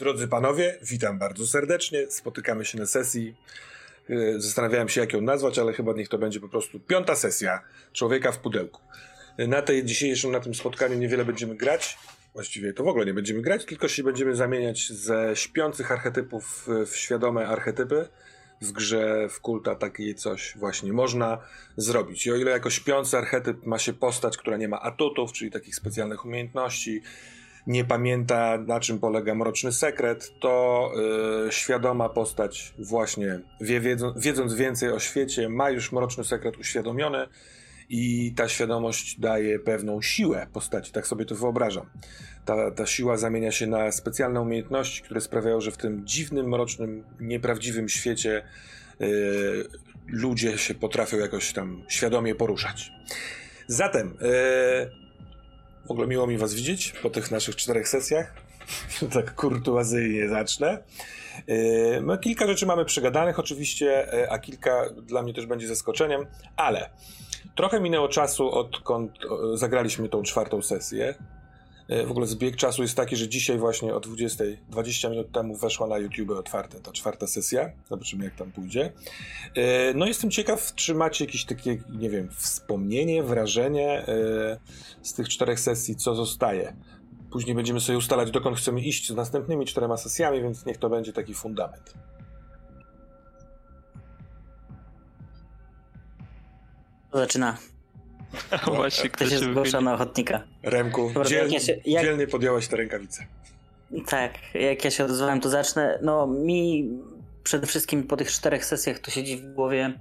Drodzy panowie, witam bardzo serdecznie. Spotykamy się na sesji. E, zastanawiałem się, jak ją nazwać, ale chyba niech to będzie po prostu piąta sesja Człowieka w pudełku. E, na tej dzisiejszym, na tym spotkaniu niewiele będziemy grać. Właściwie to w ogóle nie będziemy grać, tylko się będziemy zamieniać ze śpiących archetypów w świadome archetypy. Z grze w kulta takie coś właśnie można zrobić. I o ile jako śpiący archetyp ma się postać, która nie ma atutów, czyli takich specjalnych umiejętności, nie pamięta na czym polega mroczny sekret, to yy, świadoma postać właśnie wie, wiedząc, wiedząc więcej o świecie, ma już mroczny sekret uświadomiony i ta świadomość daje pewną siłę postaci, tak sobie to wyobrażam. Ta, ta siła zamienia się na specjalne umiejętności, które sprawiają, że w tym dziwnym, mrocznym, nieprawdziwym świecie yy, ludzie się potrafią jakoś tam świadomie poruszać. Zatem, yy, w ogóle miło mi was widzieć po tych naszych czterech sesjach. tak kurtuazyjnie zacznę. Yy, no, kilka rzeczy mamy przegadanych oczywiście, yy, a kilka dla mnie też będzie zaskoczeniem, ale trochę minęło czasu odkąd zagraliśmy tą czwartą sesję. Yy, w ogóle zbieg czasu jest taki, że dzisiaj właśnie o 20, 20 minut temu weszła na YouTube otwarte ta czwarta sesja. Zobaczymy jak tam pójdzie. No jestem ciekaw, czy macie jakieś takie, nie wiem, wspomnienie, wrażenie z tych czterech sesji, co zostaje. Później będziemy sobie ustalać, dokąd chcemy iść z następnymi czterema sesjami, więc niech to będzie taki fundament. Zaczyna. No, Właśnie, ktoś się zgłasza na ochotnika. Remku, Dobra, dzielnie, ja się, jak... dzielnie podjąłeś te rękawice. Tak, jak ja się odezwałem, to zacznę. No, mi przede wszystkim po tych czterech sesjach to siedzi w głowie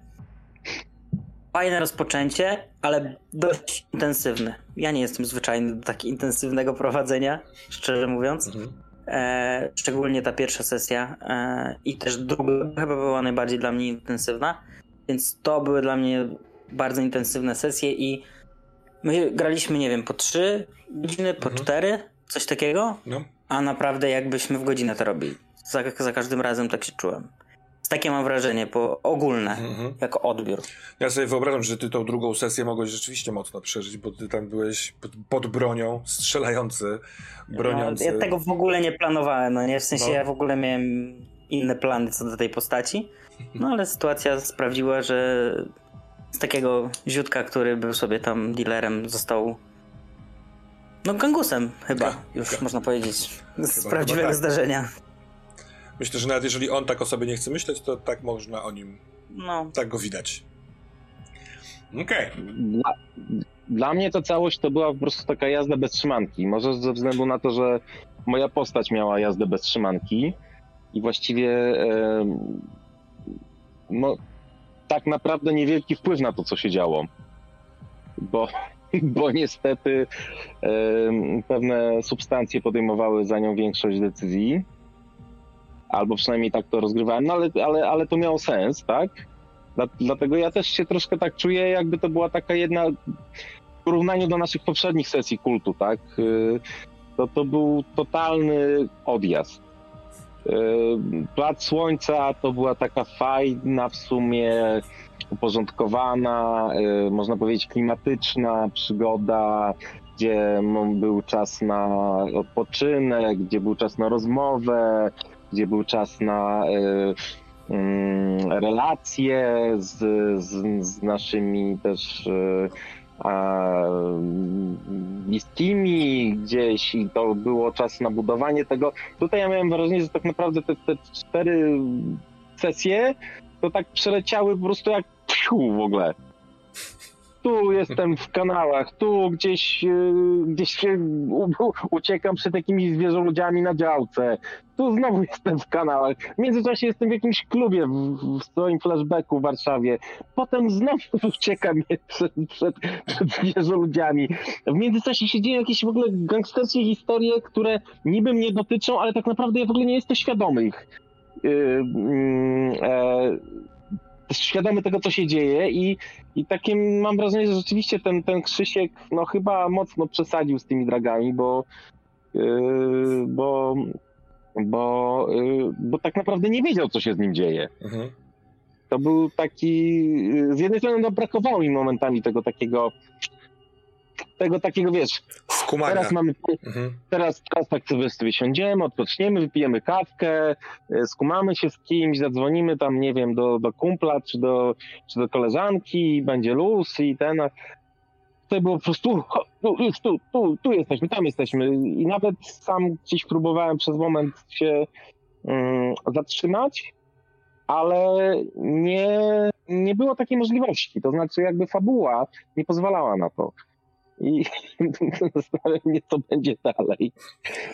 Fajne rozpoczęcie, ale dość intensywne. Ja nie jestem zwyczajny do tak intensywnego prowadzenia, szczerze mówiąc. Mhm. E, szczególnie ta pierwsza sesja e, i też druga chyba była najbardziej dla mnie intensywna, więc to były dla mnie bardzo intensywne sesje i my graliśmy, nie wiem, po trzy godziny, po mhm. cztery, coś takiego, no. a naprawdę jakbyśmy w godzinę to robili. Za, za każdym razem tak się czułem. Takie mam wrażenie, po ogólne, mhm. jako odbiór. Ja sobie wyobrażam, że ty tą drugą sesję mogłeś rzeczywiście mocno przeżyć, bo ty tam byłeś pod, pod bronią, strzelający, broniący. No, ja tego w ogóle nie planowałem, no nie? W sensie no. ja w ogóle miałem inne plany co do tej postaci, no ale sytuacja sprawdziła, że z takiego ziutka, który był sobie tam dealerem, został no gangusem chyba, ja, już ja. można powiedzieć, z chyba, prawdziwego chyba tak. zdarzenia. Myślę, że nawet jeżeli on tak o sobie nie chce myśleć, to tak można o nim. No. Tak go widać. Okej. Okay. Dla, dla, mnie ta całość to była po prostu taka jazda bez trzymanki. Może ze względu na to, że moja postać miała jazdę bez trzymanki i właściwie e, no, tak naprawdę niewielki wpływ na to, co się działo. Bo, bo niestety e, pewne substancje podejmowały za nią większość decyzji albo przynajmniej tak to rozgrywałem, no ale, ale, ale to miało sens, tak? Dlatego ja też się troszkę tak czuję, jakby to była taka jedna, w porównaniu do naszych poprzednich sesji kultu, tak? Y, to, to był totalny odjazd. Y, Plac Słońca to była taka fajna w sumie, uporządkowana, y, można powiedzieć klimatyczna przygoda, gdzie był czas na odpoczynek, gdzie był czas na rozmowę, gdzie był czas na e, mm, relacje z, z, z naszymi też bliskimi gdzieś i to było czas na budowanie tego. Tutaj ja miałem wrażenie, że tak naprawdę te, te cztery sesje to tak przeleciały po prostu jak psiu w ogóle tu jestem w kanałach, tu gdzieś, e, gdzieś się uciekam przed jakimiś zwierzoludziami na działce, tu znowu jestem w kanałach, w międzyczasie jestem w jakimś klubie w, w swoim flashbacku w Warszawie, potem znowu uciekam przed, przed, przed zwierzoludziami. W międzyczasie się dzieją jakieś w ogóle gangsterskie historie, które niby mnie dotyczą, ale tak naprawdę ja w ogóle nie jestem świadomy ich. Yy, yy, świadomy tego, co się dzieje i, i takie mam wrażenie, że rzeczywiście ten, ten Krzysiek no chyba mocno przesadził z tymi dragami, bo yy, bo bo, yy, bo tak naprawdę nie wiedział, co się z nim dzieje. Mhm. To był taki, z jednej strony no, brakowało mi momentami tego takiego tego takiego, wiesz, Skumania. teraz mamy, Mhm. teraz, teraz tak sobie, sobie siądziemy, odpoczniemy, wypijemy kawkę, e, skumamy się z kimś, zadzwonimy tam, nie wiem, do, do kumpla, czy do, czy do koleżanki, będzie luz i ten, to było po prostu, "Ho, tu, już tu, tu, tu jesteśmy, tam jesteśmy i nawet sam gdzieś próbowałem przez moment się mm, zatrzymać, ale nie, nie było takiej możliwości, to znaczy jakby fabuła nie pozwalała na to. I zastanawiam mnie, co będzie dalej.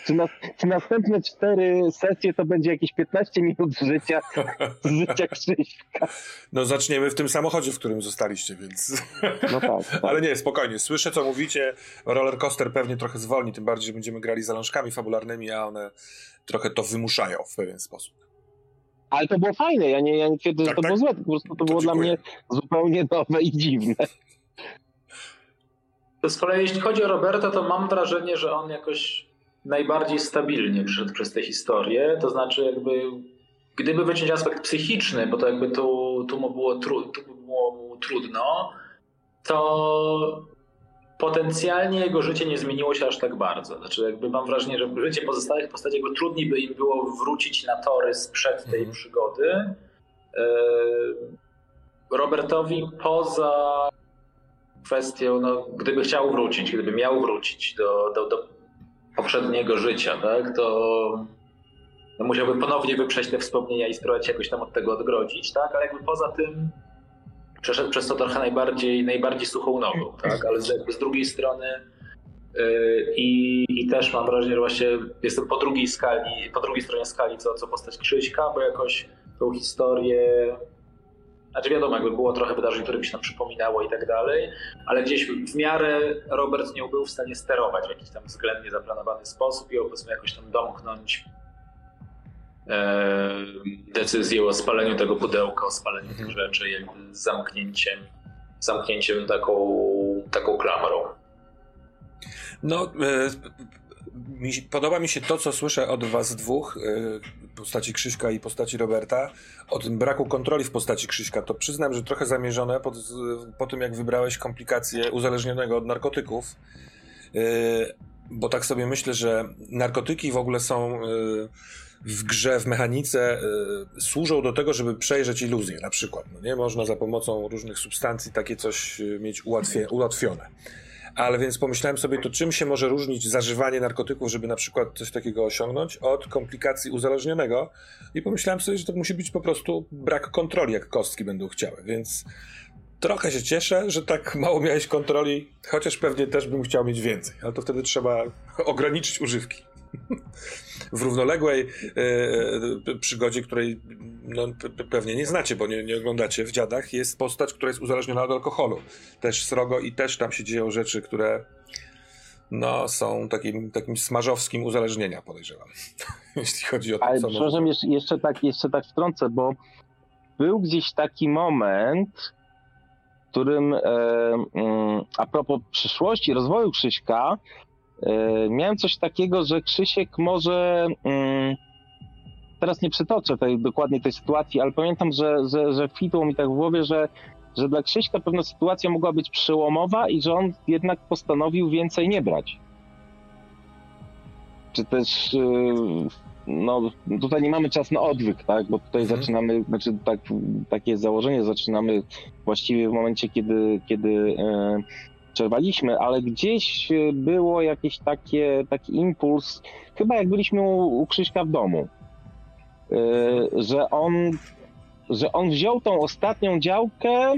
Czy, na, czy następne cztery sesje to będzie jakieś 15 minut życia, życia Krzyśka? No zaczniemy w tym samochodzie, w którym zostaliście, więc... No tak. tak. Ale nie, spokojnie. Słyszę, co mówicie. Roller coaster pewnie trochę zwolni, tym bardziej, że będziemy grali zalążkami fabularnymi, a one trochę to wymuszają w pewien sposób. Ale to było fajne, ja nie, ja nie twierdzę, że Tak, to tak. było złe, po prostu to, To było dla dziękuję. mnie zupełnie nowe i dziwne. To z kolei jeśli chodzi o Roberta, to mam wrażenie, że on jakoś najbardziej stabilnie przeszedł przez tę historię. To znaczy jakby, gdyby wyciąć aspekt psychiczny, bo to jakby tu, tu, mu, było tru, tu było mu trudno, to potencjalnie jego życie nie zmieniło się aż tak bardzo. Znaczy jakby mam wrażenie, że życie pozostałych postaci jakby trudniej by im było wrócić na tory sprzed tej Mhm. przygody. Eee, Robertowi poza kwestią, no, gdyby chciał wrócić, gdyby miał wrócić do, do, do poprzedniego życia, tak, to no, musiałby ponownie wyprzeć te wspomnienia i spróbować się jakoś tam od tego odgrodzić, tak, ale jakby poza tym przeszedł przez to trochę najbardziej, najbardziej suchą nogą, tak, ale z, jakby z drugiej strony yy, i, i też mam wrażenie, że właśnie jestem po drugiej skali, po drugiej stronie skali, co, co postać Krzyśka, bo jakoś tą historię znaczy wiadomo, jakby było trochę wydarzeń, które mi się tam przypominało i tak dalej, ale gdzieś w miarę Robert nie był w stanie sterować w jakiś tam względnie zaplanowany sposób i powiedzmy jakoś tam domknąć e, decyzję o spaleniu tego pudełka, o spaleniu tych rzeczy, jakby z zamknięciem, zamknięciem taką, taką klamrą. No, e, mi, podoba mi się to, co słyszę od was dwóch, e, postaci Krzyśka i postaci Roberta, o tym braku kontroli w postaci Krzyśka. To przyznam, że trochę zamierzone po, po tym, jak wybrałeś komplikacje uzależnionego od narkotyków, e, bo tak sobie myślę, że narkotyki w ogóle są e, w grze, w mechanice e, służą do tego, żeby przejrzeć iluzję, na przykład. No nie można za pomocą różnych substancji takie coś mieć ułatwie, ułatwione. Ale więc pomyślałem sobie, to czym się może różnić zażywanie narkotyków, żeby na przykład coś takiego osiągnąć, od komplikacji uzależnionego. I pomyślałem sobie, że to musi być po prostu brak kontroli, jak kostki będą chciały. Więc trochę się cieszę, że tak mało miałeś kontroli, chociaż pewnie też bym chciał mieć więcej. Ale to wtedy trzeba ograniczyć używki. W równoległej e, e, przygodzie, której no, pe- pe- pewnie nie znacie, bo nie, nie oglądacie w dziadach, jest postać, która jest uzależniona od alkoholu. Też srogo i też tam się dzieją rzeczy, które no, są takim, takim smażowskim uzależnienia, podejrzewam. Jeśli chodzi o to, Ale co przepraszam, jeszcze, jeszcze, tak, jeszcze tak wtrącę, bo był gdzieś taki moment, w którym e, mm, a propos przyszłości, rozwoju Krzyśka, miałem coś takiego, że Krzysiek może. Mm, teraz nie przytoczę tej, dokładnie tej sytuacji, ale pamiętam, że, że, że kwitło mi tak w głowie, że, że dla Krzyśka pewna sytuacja mogła być przełomowa i że on jednak postanowił więcej nie brać. Czy też. y, no, tutaj nie mamy czas na odwyk, tak? Bo tutaj Mhm. zaczynamy, znaczy tak, takie założenie zaczynamy właściwie w momencie, kiedy, kiedy e, przerwaliśmy, ale gdzieś e, było jakieś takie, taki impuls, chyba jak byliśmy u, u Krzyśka w domu, e, że on, że on wziął tą ostatnią działkę,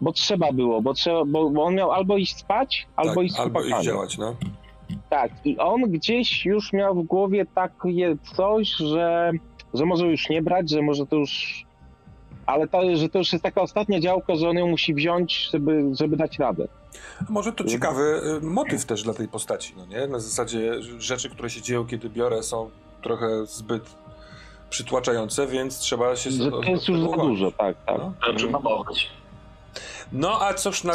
bo trzeba było, bo, trzeba, bo, bo on miał albo iść spać, albo tak, iść z albo iść działać, no. Tak, i on gdzieś już miał w głowie takie coś, że, że może już nie brać, że może to już. Ale to, że to już jest taka ostatnia działka, że on ją musi wziąć, żeby, żeby dać radę. A Może to ciekawy y, motyw też dla tej postaci, no nie? Na zasadzie rzeczy, które się dzieją, kiedy biorę, są trochę zbyt przytłaczające, więc trzeba się... Że to jest już za dużo, tak, tak. No. Trzeba przyhamować. no, a cóż na...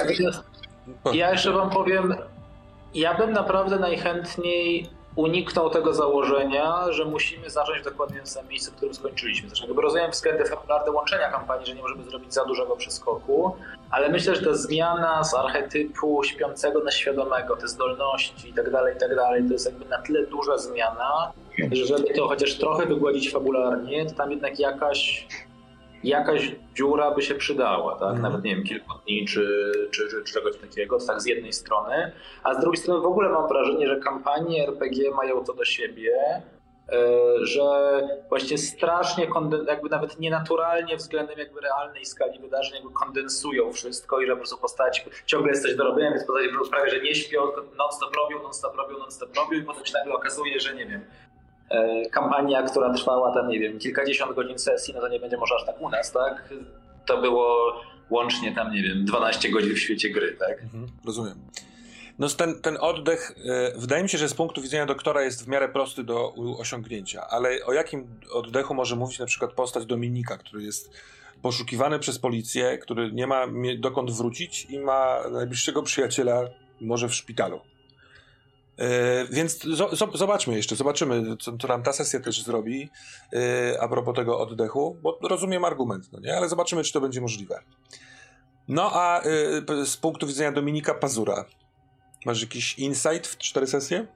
Ja jeszcze wam powiem, ja bym naprawdę najchętniej uniknął tego założenia, że musimy zacząć dokładnie w samym miejscu, w którym skończyliśmy. Zresztą jakby rozumiem względy fabularne łączenia kampanii, że nie możemy zrobić za dużego przeskoku, ale myślę, że ta zmiana z archetypu śpiącego na świadomego, te zdolności i tak dalej, i tak to jest jakby na tyle duża zmiana, że żeby to chociaż trochę wygładzić fabularnie, to tam jednak jakaś jakaś dziura by się przydała, tak? Mhm. Nawet nie wiem, kilku dni czy, czy, czy, czy czegoś takiego, tak z jednej strony. A z drugiej strony w ogóle mam wrażenie, że kampanie RPG mają to do siebie, e, że właśnie strasznie, jakby nawet nienaturalnie względem jakby realnej skali wydarzeń jakby kondensują wszystko i że po prostu postaci ciągle jest coś do robienia, więc postaci prawie, że nie śpią, non-stop robią, non-stop robią, non-stop robią i potem się nagle okazuje, że nie wiem, kampania, która trwała tam, nie wiem, kilkadziesiąt godzin sesji, no to nie będzie może aż tak u nas, tak? To było łącznie tam, nie wiem, 12 godzin w świecie gry, tak? Mhm, rozumiem. No ten, ten oddech, e, wydaje mi się, że z punktu widzenia doktora jest w miarę prosty do osiągnięcia, ale o jakim oddechu może mówić na przykład postać Dominika, który jest poszukiwany przez policję, który nie ma dokąd wrócić i ma najbliższego przyjaciela może w szpitalu. E, więc zo, zo, zobaczmy jeszcze, zobaczymy, co, co ta sesja też zrobi e, a propos tego oddechu, bo rozumiem argument, no nie? ale zobaczymy, czy to będzie możliwe. No a y, p- z punktu widzenia Dominika Pazura, masz jakiś insight w cztery sesje?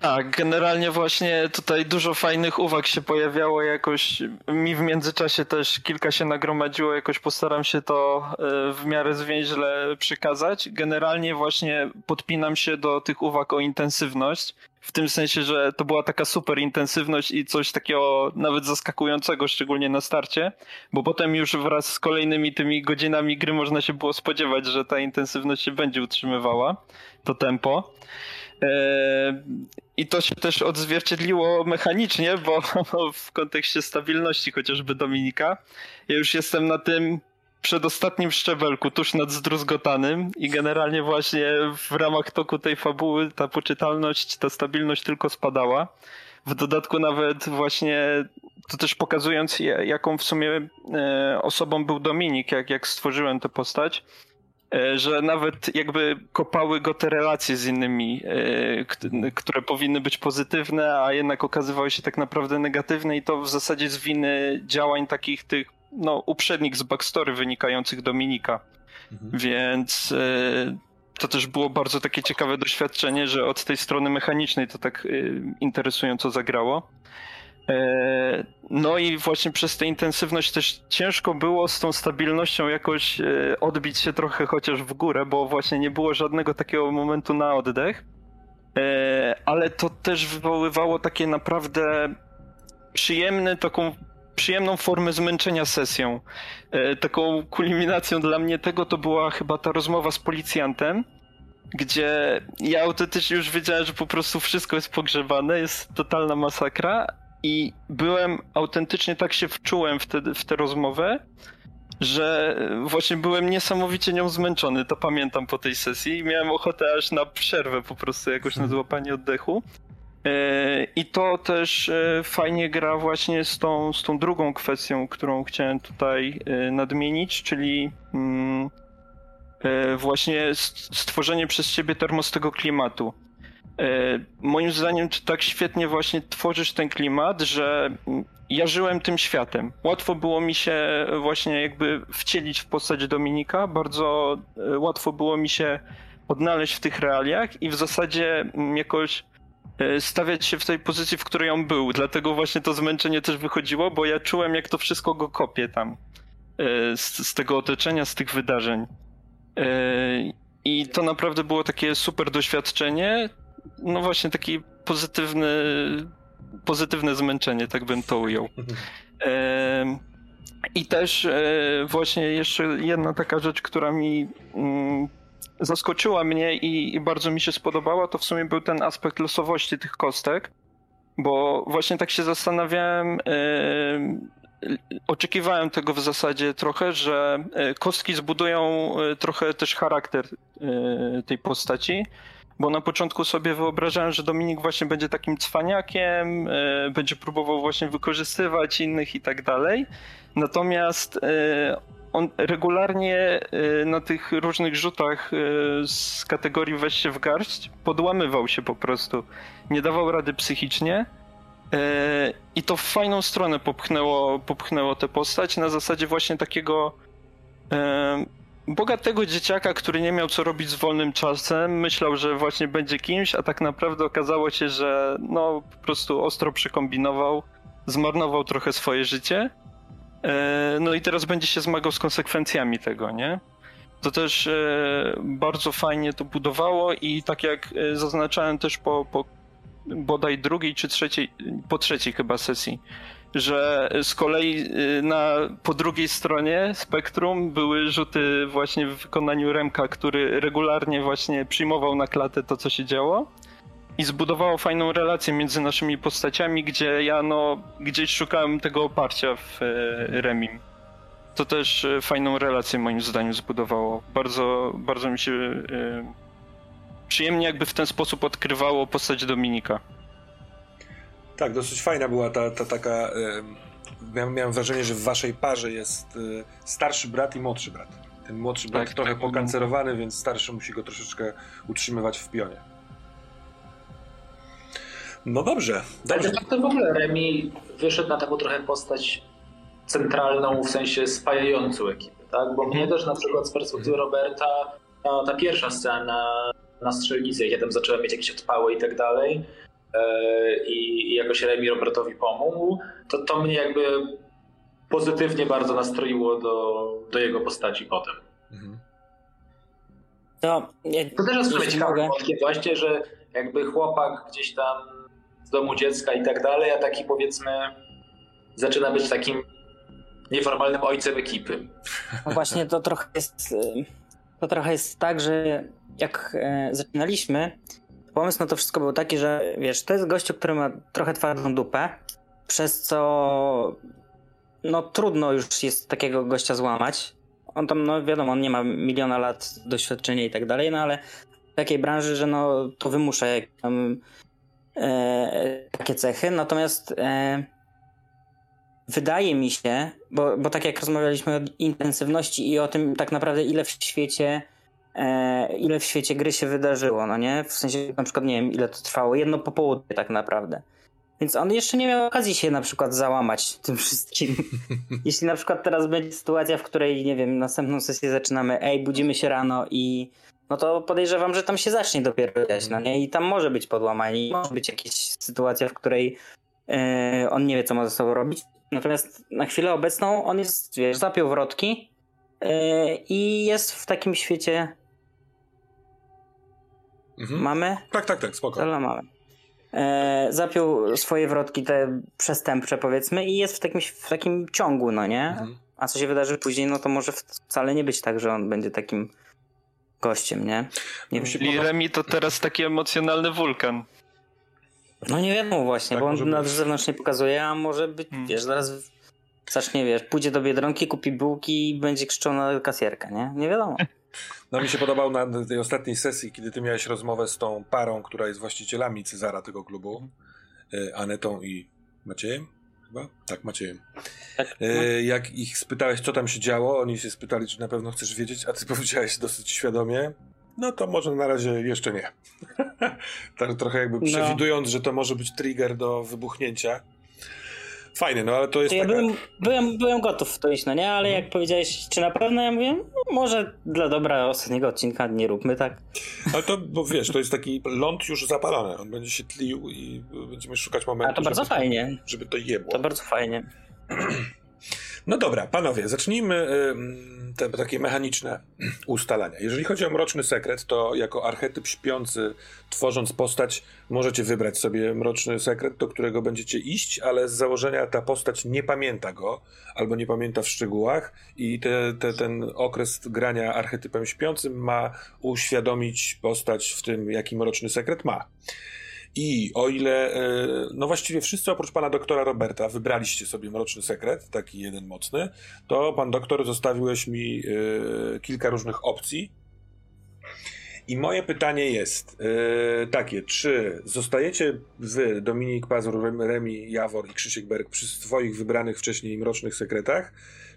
Tak, generalnie właśnie tutaj dużo fajnych uwag się pojawiało, jakoś mi w międzyczasie też kilka się nagromadziło, jakoś postaram się to e, w miarę zwięźle przekazać. Generalnie właśnie podpinam się do tych uwag o intensywność, w tym sensie, że to była taka super intensywność i coś takiego nawet zaskakującego, szczególnie na starcie, bo potem już wraz z kolejnymi tymi godzinami gry można się było spodziewać, że ta intensywność się będzie utrzymywała, to tempo. E, I to się też odzwierciedliło mechanicznie, bo w kontekście stabilności chociażby Dominika, ja już jestem na tym przedostatnim szczebelku, tuż nad zdruzgotanym i generalnie właśnie w ramach toku tej fabuły ta poczytalność, ta stabilność tylko spadała. W dodatku nawet właśnie to też pokazując ja- jaką w sumie e, osobą był Dominik, jak, jak stworzyłem tę postać, e, że nawet jakby kopały go te relacje z innymi, e, kt- które powinny być pozytywne, a jednak okazywały się tak naprawdę negatywne i to w zasadzie z winy działań takich tych no, uprzednich z backstory wynikających Dominika. Więc e, to też było bardzo takie ciekawe doświadczenie, że od tej strony mechanicznej to tak e, interesująco zagrało. E, No i właśnie przez tę intensywność też ciężko było z tą stabilnością jakoś odbić się trochę chociaż w górę, bo właśnie nie było żadnego takiego momentu na oddech. Ale to też wywoływało takie naprawdę przyjemne, taką przyjemną formę zmęczenia sesją. E, Taką kulminacją dla mnie tego to była chyba ta rozmowa z policjantem, gdzie ja autentycznie już wiedziałem, że po prostu wszystko jest pogrzebane, jest totalna masakra i byłem autentycznie tak się wczułem wtedy w tę rozmowę, że właśnie byłem niesamowicie nią zmęczony, to pamiętam po tej sesji i miałem ochotę aż na przerwę po prostu jakoś na złapanie oddechu. E, I to też e, fajnie gra właśnie z tą, z tą drugą kwestią, którą chciałem tutaj e, nadmienić, czyli mm, właśnie stworzenie przez ciebie termostego klimatu. Moim zdaniem ty tak świetnie właśnie tworzysz ten klimat, że mm, ja żyłem tym światem. Łatwo było mi się właśnie jakby wcielić w postać Dominika, bardzo łatwo było mi się odnaleźć w tych realiach i w zasadzie mm, jakoś stawiać się w tej pozycji, w której on był. Dlatego właśnie to zmęczenie też wychodziło, bo ja czułem, jak to wszystko go kopie tam e, z, z tego otoczenia, z tych wydarzeń. E, I to naprawdę było takie super doświadczenie. No właśnie taki pozytywny, pozytywne zmęczenie, tak bym to ujął. E, I też e, właśnie jeszcze jedna taka rzecz, która mi mm, zaskoczyła mnie i, i bardzo mi się spodobała, to w sumie był ten aspekt losowości tych kostek, bo właśnie tak się zastanawiałem, e, oczekiwałem tego w zasadzie trochę, że e, kostki zbudują e, trochę też charakter e, tej postaci, bo na początku sobie wyobrażałem, że Dominik właśnie będzie takim cwaniakiem, e, będzie próbował właśnie wykorzystywać innych i tak dalej. Natomiast e, on regularnie y, na tych różnych rzutach y, z kategorii weź się w garść podłamywał się po prostu. Nie dawał rady psychicznie. y, I to w fajną stronę popchnęło, popchnęło tę postać na zasadzie właśnie takiego bogatego dzieciaka, który nie miał co robić z wolnym czasem. Myślał, że właśnie będzie kimś, a tak naprawdę okazało się, że no po prostu ostro przekombinował, zmarnował trochę swoje życie. E, No i teraz będzie się zmagał z konsekwencjami tego, nie? To też e, bardzo fajnie to budowało i tak jak e, zaznaczałem też po, po bodaj drugiej czy trzeciej, po trzeciej chyba sesji, że z kolei na, po drugiej stronie spektrum były rzuty właśnie w wykonaniu Remka, który regularnie właśnie przyjmował na klatę to, co się działo i zbudowało fajną relację między naszymi postaciami, gdzie ja no gdzieś szukałem tego oparcia w e, Remim. To też e, fajną relację moim zdaniem zbudowało. Bardzo, bardzo mi się e, przyjemnie jakby w ten sposób odkrywało postać Dominika. Tak, dosyć fajna była ta, ta taka. miałem, miałem wrażenie, że w waszej parze jest starszy brat i młodszy brat. Ten młodszy brat Tak, trochę tak. pokancerowany, więc starszy musi go troszeczkę utrzymywać w pionie. No dobrze, Ale dobrze. de facto w ogóle Remi wyszedł na taką trochę postać centralną, w sensie spajającą ekipę, tak? Bo mnie też na przykład z perspektywy Roberta ta, ta pierwsza scena na strzelnicy, jak ja tam zacząłem mieć jakieś odpały i tak dalej e, i, jakoś Remi Robertowi pomógł, to, to mnie jakby pozytywnie bardzo nastroiło do, do jego postaci potem. Mhm. To, ja, To też jest mogę, wątkiem właśnie, że jakby chłopak gdzieś tam domu dziecka i tak dalej, a taki powiedzmy zaczyna być takim nieformalnym ojcem ekipy. No właśnie to trochę jest. To trochę jest tak, że jak e, zaczynaliśmy, pomysł na to wszystko był taki, że wiesz, to jest gościu, który ma trochę twardą dupę, przez co no trudno już jest takiego gościa złamać. On tam, no wiadomo, on nie ma miliona lat doświadczenia i tak dalej, no ale w takiej branży, że no to wymusza jakieś tam takie cechy. Natomiast e, wydaje mi się, bo, bo tak jak rozmawialiśmy o intensywności i o tym tak naprawdę ile w świecie e, ile w świecie gry się wydarzyło, no nie? W sensie na przykład nie wiem ile to trwało, jedno popołudnie tak naprawdę. Więc on jeszcze nie miał okazji się na przykład załamać tym wszystkim. Jeśli na przykład teraz będzie sytuacja, w której, nie wiem, następną sesję zaczynamy, ej, budzimy się rano i no to podejrzewam, że tam się zacznie dopiero dziać, no nie? I tam może być podłamanie, może być jakaś sytuacja, w której e, on nie wie, co ma ze sobą robić. Natomiast na chwilę obecną on jest, wiesz, zapiął wrotki e, i jest w takim świecie. Mhm. Mamy? Tak, tak, tak, spoko. Dobra, mamy. E, zapiął swoje wrotki, te przestępcze powiedzmy i jest w takim, w takim ciągu, no nie? Mhm. A co się wydarzy później, no to może wcale nie być tak, że on będzie takim gościem, nie? Nie. Czyli Remi to teraz taki emocjonalny wulkan. No nie wiadomo właśnie, Tak bo on na zewnątrz nie pokazuje, a może być, Hmm. wiesz, zaraz zacznie, wiesz, pójdzie do Biedronki, kupi bułki i będzie krzyczał na kasjerkę, nie? Nie wiadomo. No mi się podobał na tej ostatniej sesji, kiedy ty miałeś rozmowę z tą parą, która jest właścicielami Cezara tego klubu, e, Anetą i Maciejem? Chyba? Tak, Maciejem. Tak, E, Jak ich spytałeś, co tam się działo, oni się spytali, czy na pewno chcesz wiedzieć, a ty powiedziałeś dosyć świadomie, no to może na razie jeszcze nie. tak trochę jakby No. przewidując, że to może być trigger do wybuchnięcia. Fajne, no ale to jest ja taka... byłem, byłem, byłem gotów w to iść, no nie? Ale Mhm. jak powiedziałeś, czy na pewno, ja mówię, no może dla dobra ostatniego odcinka nie róbmy tak. Ale to, bo wiesz, to jest taki ląd już zapalony, on będzie się tlił i będziemy szukać momentu, A to bardzo żeby, fajnie. żeby to jebło. To bardzo fajnie. No dobra, panowie, zacznijmy ym, te takie mechaniczne ustalania. Jeżeli chodzi o Mroczny Sekret, to jako archetyp śpiący, tworząc postać, możecie wybrać sobie Mroczny Sekret, do którego będziecie iść, ale z założenia ta postać nie pamięta go, albo nie pamięta w szczegółach i te, te, ten okres grania archetypem śpiącym ma uświadomić postać w tym, jaki Mroczny Sekret ma. I o ile, e, no właściwie wszyscy oprócz pana doktora Roberta wybraliście sobie mroczny sekret, taki jeden mocny, to pan doktor zostawiłeś mi e, kilka różnych opcji. I moje pytanie jest yy, takie, czy zostajecie wy, Dominik Pazur, Rem- Remi Jawor i Krzysiek Berg przy swoich wybranych wcześniej mrocznych sekretach,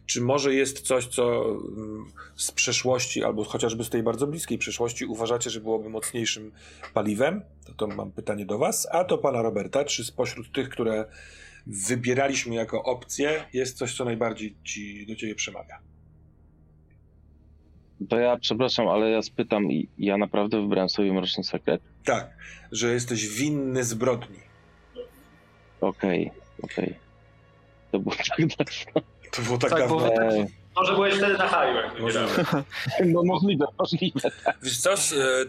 czy może jest coś, co mm, z przeszłości, albo chociażby z tej bardzo bliskiej przeszłości uważacie, że byłoby mocniejszym paliwem? To, to mam pytanie do was. A to pana Roberta, czy spośród tych, które wybieraliśmy jako opcję, jest coś, co najbardziej ci, do ciebie przemawia? To ja przepraszam, ale ja spytam, i- ja naprawdę wybrałem sobie mroczny sekret. Tak, że jesteś winny zbrodni. Okej, okej. To było tak dawno. To było tak, Tak, dawno. bo- Może byłeś wtedy na haju, jak no możliwe, możliwe. Wiesz co, e,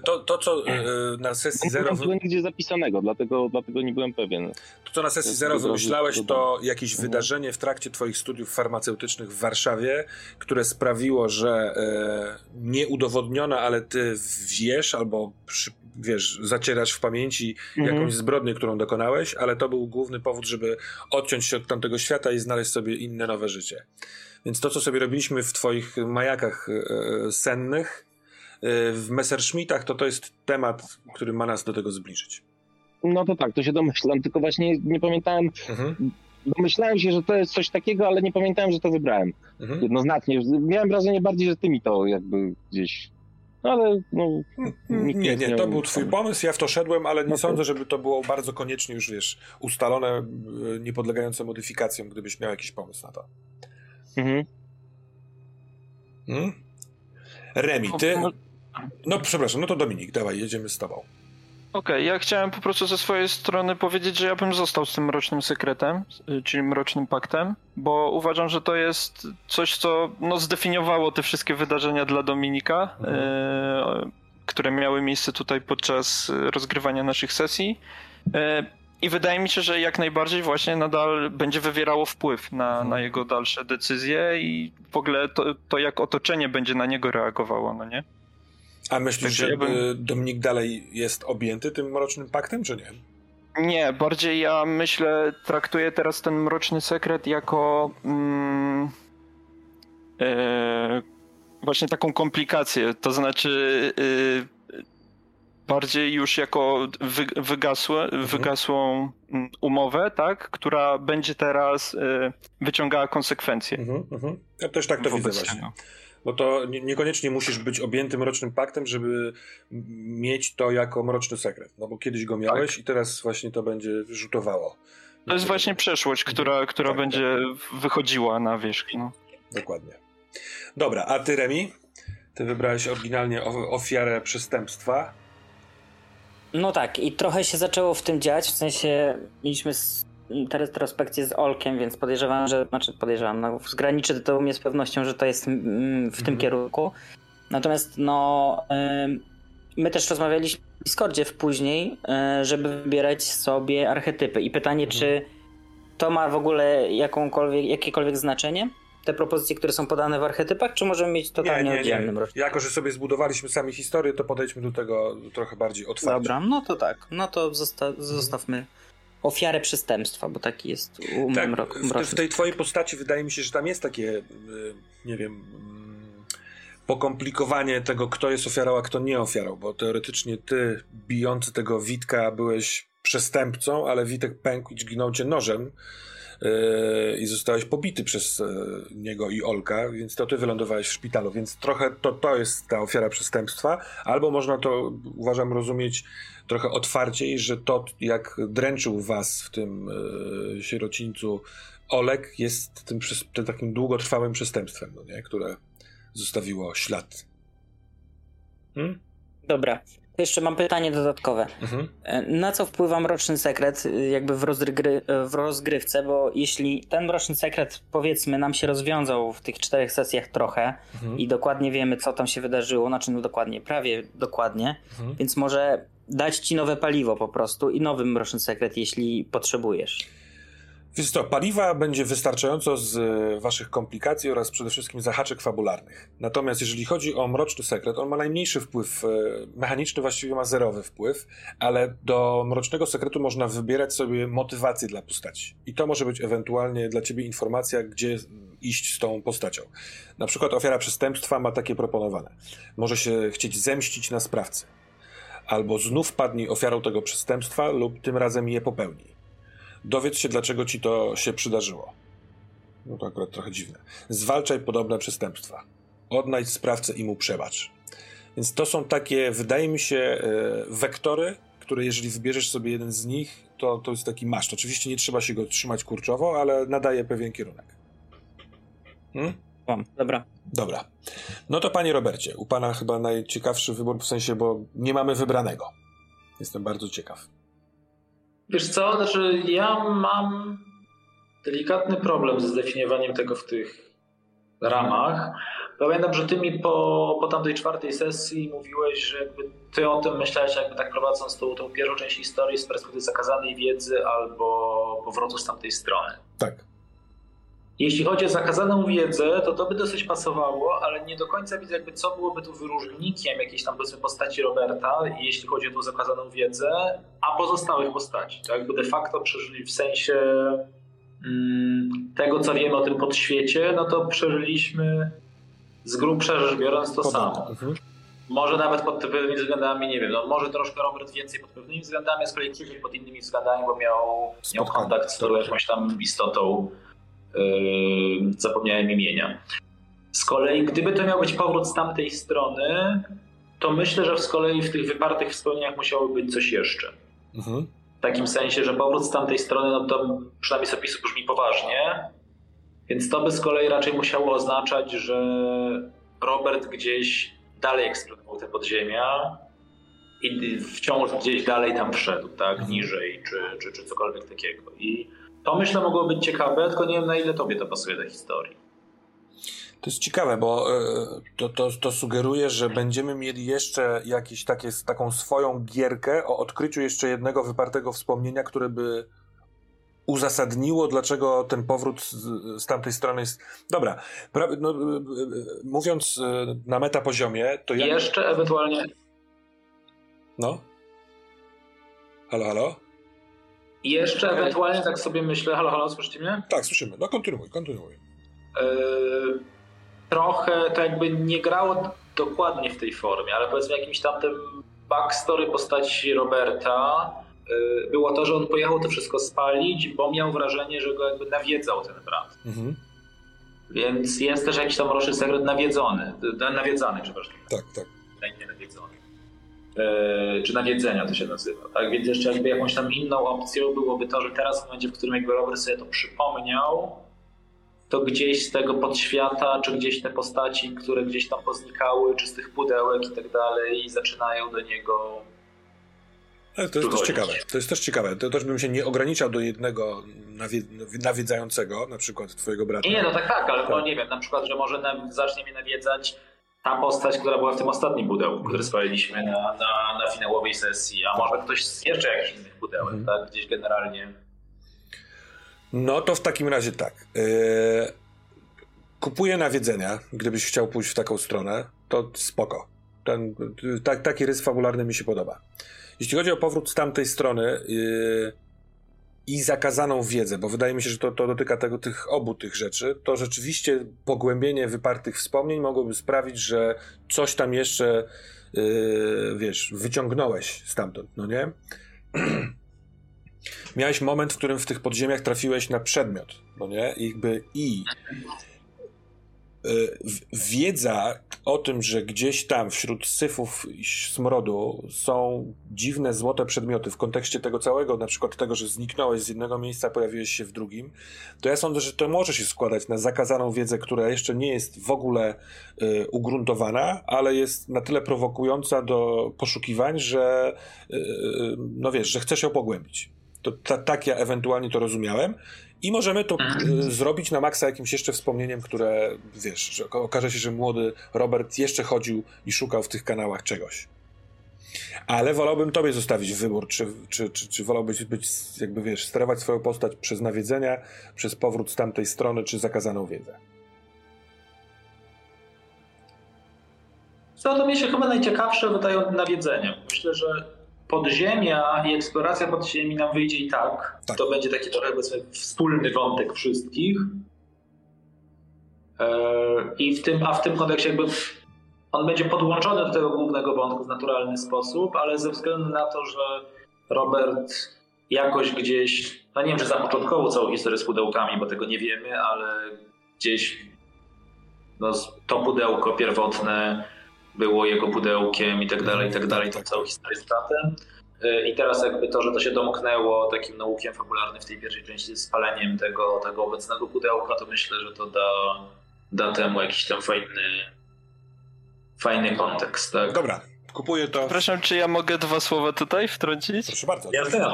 to, to co e, na sesji Nie zero, było wy- nigdzie zapisanego, dlatego, dlatego nie byłem pewien. to, co na sesji zero wymyślałeś, to jakieś Mhm. wydarzenie w trakcie twoich studiów farmaceutycznych w Warszawie, które sprawiło, że e, nieudowodnione, ale ty wiesz albo przy, wiesz, zacierasz w pamięci Mhm. jakąś zbrodnię, którą dokonałeś, ale to był główny powód, żeby odciąć się od tamtego świata i znaleźć sobie inne, nowe życie. Więc to, co sobie robiliśmy w twoich majakach e, sennych, e, w Messerschmittach, to to jest temat, który ma nas do tego zbliżyć. No to tak, to się domyślam, tylko właśnie nie pamiętałem, Mhm. domyślałem się, że to jest coś takiego, ale nie pamiętałem, że to wybrałem. Mhm. Jednoznacznie. Miałem wrażenie bardziej, że ty mi to jakby gdzieś... No ale no... nikt Nie, nie, miał- to był twój pomysł, ja w to szedłem, ale nie No to- sądzę, żeby to było bardzo koniecznie już, wiesz, ustalone, e, niepodlegające modyfikacjom, gdybyś miał jakiś pomysł na to. Mhm. Hmm? Remi, ty... No przepraszam, no to Dominik, dawaj, jedziemy z tobą. Okej, ja chciałem po prostu ze swojej strony powiedzieć, że ja bym został z tym mrocznym sekretem, y, czyli mrocznym paktem, bo uważam, że to jest coś, co no, zdefiniowało te wszystkie wydarzenia dla Dominika, Mhm. y, które miały miejsce tutaj podczas rozgrywania naszych sesji. Y, I wydaje mi się, że jak najbardziej właśnie nadal będzie wywierało wpływ na, Mhm. na jego dalsze decyzje i w ogóle to, to, jak otoczenie będzie na niego reagowało, no nie? A myślisz, że ja bym- Dominik dalej jest objęty tym mrocznym paktem, czy nie? Nie, bardziej ja myślę, traktuję teraz ten mroczny sekret jako mm, e, właśnie taką komplikację. To znaczy e, bardziej już jako wy, wygasłe, wygasłą mm, umowę, tak, która będzie teraz e, wyciągała konsekwencje. Mhm, mhm. Ja też tak to widzę właśnie. tego. Bo to nie, niekoniecznie musisz być objęty mrocznym paktem, żeby mieć to jako mroczny sekret. No bo kiedyś go miałeś Tak. i teraz właśnie to będzie rzutowało. To jest właśnie przeszłość, która, która Tak, będzie wychodziła na wierzch. No. Dokładnie. Dobra, a ty Remi? Ty wybrałeś oryginalnie ofiarę przestępstwa. No tak, i trochę się zaczęło w tym dziać, w sensie mieliśmy tę retrospekcję z Olkiem, więc podejrzewam, że, znaczy podejrzewam, no zgraniczy to mnie z pewnością, że to jest mm, w tym Mhm. kierunku. Natomiast no, ym, my też rozmawialiśmy w Discordzie w później, y, żeby wybierać sobie archetypy i pytanie, Mhm. czy to ma w ogóle jakąkolwiek, jakiekolwiek znaczenie? Te propozycje, które są podane w archetypach, czy możemy mieć totalnie oddzielny mroczny? Jako, że sobie zbudowaliśmy sami historię, to podejdźmy do tego trochę bardziej otwarcie. Dobra, no to tak. No to zosta zostawmy ofiarę przestępstwa, bo taki jest u Tak, mrok, w, w tej twojej postaci wydaje mi się, że tam jest takie, y, nie wiem, mm, pokomplikowanie tego, kto jest ofiarą, a kto nie ofiarą, bo teoretycznie ty, bijący tego Witka, byłeś przestępcą, ale Witek pękł i dźgnął cię nożem i zostałeś pobity przez yy, niego i Olka, więc to ty wylądowałeś w szpitalu, więc trochę to, to jest ta ofiara przestępstwa, albo można to, uważam, rozumieć trochę otwarciej, że to, jak dręczył was w tym yy, sierocińcu Olek, jest tym, tym takim długotrwałym przestępstwem, no nie? które zostawiło ślad. Hmm? Dobra. Jeszcze mam pytanie dodatkowe. Mhm. E, Na co wpływa mroczny sekret y, jakby w, rozgry w rozgrywce? Bo jeśli ten mroczny sekret, powiedzmy, nam się rozwiązał w tych czterech sesjach trochę Mhm. i dokładnie wiemy, co tam się wydarzyło, znaczy no dokładnie, prawie dokładnie, Mhm. więc może dać ci nowe paliwo po prostu i nowy mroczny sekret, jeśli potrzebujesz. Więc to, paliwa będzie wystarczająco z e, waszych komplikacji oraz przede wszystkim zahaczek fabularnych. Natomiast jeżeli chodzi o Mroczny Sekret, on ma najmniejszy wpływ, e, mechaniczny właściwie ma zerowy wpływ, ale do Mrocznego Sekretu można wybierać sobie motywację dla postaci. I to może być ewentualnie dla ciebie informacja, gdzie iść z tą postacią. Na przykład ofiara przestępstwa ma takie proponowane. Może się chcieć zemścić na sprawcy. Albo znów padnij ofiarą tego przestępstwa lub tym razem je popełni. Dowiedz się, dlaczego ci to się przydarzyło. No to akurat trochę dziwne. Zwalczaj podobne przestępstwa. Odnajdź sprawcę i mu przebacz. Więc to są takie, wydaje mi się, e, wektory, które jeżeli wybierzesz sobie jeden z nich, to, to jest taki maszt. Oczywiście nie trzeba się go trzymać kurczowo, ale nadaje pewien kierunek. Hmm? dobra. Dobra. No to panie Robercie, u pana chyba najciekawszy wybór, w sensie, bo nie mamy wybranego. Jestem bardzo ciekaw. Wiesz co, znaczy ja mam delikatny problem ze zdefiniowaniem tego w tych ramach. Pamiętam, że ty mi po, po tamtej czwartej sesji mówiłeś, że jakby ty o tym myślałeś jakby tak prowadząc tą, tą pierwszą część historii z perspektywy zakazanej wiedzy albo powrotu z tamtej strony. Tak. Jeśli chodzi o zakazaną wiedzę, to to by dosyć pasowało, ale nie do końca widzę jakby co byłoby tu wyróżnikiem jakiejś tam powiedzmy postaci Roberta, jeśli chodzi o tą zakazaną wiedzę, a pozostałych postaci. Tak? Jakby de facto przeżyli w sensie mm, tego, co wiemy o tym podświecie, no to przeżyliśmy z grubsza rzecz biorąc to samo. Może nawet pod pewnymi względami, nie wiem, no może troszkę Robert więcej pod pewnymi względami, a z kolei pod innymi względami, bo miał, miał kontakt z tą jakąś tam istotą zapomniałem imienia. Z kolei, gdyby to miał być powrót z tamtej strony, to myślę, że z kolei w tych wypartych wspomnieniach musiało być coś jeszcze. Mhm. W takim sensie, że powrót z tamtej strony, no to przynajmniej z opisu brzmi poważnie, więc to by z kolei raczej musiało oznaczać, że Robert gdzieś dalej eksplorował te podziemia i wciąż gdzieś dalej tam wszedł, tak, mhm. niżej, czy, czy, czy cokolwiek takiego. I to myślę mogło być ciekawe, tylko nie wiem na ile tobie to pasuje do historii. To jest ciekawe, bo e, to, to, to sugeruje, że będziemy mieli jeszcze jakieś takie, taką swoją gierkę o odkryciu jeszcze jednego wypartego wspomnienia, które by uzasadniło, dlaczego ten powrót z, z tamtej strony jest. Dobra, pra... no, e, e, mówiąc na metapoziomie, to ja. Jeszcze ewentualnie. No? Halo, halo? I jeszcze ewentualnie tak sobie myślę, halo, halo, słyszycie mnie? Tak, słyszymy. No kontynuuj, kontynuuj. Yy, trochę to jakby nie grało dokładnie w tej formie, ale powiedzmy jakimś tam tym backstory postaci Roberta yy, było to, że on pojechał to wszystko spalić, bo miał wrażenie, że go jakby nawiedzał ten brat. Mhm. Więc jest też jakiś tam mroczny sekret nawiedzony, nawiedzany, przepraszam. Tak, tak. Nie nawiedzony. E, czy nawiedzenia to się nazywa. Tak? Więc jeszcze jakby jakąś tam inną opcją byłoby to, że teraz w momencie, w którym jakby Robert sobie to przypomniał, to gdzieś z tego podświata, czy gdzieś te postaci, które gdzieś tam poznikały, czy z tych pudełek i tak dalej, zaczynają do niego. Ale to jest też ciekawe. To jest też ciekawe. To też bym się nie ograniczał do jednego nawiedzającego, na przykład twojego brata. Nie, no tak, tak, ale tak. No, nie wiem, na przykład, że może zacznie mnie nawiedzać ta postać, która była w tym ostatnim pudełku, który spaliliśmy na, na, na finałowej sesji, a może ktoś z jeszcze jakichś innych pudełek, mhm. tak? Gdzieś generalnie. No to w takim razie tak. Yy, kupuję nawiedzenia, gdybyś chciał pójść w taką stronę, to spoko. Ten, tak, taki rys fabularny mi się podoba. Jeśli chodzi o powrót z tamtej strony, yy, i zakazaną wiedzę, bo wydaje mi się, że to, to dotyka tego, tych obu tych rzeczy, to rzeczywiście pogłębienie wypartych wspomnień mogłoby sprawić, że coś tam jeszcze, yy, wiesz, wyciągnąłeś stamtąd, no nie? Miałeś moment, w którym w tych podziemiach trafiłeś na przedmiot, no nie? I jakby i Y, wiedza o tym, że gdzieś tam wśród syfów smrodu są dziwne złote przedmioty w kontekście tego całego, na przykład tego, że zniknąłeś z jednego miejsca, pojawiłeś się w drugim, to ja sądzę, że to może się składać na zakazaną wiedzę, która jeszcze nie jest w ogóle y, ugruntowana, ale jest na tyle prowokująca do poszukiwań, że y, y no wiesz, że chcesz ją pogłębić. To ta, tak ja ewentualnie to rozumiałem. I możemy to mhm. y, zrobić na maksa jakimś jeszcze wspomnieniem, które wiesz, że okaże się, że młody Robert jeszcze chodził i szukał w tych kanałach czegoś. Ale wolałbym tobie zostawić wybór, czy, czy, czy, czy wolałbyś być, jakby wiesz, sterować swoją postać przez nawiedzenia, przez powrót z tamtej strony, czy zakazaną wiedzę. Co to mi się chyba najciekawsze wydają nawiedzenia. Myślę, że podziemia i eksploracja podziemi nam wyjdzie i tak. Tak. To będzie taki trochę powiedzmy wspólny wątek wszystkich. Eee, I w tym, a w tym kontekście jakby on będzie podłączony do tego głównego wątku w naturalny sposób, ale ze względu na to, że Robert jakoś gdzieś, no nie wiem, czy zapoczątkował całą historię z pudełkami, bo tego nie wiemy, ale gdzieś no, to pudełko pierwotne było jego pudełkiem i tak dalej, i tak dalej, tą całą historię z bratem. Y, I teraz jakby to, że to się domknęło takim naukiem fabularnym w tej pierwszej części z spaleniem tego, tego obecnego pudełka, to myślę, że to da, da temu jakiś tam fajny, fajny kontekst, tak? Dobra, kupuję to. Przepraszam, czy ja mogę dwa słowa tutaj wtrącić? Proszę bardzo. Bo, jasne.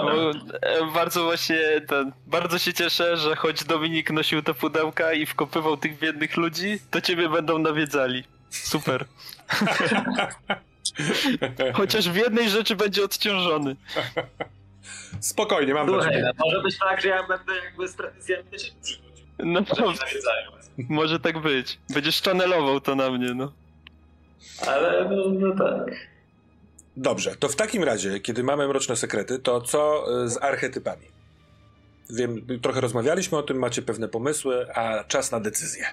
e, bardzo właśnie ten, bardzo się cieszę, że choć Dominik nosił te pudełka i wkopywał tych biednych ludzi, to ciebie będą nawiedzali. Super. Chociaż w jednej rzeczy będzie odciążony. Spokojnie, mam dla Słuchaj, ciebie. no, może być tak, że ja będę jakby z ciebie przychodził. No nawiedzają. może tak być. Będziesz channelował to na mnie, no. Ale no, no tak. Dobrze, to w takim razie, kiedy mamy mroczne sekrety, to co y, z archetypami? Wiem, trochę rozmawialiśmy o tym, macie pewne pomysły, a czas na decyzję.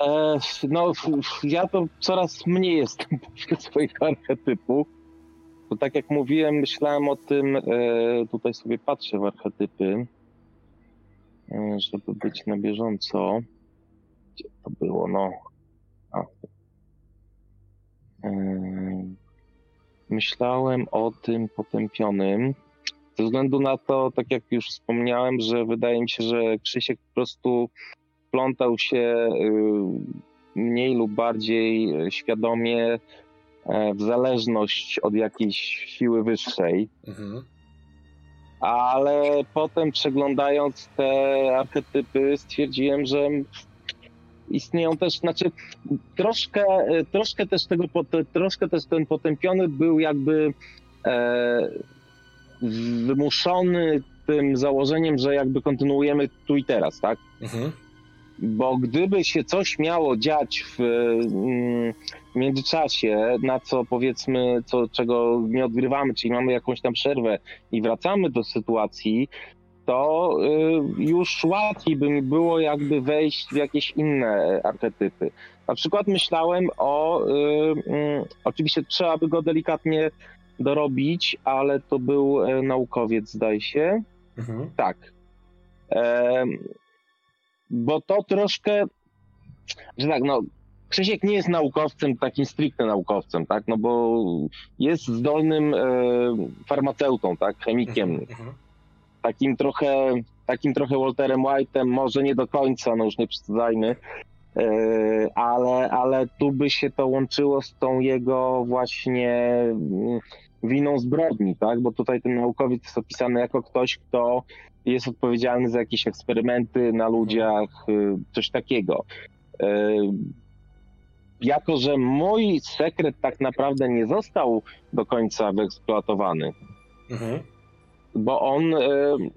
E, no, ja to coraz mniej jestem pewien swoich archetypów. To tak jak mówiłem, myślałem o tym, e, tutaj sobie patrzę w archetypy, e, żeby być na bieżąco. Gdzie to było? No. A. Myślałem o tym potępionym. Ze względu na to, tak jak już wspomniałem, że wydaje mi się, że Krzysiek po prostu wplątał się y, mniej lub bardziej świadomie e, w zależność od jakiejś siły wyższej, Mhm. ale potem przeglądając te archetypy stwierdziłem, że istnieją też, znaczy troszkę, troszkę też tego, troszkę też ten potępiony był jakby e, wymuszony tym założeniem, że jakby kontynuujemy tu i teraz, tak? Mhm. Bo gdyby się coś miało dziać w mm, międzyczasie, na co powiedzmy, co, czego nie odgrywamy, czyli mamy jakąś tam przerwę i wracamy do sytuacji, to y, już łatwiej by mi było jakby wejść w jakieś inne archetypy. Na przykład myślałem o, y, mm, oczywiście trzeba by go delikatnie dorobić, ale to był e, naukowiec, zdaje się. Mhm. Tak. Bo to troszkę, że tak, no, Krzysiek nie jest naukowcem, takim stricte naukowcem, tak, no bo jest zdolnym e, farmaceutą, tak, chemikiem, Mhm. takim trochę, takim trochę Walterem White'em, może nie do końca, no już nie przesadzajmy, ale, ale tu by się to łączyło z tą jego właśnie mm, winą zbrodni, tak, bo tutaj ten naukowiec jest opisany jako ktoś, kto jest odpowiedzialny za jakieś eksperymenty na ludziach, y, coś takiego. Y, Jako, że mój sekret tak naprawdę nie został do końca wyeksploatowany, Mhm. bo on y,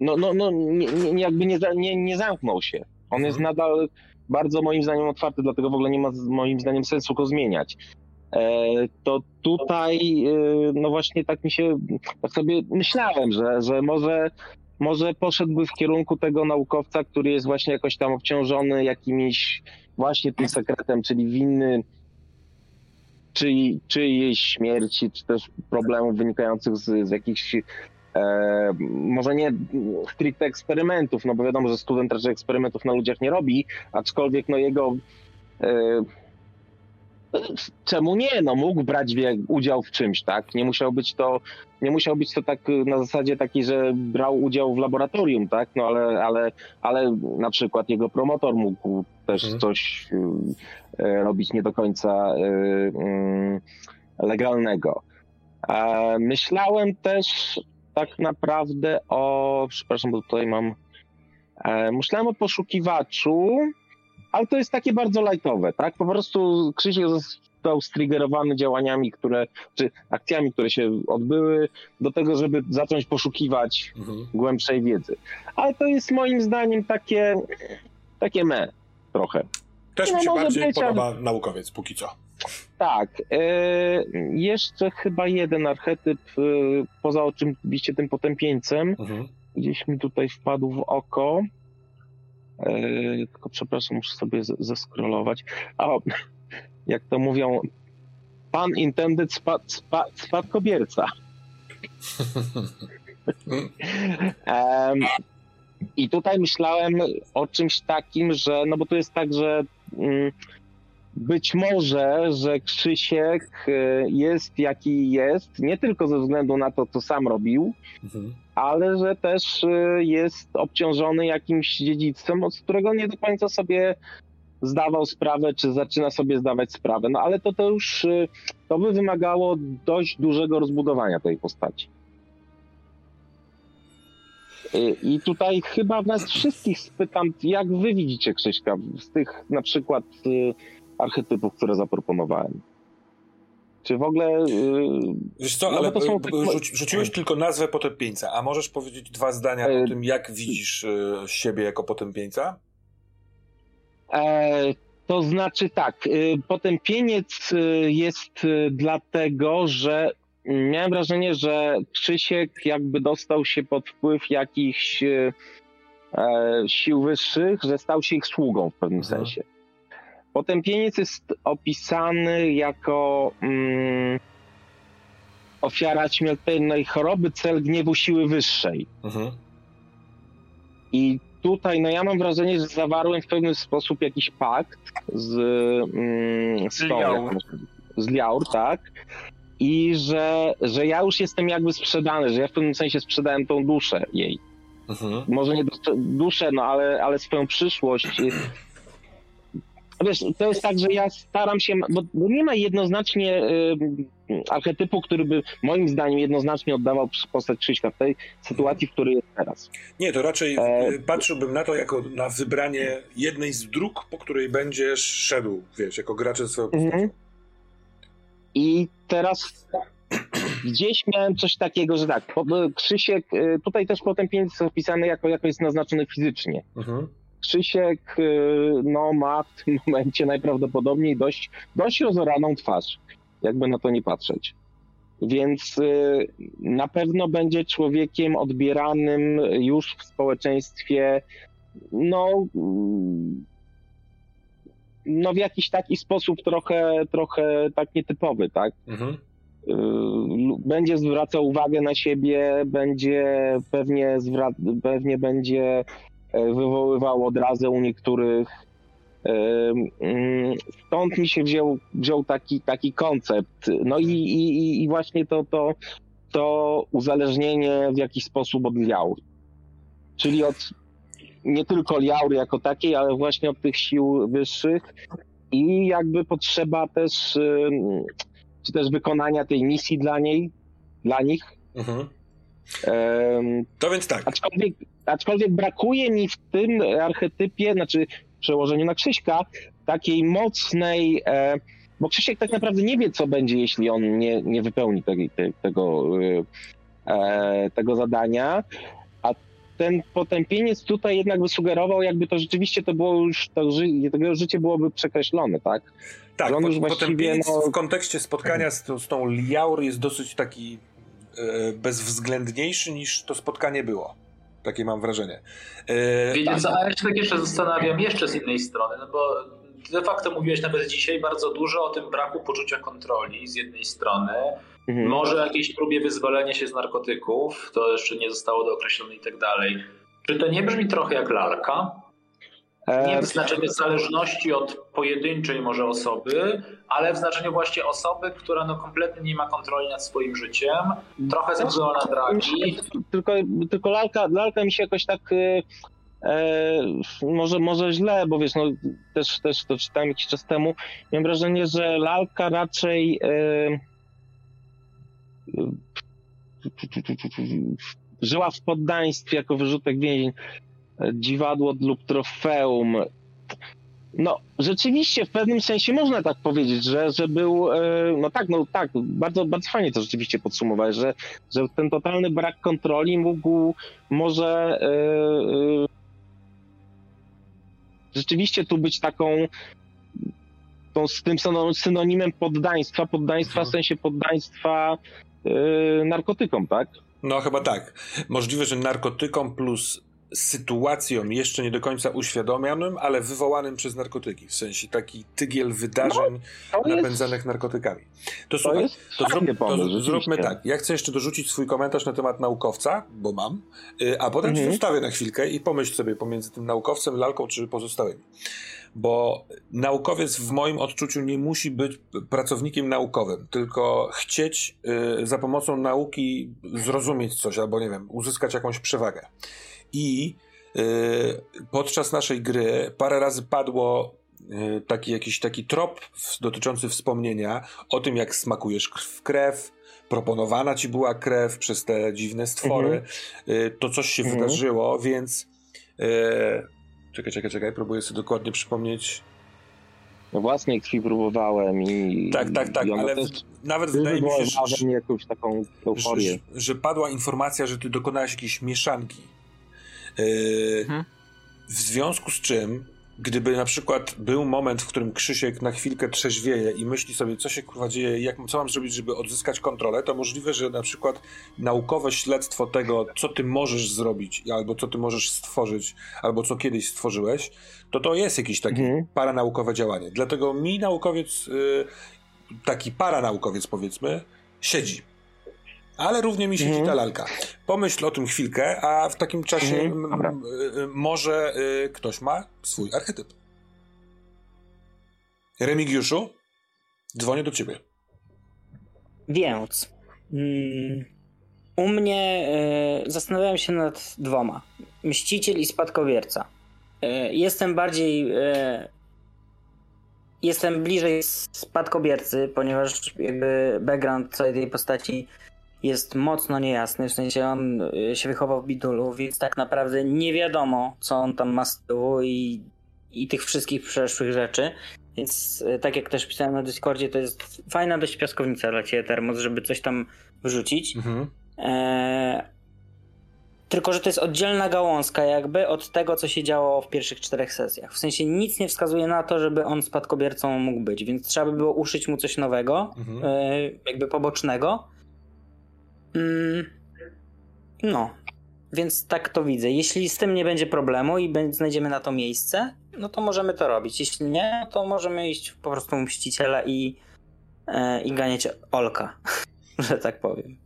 no, no, no nie, nie, jakby nie, nie, nie zamknął się. On jest nadal bardzo moim zdaniem otwarty, dlatego w ogóle nie ma moim zdaniem sensu go zmieniać. E, to tutaj, e, no właśnie tak mi się, tak sobie myślałem, że, że może, może poszedłby w kierunku tego naukowca, który jest właśnie jakoś tam obciążony jakimiś właśnie tym sekretem, czyli winny czyj, czyjejś śmierci, czy też problemów wynikających z, z jakichś e, może nie stricte eksperymentów, no bo wiadomo, że student raczej eksperymentów na ludziach nie robi, aczkolwiek no jego e, czemu nie? No mógł brać udział w czymś, tak? Nie musiał być to, nie musiał być to tak na zasadzie takiej, że brał udział w laboratorium, tak? No ale, ale, ale na przykład jego promotor mógł też Mhm. coś y, y, robić nie do końca y, y, legalnego. E, myślałem też tak naprawdę o, przepraszam, bo tutaj mam, e, myślałem o poszukiwaczu, ale to jest takie bardzo lightowe, tak? Po prostu Krzysiek został striggerowany działaniami, które, czy akcjami, które się odbyły, do tego, żeby zacząć poszukiwać Mhm. głębszej wiedzy. Ale to jest moim zdaniem takie, takie me trochę. Też mi No, się może bardziej ale- podoba naukowiec, póki co. Tak. E, jeszcze chyba jeden archetyp, e, poza oczywiście tym potępieńcem, Mhm. gdzieś mi tutaj wpadł w oko. E, tylko przepraszam, muszę sobie z- zeskrolować. A, jak to mówią, pan intended spad, spa, spadkobierca. I tutaj myślałem o czymś takim, że, no bo to jest tak, że być może, że Krzysiek e, jest jaki jest, nie tylko ze względu na to, co sam robił, Mhm. ale że też y, jest obciążony jakimś dziedzictwem, od którego nie do końca sobie zdawał sprawę, czy zaczyna sobie zdawać sprawę. No ale to, to już y, to by wymagało dość dużego rozbudowania tej postaci. Y, I tutaj chyba was wszystkich spytam, jak wy widzicie Krzyśka z tych na przykład y, archetypów, które zaproponowałem. Czy w ogóle y, Wiesz co, No, ale są rzuci, rzuciłeś tylko nazwę potępieńca, a możesz powiedzieć dwa zdania E, o tym, jak widzisz siebie jako potępieńca? E, to znaczy tak, potępieniec jest dlatego, że miałem wrażenie, że Krzysiek jakby dostał się pod wpływ jakichś y, e, sił wyższych, że stał się ich sługą w pewnym Mhm. sensie. Potępieniec jest opisany jako mm, ofiara śmiertelnej choroby, cel gniewu siły wyższej. Mhm. I tutaj, no ja mam wrażenie, że zawarłem w pewien sposób jakiś pakt z, mm, z Liaur, tak? I że, że ja już jestem jakby sprzedany, że ja w pewnym sensie sprzedałem tą duszę jej. Mhm. Może nie duszę- no ale, ale swoją przyszłość. Wiesz, to jest tak, że ja staram się, bo, bo nie ma jednoznacznie y, archetypu, który by moim zdaniem jednoznacznie oddawał postać Krzyśka w tej sytuacji, w której jest teraz. Nie, to raczej E, y, patrzyłbym na to jako na wybranie jednej z dróg, po której będziesz szedł, wiesz, jako gracze swoją postacią. Mhm. I teraz gdzieś miałem coś takiego, że tak, Krzysiek, y, tutaj też pieniądz jest opisany jako, jako jest naznaczony fizycznie. Mhm. Krzysiek y, no, ma w tym momencie najprawdopodobniej dość, dość rozoraną twarz, jakby na to nie patrzeć. Więc y, na pewno będzie człowiekiem odbieranym już w społeczeństwie, no, no w jakiś taki sposób trochę, trochę tak nietypowy, tak? Mhm. Y, będzie zwracał uwagę na siebie, będzie pewnie, zwra- pewnie będzie e, wywoływał odrazę u niektórych. Ym, ym, Stąd mi się wziął, wziął taki, taki koncept. No i, i, i właśnie to, to, to uzależnienie w jakiś sposób od Liaur. Czyli od nie tylko Liaury jako takiej, ale właśnie od tych sił wyższych i jakby potrzeba też czy też wykonania tej misji dla niej, dla nich. Mhm. Em, To więc tak. aczkolwiek, aczkolwiek brakuje mi w tym archetypie, znaczy w przełożeniu na Krzyśka, takiej mocnej, e, bo Krzysiek tak naprawdę nie wie, co będzie, jeśli on nie, nie wypełni tej, tej, tego, e, tego zadania, ten potępieniec tutaj jednak by sugerował, jakby to rzeczywiście to było już, to, ży- tego życie byłoby przekreślone, tak? Tak, że on po- już właściwie, potępieniec no- w kontekście spotkania z, tą- z tą Liaur jest dosyć taki e, bezwzględniejszy niż to spotkanie było. Takie mam wrażenie. E, Wiecie co, a ja się tak jeszcze zastanawiam jeszcze z innej strony, no bo de facto mówiłeś nawet dzisiaj bardzo dużo o tym braku poczucia kontroli z jednej strony, Mhm. może jakiejś próbie wyzwolenia się z narkotyków, to jeszcze nie zostało dookreślone i tak dalej. Czy to nie brzmi trochę jak lalka? Nie w znaczeniu zależności od pojedynczej może osoby, ale w znaczeniu właśnie osoby, która no kompletnie nie ma kontroli nad swoim życiem, trochę ze względu na dragi. tylko, tylko lalka, lalka mi się jakoś tak e, e, może, może źle, bo wiesz, no też, też to czytałem jakiś czas temu. Miałem wrażenie, że lalka raczej e, żyła w poddaństwie jako wyrzutek więzień. Dziwadło lub trofeum. No, rzeczywiście w pewnym sensie można tak powiedzieć, że, że był, e, no tak, no tak, bardzo, bardzo fajnie to rzeczywiście podsumowałeś, że, że ten totalny brak kontroli mógł może e, rzeczywiście tu być taką tą, z tym synonimem poddaństwa, poddaństwa w sensie poddaństwa narkotykom, tak? No chyba tak. Możliwe, że narkotykom plus sytuacją jeszcze nie do końca uświadomionym, ale wywołanym przez narkotyki. W sensie taki tygiel wydarzeń no, napędzanych jest... narkotykami. To, to słuchaj, to, zrób, pomysł, to zróbmy tak. Ja chcę jeszcze dorzucić swój komentarz na temat naukowca, bo mam, y, a potem mhm. zostawię na chwilkę i pomyśl sobie pomiędzy tym naukowcem, lalką czy pozostałymi. Bo naukowiec w moim odczuciu nie musi być pracownikiem naukowym, tylko chcieć y, za pomocą nauki zrozumieć coś albo, nie wiem, uzyskać jakąś przewagę. I y, podczas naszej gry parę razy padło y, taki jakiś taki trop dotyczący wspomnienia o tym, jak smakujesz w krew, proponowana ci była krew przez te dziwne stwory, mhm. to coś się mhm. wydarzyło, więc czekaj, czekaj, czekaj, próbuję sobie dokładnie przypomnieć. No własnej krwi próbowałem i... Tak, tak, tak, ale w, nawet wydaje mi się, że, jakąś taką euforię. Że, że padła informacja, że ty dokonałeś jakiejś mieszanki Yy, mhm. W związku z czym, gdyby na przykład był moment, w którym Krzysiek na chwilkę trzeźwieje i myśli sobie, co się kurwa dzieje, jak, co mam zrobić, żeby odzyskać kontrolę, to możliwe, że na przykład naukowe śledztwo tego, co ty możesz zrobić, albo co ty możesz stworzyć, albo co kiedyś stworzyłeś, to to jest jakieś takie mhm. paranaukowe działanie. Dlatego mi naukowiec, yy, taki paranaukowiec powiedzmy, siedzi ale równie mi siedzi mhm. ta lalka. Pomyśl o tym chwilkę, a w takim czasie mhm. może y, ktoś ma swój archetyp. Remigiuszu, dzwonię do ciebie. Więc mm, u mnie y, zastanawiałem się nad dwoma. Mściciel i spadkobierca. Y, jestem bardziej y, jestem bliżej spadkobiercy, ponieważ jakby background całej tej postaci jest mocno niejasny, w sensie on y, się wychował w Bidulu, więc tak naprawdę nie wiadomo, co on tam ma z tyłu i, i tych wszystkich przeszłych rzeczy. Więc y, tak jak też pisałem na Discordzie, to jest fajna dość piaskownica dla Ciebie, Termos, żeby coś tam wrzucić. Mhm. E... Tylko, że to jest oddzielna gałązka jakby od tego, co się działo w pierwszych czterech sesjach. W sensie nic nie wskazuje na to, żeby on spadkobiercą mógł być, więc trzeba by było uszyć mu coś nowego, mhm. e... jakby pobocznego. Mm, no, więc tak to widzę. Jeśli z tym nie będzie problemu i znajdziemy na to miejsce, no to możemy to robić. Jeśli nie, to możemy iść po prostu mściciela i, e, i ganiać Olka, że tak powiem.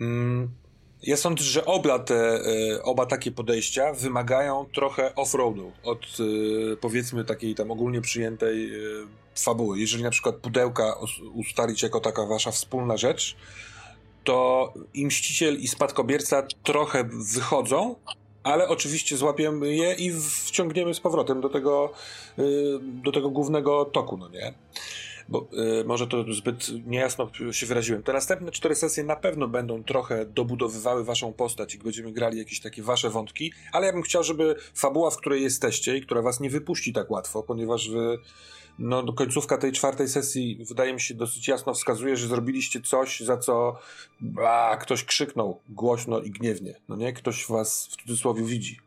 Mm, ja sądzę, że oba, te, e, oba takie podejścia wymagają trochę off-roadu od e, powiedzmy takiej tam ogólnie przyjętej fabuły. Jeżeli na przykład pudełka ustalić jako taka wasza wspólna rzecz, to i mściciel i spadkobierca trochę wychodzą, ale oczywiście złapiemy je i wciągniemy z powrotem do tego, y, do tego głównego toku, no nie? Bo y, może to zbyt niejasno się wyraziłem. Te następne cztery sesje na pewno będą trochę dobudowywały waszą postać i będziemy grali jakieś takie wasze wątki, ale ja bym chciał, żeby fabuła, w której jesteście i która was nie wypuści tak łatwo, ponieważ wy no, końcówka tej czwartej sesji wydaje mi się dosyć jasno wskazuje, że zrobiliście coś, za co a, ktoś krzyknął głośno i gniewnie. No nie? Ktoś was w cudzysłowie widzi.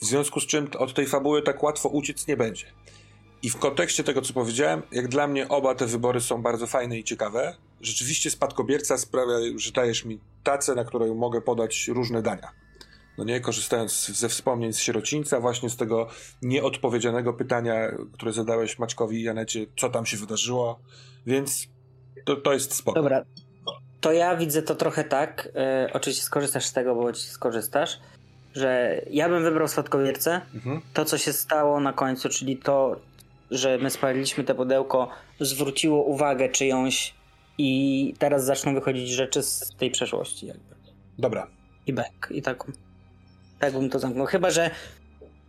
W związku z czym od tej fabuły tak łatwo uciec nie będzie. I w kontekście tego, co powiedziałem, jak dla mnie oba te wybory są bardzo fajne i ciekawe. Rzeczywiście spadkobierca sprawia, że dajesz mi tacę, na której mogę podać różne dania no nie, korzystając ze wspomnień z sierocińca, właśnie z tego nieodpowiedzianego pytania, które zadałeś Maćkowi i Janecie, co tam się wydarzyło, więc to, to jest spoko. Dobra, to ja widzę to trochę tak, e, oczywiście skorzystasz z tego, bo skorzystasz, że ja bym wybrał spadkobiercę, mhm. to co się stało na końcu, czyli to, że my spaliliśmy te pudełko, zwróciło uwagę czyjąś i teraz zaczną wychodzić rzeczy z tej przeszłości jakby. Dobra. I back, i tak tak bym to zamknął. Chyba, że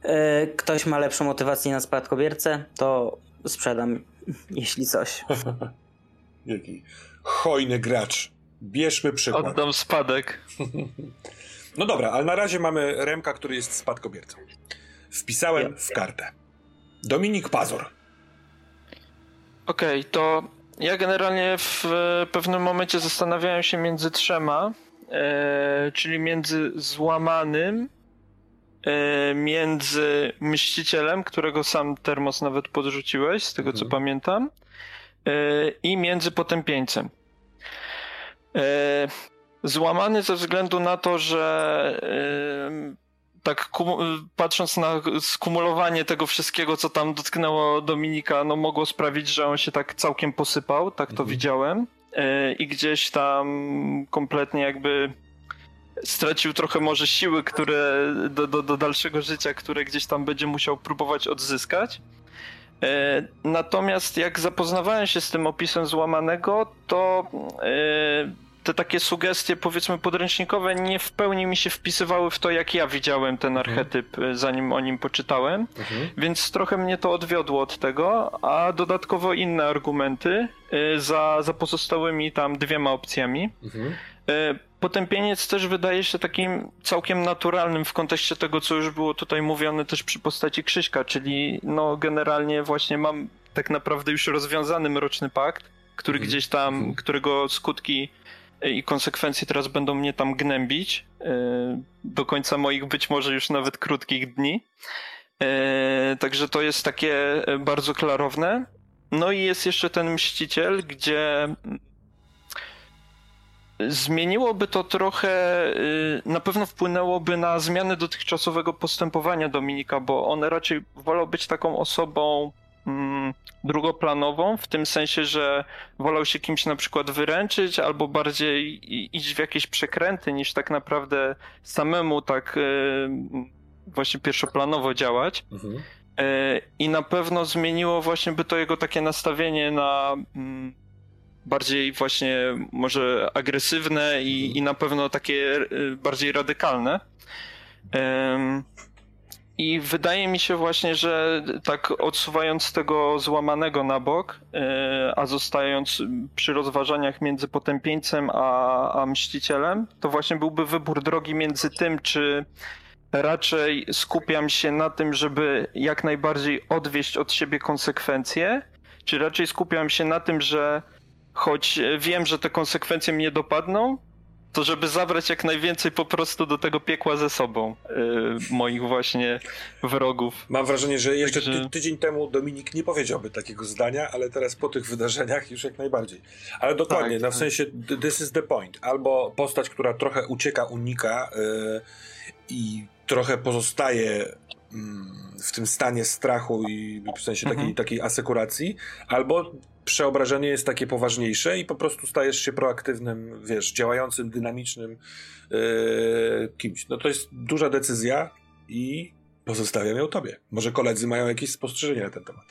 e, ktoś ma lepszą motywację na spadkobiercę, to sprzedam, jeśli coś. Jaki hojny gracz. Bierzmy przykład. Oddam spadek. no dobra, ale na razie mamy Remka, który jest spadkobiercą. Wpisałem w kartę. Dominik Pazor. Okej, okay, to ja generalnie w pewnym momencie zastanawiałem się między trzema, e, czyli między złamanym, e, między mścicielem, którego sam termos nawet podrzuciłeś, z tego mhm. co pamiętam, e, i między potępieńcem. E, złamany ze względu na to, że e, tak patrząc na skumulowanie tego wszystkiego, co tam dotknęło Dominika, no mogło sprawić, że on się tak całkiem posypał, tak to mhm. widziałem. E, I gdzieś tam kompletnie jakby stracił trochę może siły, które do, do, do dalszego życia, które gdzieś tam będzie musiał próbować odzyskać. E, natomiast jak zapoznawałem się z tym opisem złamanego, to e, te takie sugestie, powiedzmy, podręcznikowe nie w pełni mi się wpisywały w to, jak ja widziałem ten mhm. archetyp, mhm. zanim o nim poczytałem, mhm. więc trochę mnie to odwiodło od tego, a dodatkowo inne argumenty za, za pozostałymi tam dwiema opcjami. Mhm. Potępieniec też wydaje się takim całkiem naturalnym w kontekście tego, co już było tutaj mówione też przy postaci Krzyśka, czyli no generalnie właśnie mam tak naprawdę już rozwiązany mroczny pakt, który mhm. gdzieś tam, mhm. którego skutki i konsekwencje teraz będą mnie tam gnębić e, do końca moich być może już nawet krótkich dni. E, także to jest takie e, bardzo klarowne. No i jest jeszcze ten mściciel, gdzie zmieniłoby to trochę, na pewno wpłynęłoby na zmianę dotychczasowego postępowania Dominika, bo on raczej wolał być taką osobą mm, drugoplanową, w tym sensie, że wolał się kimś na przykład wyręczyć, albo bardziej iść w jakieś przekręty, niż tak naprawdę samemu tak e, właśnie pierwszoplanowo działać. Mhm. E, I na pewno zmieniło właśnie by to jego takie nastawienie na mm, bardziej właśnie może agresywne i, i na pewno takie e, bardziej radykalne. I wydaje mi się właśnie, że tak odsuwając tego złamanego na bok, e, a zostając przy rozważaniach między potępieńcem a, a mścicielem, to właśnie byłby wybór drogi między tym, czy raczej skupiam się na tym, żeby jak najbardziej odwieść od siebie konsekwencje, czy raczej skupiam się na tym, że choć wiem, że te konsekwencje mnie dopadną, to żeby zabrać jak najwięcej po prostu do tego piekła ze sobą yy, moich właśnie wrogów. Mam wrażenie, że jeszcze ty, tydzień temu Dominik nie powiedziałby takiego zdania, ale teraz po tych wydarzeniach już jak najbardziej. Ale dokładnie, tak, no w tak. sensie this is the point. Albo postać, która trochę ucieka, unika yy, i trochę pozostaje mm, w tym stanie strachu i w sensie takiej, mhm. takiej asekuracji, albo przeobrażenie jest takie poważniejsze i po prostu stajesz się proaktywnym, wiesz, działającym, dynamicznym yy, kimś. No to jest duża decyzja i pozostawiam ją tobie. Może koledzy mają jakieś spostrzeżenia na ten temat.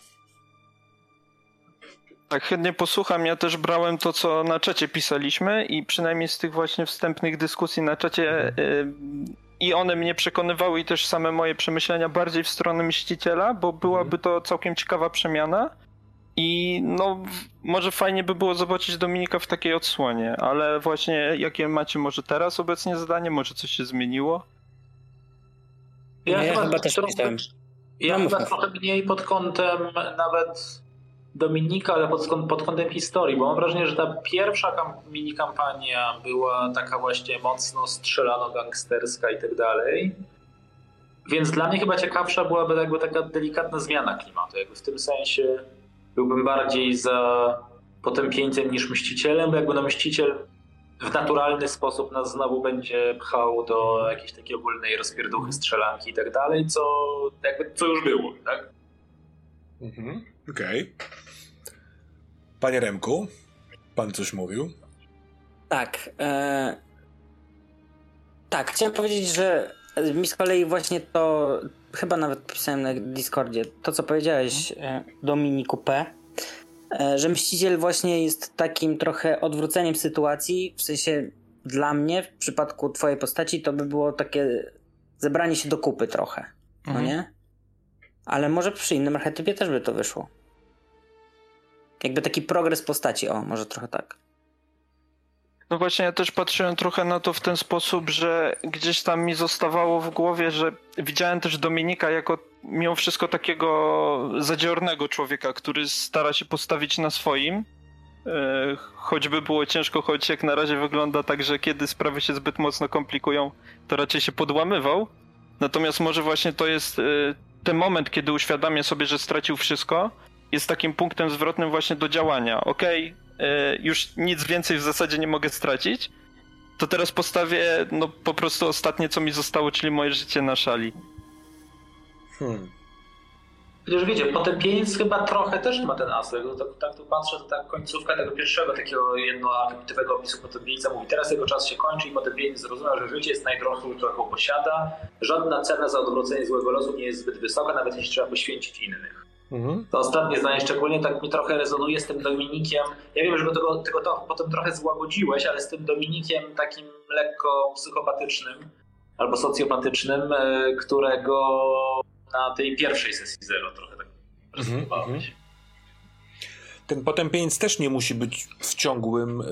Tak, chętnie posłucham. Ja też brałem to, co na czacie pisaliśmy i przynajmniej z tych właśnie wstępnych dyskusji na czacie yy, i one mnie przekonywały i też same moje przemyślenia bardziej w stronę Mściciela, bo byłaby to całkiem ciekawa przemiana. I no, może fajnie by było zobaczyć Dominika w takiej odsłonie, ale właśnie jakie macie może teraz obecnie zdanie? Może coś się zmieniło? Ja, ja chyba, też trochę, Ja no, chyba trochę mniej pod kątem nawet Dominika, ale pod, pod kątem historii, bo mam wrażenie, że ta pierwsza kam mini kampania była taka właśnie mocno strzelano-gangsterska i tak dalej. Więc dla mnie chyba ciekawsza byłaby jakby taka delikatna zmiana klimatu, jakby w tym sensie byłbym bardziej za potępieńcem niż mścicielem, bo jakby no mściciel w naturalny sposób nas znowu będzie pchał do jakiejś takiej ogólnej rozpierduchy, strzelanki i tak dalej, co jakby co już było, tak? Mhm, okej. Okay. Panie Remku, pan coś mówił? Tak. E... Tak, chciałem powiedzieć, że mi z kolei właśnie to, chyba nawet pisałem na Discordzie, to co powiedziałeś e, Dominiku P., e, że Mściciel właśnie jest takim trochę odwróceniem sytuacji, w sensie dla mnie, w przypadku twojej postaci, to by było takie zebranie się do kupy trochę, no mhm. no nie? Ale może przy innym archetypie też by to wyszło. Jakby taki progres postaci, o, może trochę tak. No właśnie, ja też patrzyłem trochę na to w ten sposób, że gdzieś tam mi zostawało w głowie, że widziałem też Dominika jako mimo wszystko takiego zadziornego człowieka, który stara się postawić na swoim. E, choćby było ciężko, choć jak na razie wygląda tak, że kiedy sprawy się zbyt mocno komplikują, to raczej się podłamywał. Natomiast może właśnie to jest e, ten moment, kiedy uświadamia sobie, że stracił wszystko, jest takim punktem zwrotnym właśnie do działania. Okej, okay, już nic więcej w zasadzie nie mogę stracić, to teraz postawię no po prostu ostatnie, co mi zostało, czyli moje życie na szali. Hmm. Chociaż wiecie, potępieniec chyba trochę też ma ten aspekt. Tak, tak tu patrzę, to tak końcówka tego pierwszego takiego jednoakapitowego opisu potępieńca mówi, teraz jego czas się kończy i potępieniec zrozumiał, że życie jest najdroższą, którą posiada. Żadna cena za odwrócenie złego losu nie jest zbyt wysoka, nawet jeśli trzeba poświęcić innych. Mhm. To ostatnie zdanie szczególnie tak mi trochę rezonuje z tym Dominikiem. Ja wiem, że tego, tego to potem trochę złagodziłeś, ale z tym Dominikiem takim lekko psychopatycznym albo socjopatycznym, e, którego na tej pierwszej sesji zero trochę tak mhm, mhm. Ten potępieniec też nie musi być w ciągłym y,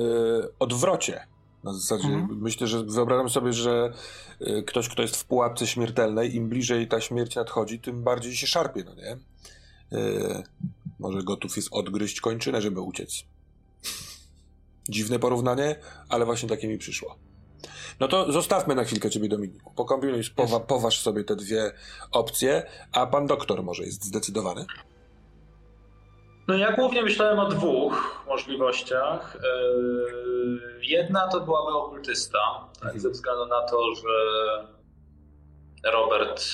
odwrocie. Na zasadzie mhm. myślę, że wyobrażam sobie, że y, ktoś, kto jest w pułapce śmiertelnej, im bliżej ta śmierć nadchodzi, tym bardziej się szarpie, no nie? Y, może gotów jest odgryźć kończynę, żeby uciec. Dziwne porównanie, ale właśnie takie mi przyszło. No to zostawmy na chwilkę ciebie, Dominiku. Pokombinuj, powa poważ sobie te dwie opcje, a pan doktor może jest zdecydowany. No ja głównie myślałem o dwóch możliwościach. Yy, jedna to byłaby okultysta, tak, mhm. ze względu na to, że Robert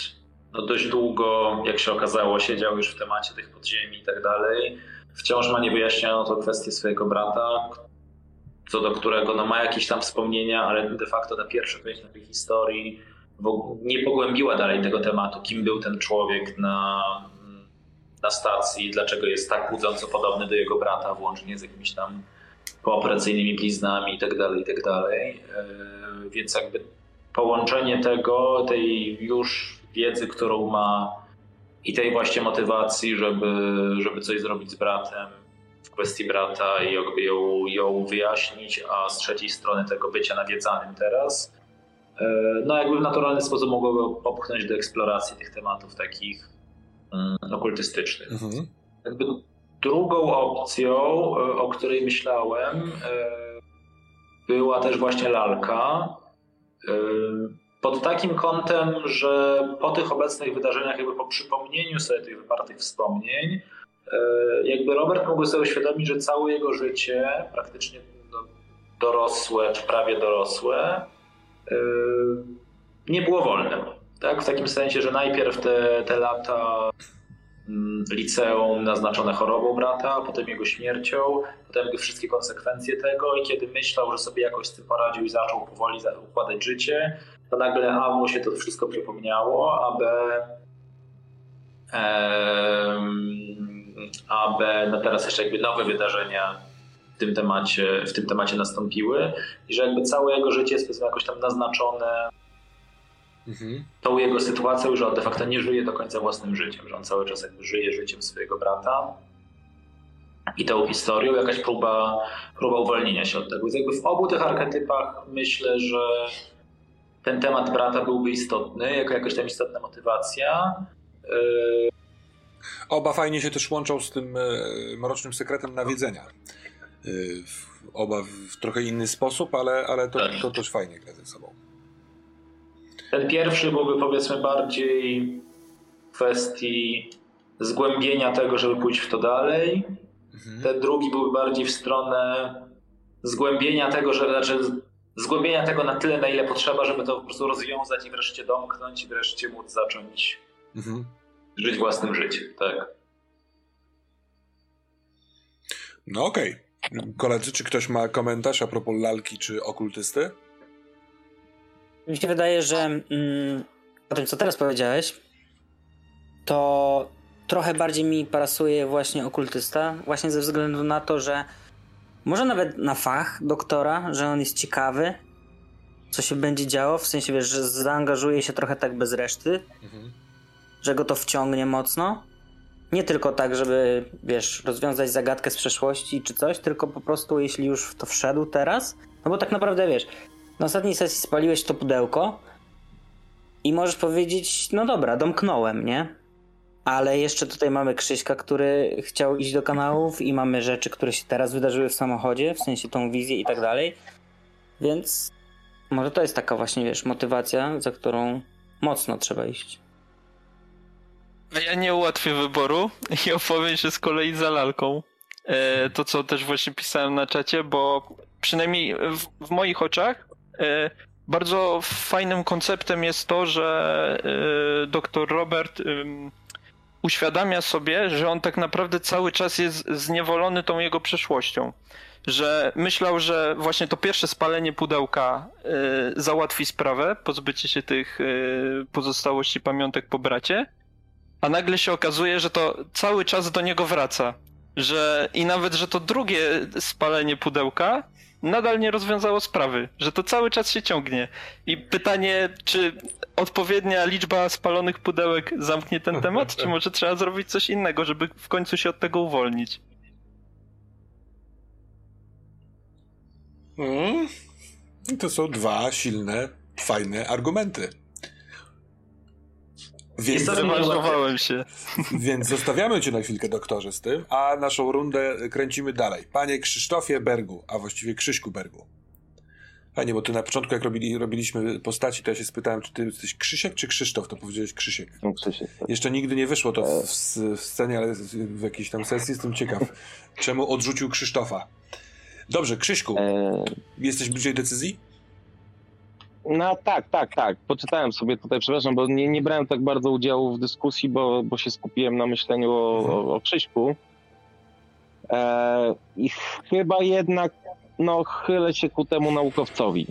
no dość długo, jak się okazało, siedział już w temacie tych podziemi i tak dalej. Wciąż ma niewyjaśnioną to kwestię swojego brata, co do którego no, ma jakieś tam wspomnienia, ale de facto ta pierwsza część tej historii nie pogłębiła dalej tego tematu, kim był ten człowiek na, na stacji, dlaczego jest tak budząco podobny do jego brata, włącznie z jakimiś tam pooperacyjnymi bliznami itd., tak itd. Tak e, więc jakby połączenie tego, tej już wiedzy, którą ma i tej właśnie motywacji, żeby, żeby coś zrobić z bratem, kwestii brata i jakby ją, ją wyjaśnić, a z trzeciej strony tego bycia nawiedzanym teraz, e, no jakby w naturalny sposób mogłoby popchnąć do eksploracji tych tematów takich mm, okultystycznych. Mhm. Jakby drugą opcją, e, o której myślałem, e, była też właśnie lalka. Pod takim kątem, że po tych obecnych wydarzeniach, jakby po przypomnieniu sobie tych wypartych wspomnień, E, jakby Robert mógł sobie uświadomić, że całe jego życie, praktycznie dorosłe, czy prawie dorosłe, e, nie było wolne. Tak? W takim sensie, że najpierw te, te lata mm, liceum naznaczone chorobą brata, potem jego śmiercią, potem wszystkie konsekwencje tego i kiedy myślał, że sobie jakoś z tym poradził i zaczął powoli układać życie, to nagle A mu się to wszystko przypomniało, a B aby no teraz jeszcze jakby nowe wydarzenia w tym temacie, w tym temacie nastąpiły i że jakby całe jego życie jest powiedzmy jakoś tam naznaczone mhm. tą jego sytuacją, że on de facto nie żyje do końca własnym życiem, że on cały czas jakby żyje życiem swojego brata i tą historią jakaś próba, próba uwolnienia się od tego. Więc jakby w obu tych archetypach myślę, że ten temat brata byłby istotny, jako jakaś tam istotna motywacja. Yy, Oba fajnie się też łączą z tym e, mrocznym sekretem nawiedzenia. E, oba w trochę inny sposób, ale, ale to, to też fajnie gra ze sobą. Ten pierwszy byłby powiedzmy bardziej kwestii zgłębienia tego, żeby pójść w to dalej. Mhm. Ten drugi byłby bardziej w stronę zgłębienia tego, że znaczy zgłębienia tego na tyle, na ile potrzeba, żeby to po prostu rozwiązać i wreszcie domknąć i wreszcie móc zacząć mhm żyć własnym życiem, tak. No okej. Okay. Koledzy, czy ktoś ma komentarz a propos lalki czy okultysty? Mi się wydaje, że mm, po tym, co teraz powiedziałeś, to trochę bardziej mi pasuje właśnie okultysta, właśnie ze względu na to, że może nawet na fach doktora, że on jest ciekawy, co się będzie działo, w sensie, wiesz, że zaangażuje się trochę tak bez reszty. Mhm że go to wciągnie mocno. Nie tylko tak, żeby, wiesz, rozwiązać zagadkę z przeszłości czy coś, tylko po prostu jeśli już w to wszedł teraz, No bo tak naprawdę wiesz, na ostatniej sesji spaliłeś to pudełko i możesz powiedzieć, no dobra, domknąłem, nie? Ale jeszcze tutaj mamy Krzyśka, który chciał iść do kanałów i mamy rzeczy, które się teraz wydarzyły w samochodzie, w sensie tą wizję i tak dalej. Więc może to jest taka właśnie, wiesz, motywacja, za którą mocno trzeba iść. A ja nie ułatwię wyboru i opowiem się z kolei za lalką. E, to, co też właśnie pisałem na czacie, bo przynajmniej w, w moich oczach e, bardzo fajnym konceptem jest to, że e, dr Robert uświadamia sobie, że on tak naprawdę cały czas jest zniewolony tą jego przeszłością. Że myślał, że właśnie to pierwsze spalenie pudełka y, załatwi sprawę, pozbycie się tych y, pozostałości pamiątek po bracie, a nagle się okazuje, że to cały czas do niego wraca. Że i nawet, że to drugie spalenie pudełka nadal nie rozwiązało sprawy, że to cały czas się ciągnie. I pytanie, czy odpowiednia liczba spalonych pudełek zamknie ten temat, czy może trzeba zrobić coś innego, żeby w końcu się od tego uwolnić? Mm. To są dwa silne, fajne argumenty. Więc, Zrewanżowałem się. więc zostawiamy cię na chwilkę, doktorze, z tym, a naszą rundę kręcimy dalej. Panie Krzysztofie Bergu, a właściwie Krzyśku Bergu. Fajnie, bo ty na początku, jak robili, robiliśmy postaci, to ja się spytałem, czy ty jesteś Krzysiek czy Krzysztof? To powiedziałeś Krzysiek. No, Krzysiek. Jeszcze nigdy nie wyszło to w, w scenie, ale w jakiejś tam sesji jestem ciekaw, czemu odrzucił Krzysztofa. Dobrze, Krzyśku, E, jesteś bliżej decyzji? No tak, tak, tak. Poczytałem sobie tutaj, przepraszam, bo nie, nie brałem tak bardzo udziału w dyskusji, bo, bo się skupiłem na myśleniu o, o, o Krzyśku. E, I chyba jednak no, chylę się ku temu naukowcowi.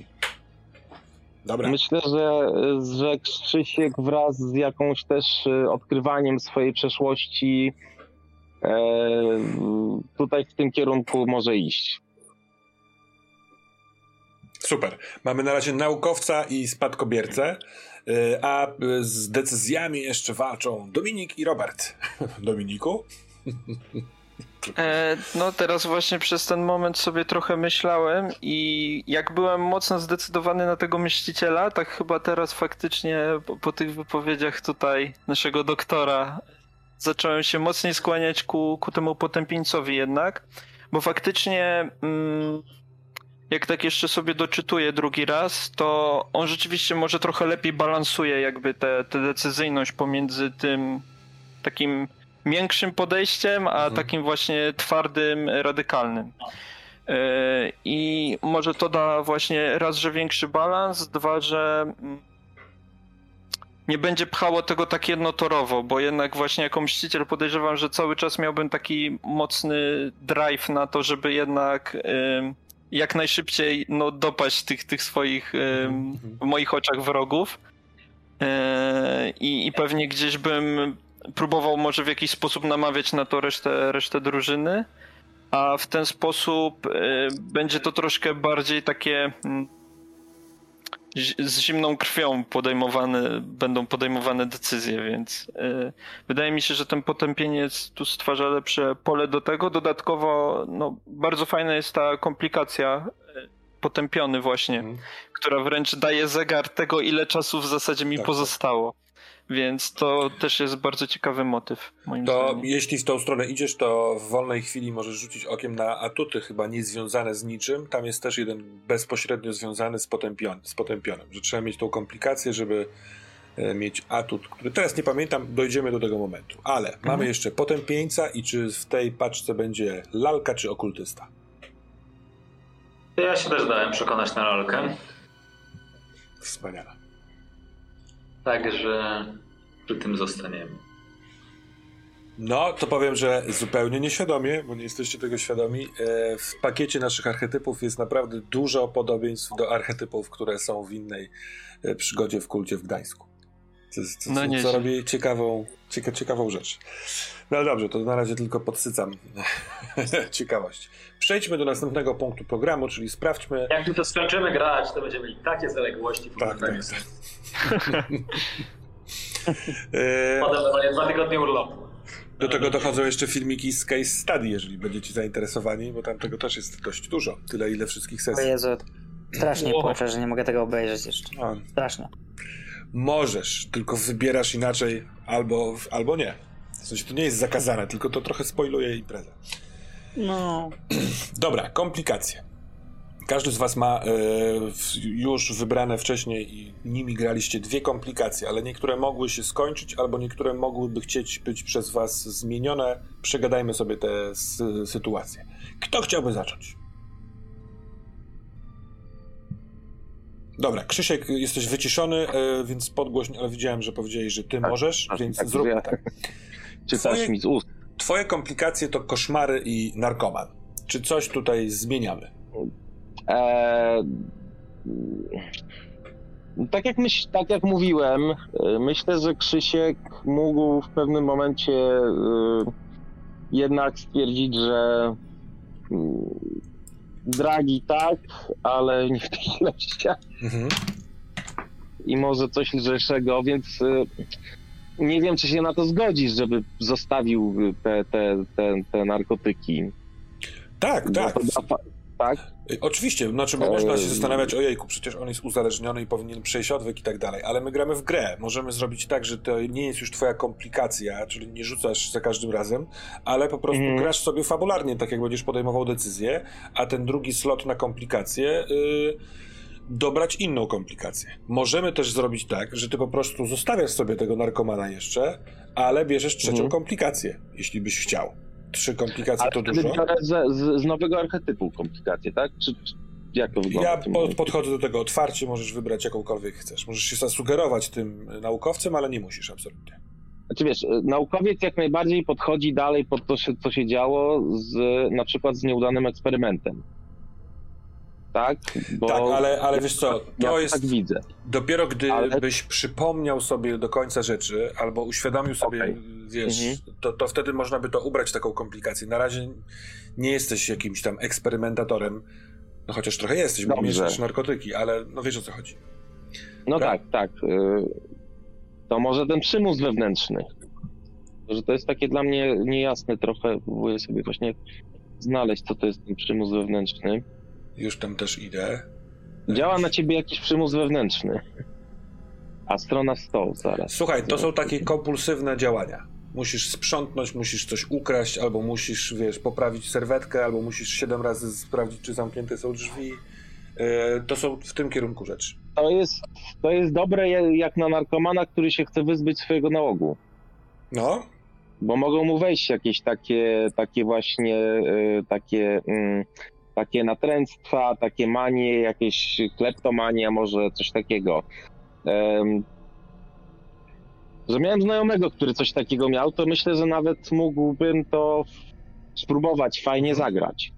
Dobra. Myślę, że, że Krzysiek wraz z jakąś też e, odkrywaniem swojej przeszłości e, tutaj w tym kierunku może iść. Super. Mamy na razie naukowca i spadkobiercę, y, a y, z decyzjami jeszcze walczą Dominik i Robert. Dominiku? E, no teraz właśnie przez ten moment sobie trochę myślałem i jak byłem mocno zdecydowany na tego myśliciela, tak chyba teraz faktycznie po, po tych wypowiedziach tutaj naszego doktora zacząłem się mocniej skłaniać ku, ku temu potępieńcowi jednak, bo faktycznie mm, jak tak jeszcze sobie doczytuję drugi raz, to on rzeczywiście może trochę lepiej balansuje jakby tę decyzyjność pomiędzy tym takim miększym podejściem, a Mhm. takim właśnie twardym, radykalnym. Yy, I może to da właśnie raz, że większy balans, dwa, że mm, nie będzie pchało tego tak jednotorowo, bo jednak właśnie jako mściciel podejrzewam, że cały czas miałbym taki mocny drive na to, żeby jednak ym, jak najszybciej no, dopaść tych, tych swoich ym, w moich oczach wrogów. Yy, I, I pewnie gdzieś bym próbował może w jakiś sposób namawiać na to resztę, resztę drużyny, a w ten sposób y, będzie to troszkę bardziej takie mm, z zimną krwią podejmowane, będą podejmowane decyzje, więc y, wydaje mi się, że ten potępieniec tu stwarza lepsze pole do tego. Dodatkowo no, bardzo fajna jest ta komplikacja y, potępiony właśnie, Mhm. która wręcz daje zegar tego, ile czasu w zasadzie mi Tak, tak. pozostało. Więc to też jest bardzo ciekawy motyw, moim To zdaniem. jeśli w tą stronę idziesz, to w wolnej chwili możesz rzucić okiem na atuty, chyba nie związane z niczym. Tam jest też jeden bezpośrednio związany z, potępion z potępionym, że trzeba mieć tą komplikację, żeby e, mieć atut, który teraz nie pamiętam, dojdziemy do tego momentu. Ale mamy jeszcze potępieńca i czy w tej paczce będzie lalka czy okultysta? Ja się też dałem przekonać na lalkę. Wspaniale. Także przy tym zostaniemy. No, to powiem, że zupełnie nieświadomie, bo nie jesteście tego świadomi. e, W pakiecie naszych archetypów jest naprawdę dużo podobieństw do archetypów, które są w innej e, przygodzie w kulcie w Gdańsku. Co, co, No co, robi ciekawą, cieka, ciekawą rzecz. No dobrze, to na razie tylko podsycam ciekawość. Przejdźmy do następnego punktu programu, czyli sprawdźmy. Jak my to skończymy grać, to będziemy mieli takie zaległości w Tak, tak, z- E, Potem dwa tygodnie urlopu. Do tego dochodzą jeszcze filmiki z case study, jeżeli będziecie zainteresowani, bo tam tego też jest dość dużo. Tyle, ile wszystkich O sesji. Jezu, Strasznie Wow. płaczę, że nie mogę tego obejrzeć jeszcze. A, Strasznie. Możesz, tylko wybierasz inaczej albo, albo nie. W sensie to nie jest zakazane, tylko to trochę spoiluje imprezę. No. Dobra, komplikacje. Każdy z was ma e, już wybrane wcześniej i nimi graliście dwie komplikacje, ale niektóre mogły się skończyć, albo niektóre mogłyby chcieć być przez was zmienione. Przegadajmy sobie te sytuacje. Kto chciałby zacząć? Dobra, Krzysiek, jesteś wyciszony, e, więc podgłośń, ale widziałem, że powiedziałeś, że ty Tak, możesz, tak, więc tak, zróbmy ja- tak. Czytasz Twoje- mi z ust. Twoje komplikacje to koszmary i narkoman. Czy coś tutaj zmieniamy? Eee, tak, jak myśl, tak jak mówiłem, e, myślę, że Krzysiek mógł w pewnym momencie e, jednak stwierdzić, że mm, dragi tak, ale nie w tych ilościach Mhm. i może coś lżejszego, więc e, nie wiem, czy się na to zgodzisz, żeby zostawił te, te, te, te narkotyki. Tak, tak. Tak? Y, Oczywiście, znaczy, bo można się zastanawiać, ojejku, przecież on jest uzależniony i powinien przejść odwyk i tak dalej, ale my gramy w grę. Możemy zrobić tak, że to nie jest już twoja komplikacja, czyli nie rzucasz za każdym razem, ale po prostu Mhm. grasz sobie fabularnie, tak jak będziesz podejmował decyzję, a ten drugi slot na komplikację y, dobrać inną komplikację. Możemy też zrobić tak, że ty po prostu zostawiasz sobie tego narkomana jeszcze, ale bierzesz trzecią Mhm. komplikację, jeśli byś chciał. Trzy komplikacje to wtedy dużo. biorę z, z, z nowego archetypu komplikacje, tak? Czy, czy jak to wygląda? Ja podchodzę do tego otwarcie, możesz wybrać jakąkolwiek chcesz. Możesz się zasugerować tym naukowcem, ale nie musisz absolutnie. Znaczy wiesz, naukowiec jak najbardziej podchodzi dalej pod to, co się działo z na przykład z nieudanym eksperymentem. Tak? Bo tak, ale, ale wiesz co, ja to to jest tak widzę. dopiero gdy Ale- przypomniał sobie do końca rzeczy, albo uświadomił sobie, Okej. wiesz, Mhm. to, to wtedy można by to ubrać taką komplikację. Na razie nie jesteś jakimś tam eksperymentatorem, no chociaż trochę jesteś, bo Dobrze. mieszasz narkotyki, ale no wiesz o co chodzi. No Tak? tak, tak. To może ten przymus wewnętrzny. Że to jest takie dla mnie niejasne trochę. Próbuję sobie właśnie znaleźć, co to jest ten przymus wewnętrzny. Już tam też idę. Działa na ciebie jakiś przymus wewnętrzny. A strona 100 zaraz. Słuchaj, to są takie kompulsywne działania. Musisz sprzątnąć, musisz coś ukraść, albo musisz, wiesz, poprawić serwetkę, albo musisz siedem razy sprawdzić, czy zamknięte są drzwi. E, To są w tym kierunku rzeczy. To jest, to jest dobre jak na narkomana, który się chce wyzbyć swojego nałogu. No, Bo mogą mu wejść jakieś takie, takie właśnie, y, takie, mm, takie natręctwa, takie manie, jakieś kleptomania, może coś takiego. Em, że miałem znajomego, który coś takiego miał, to myślę, że nawet mógłbym to spróbować fajnie zagrać.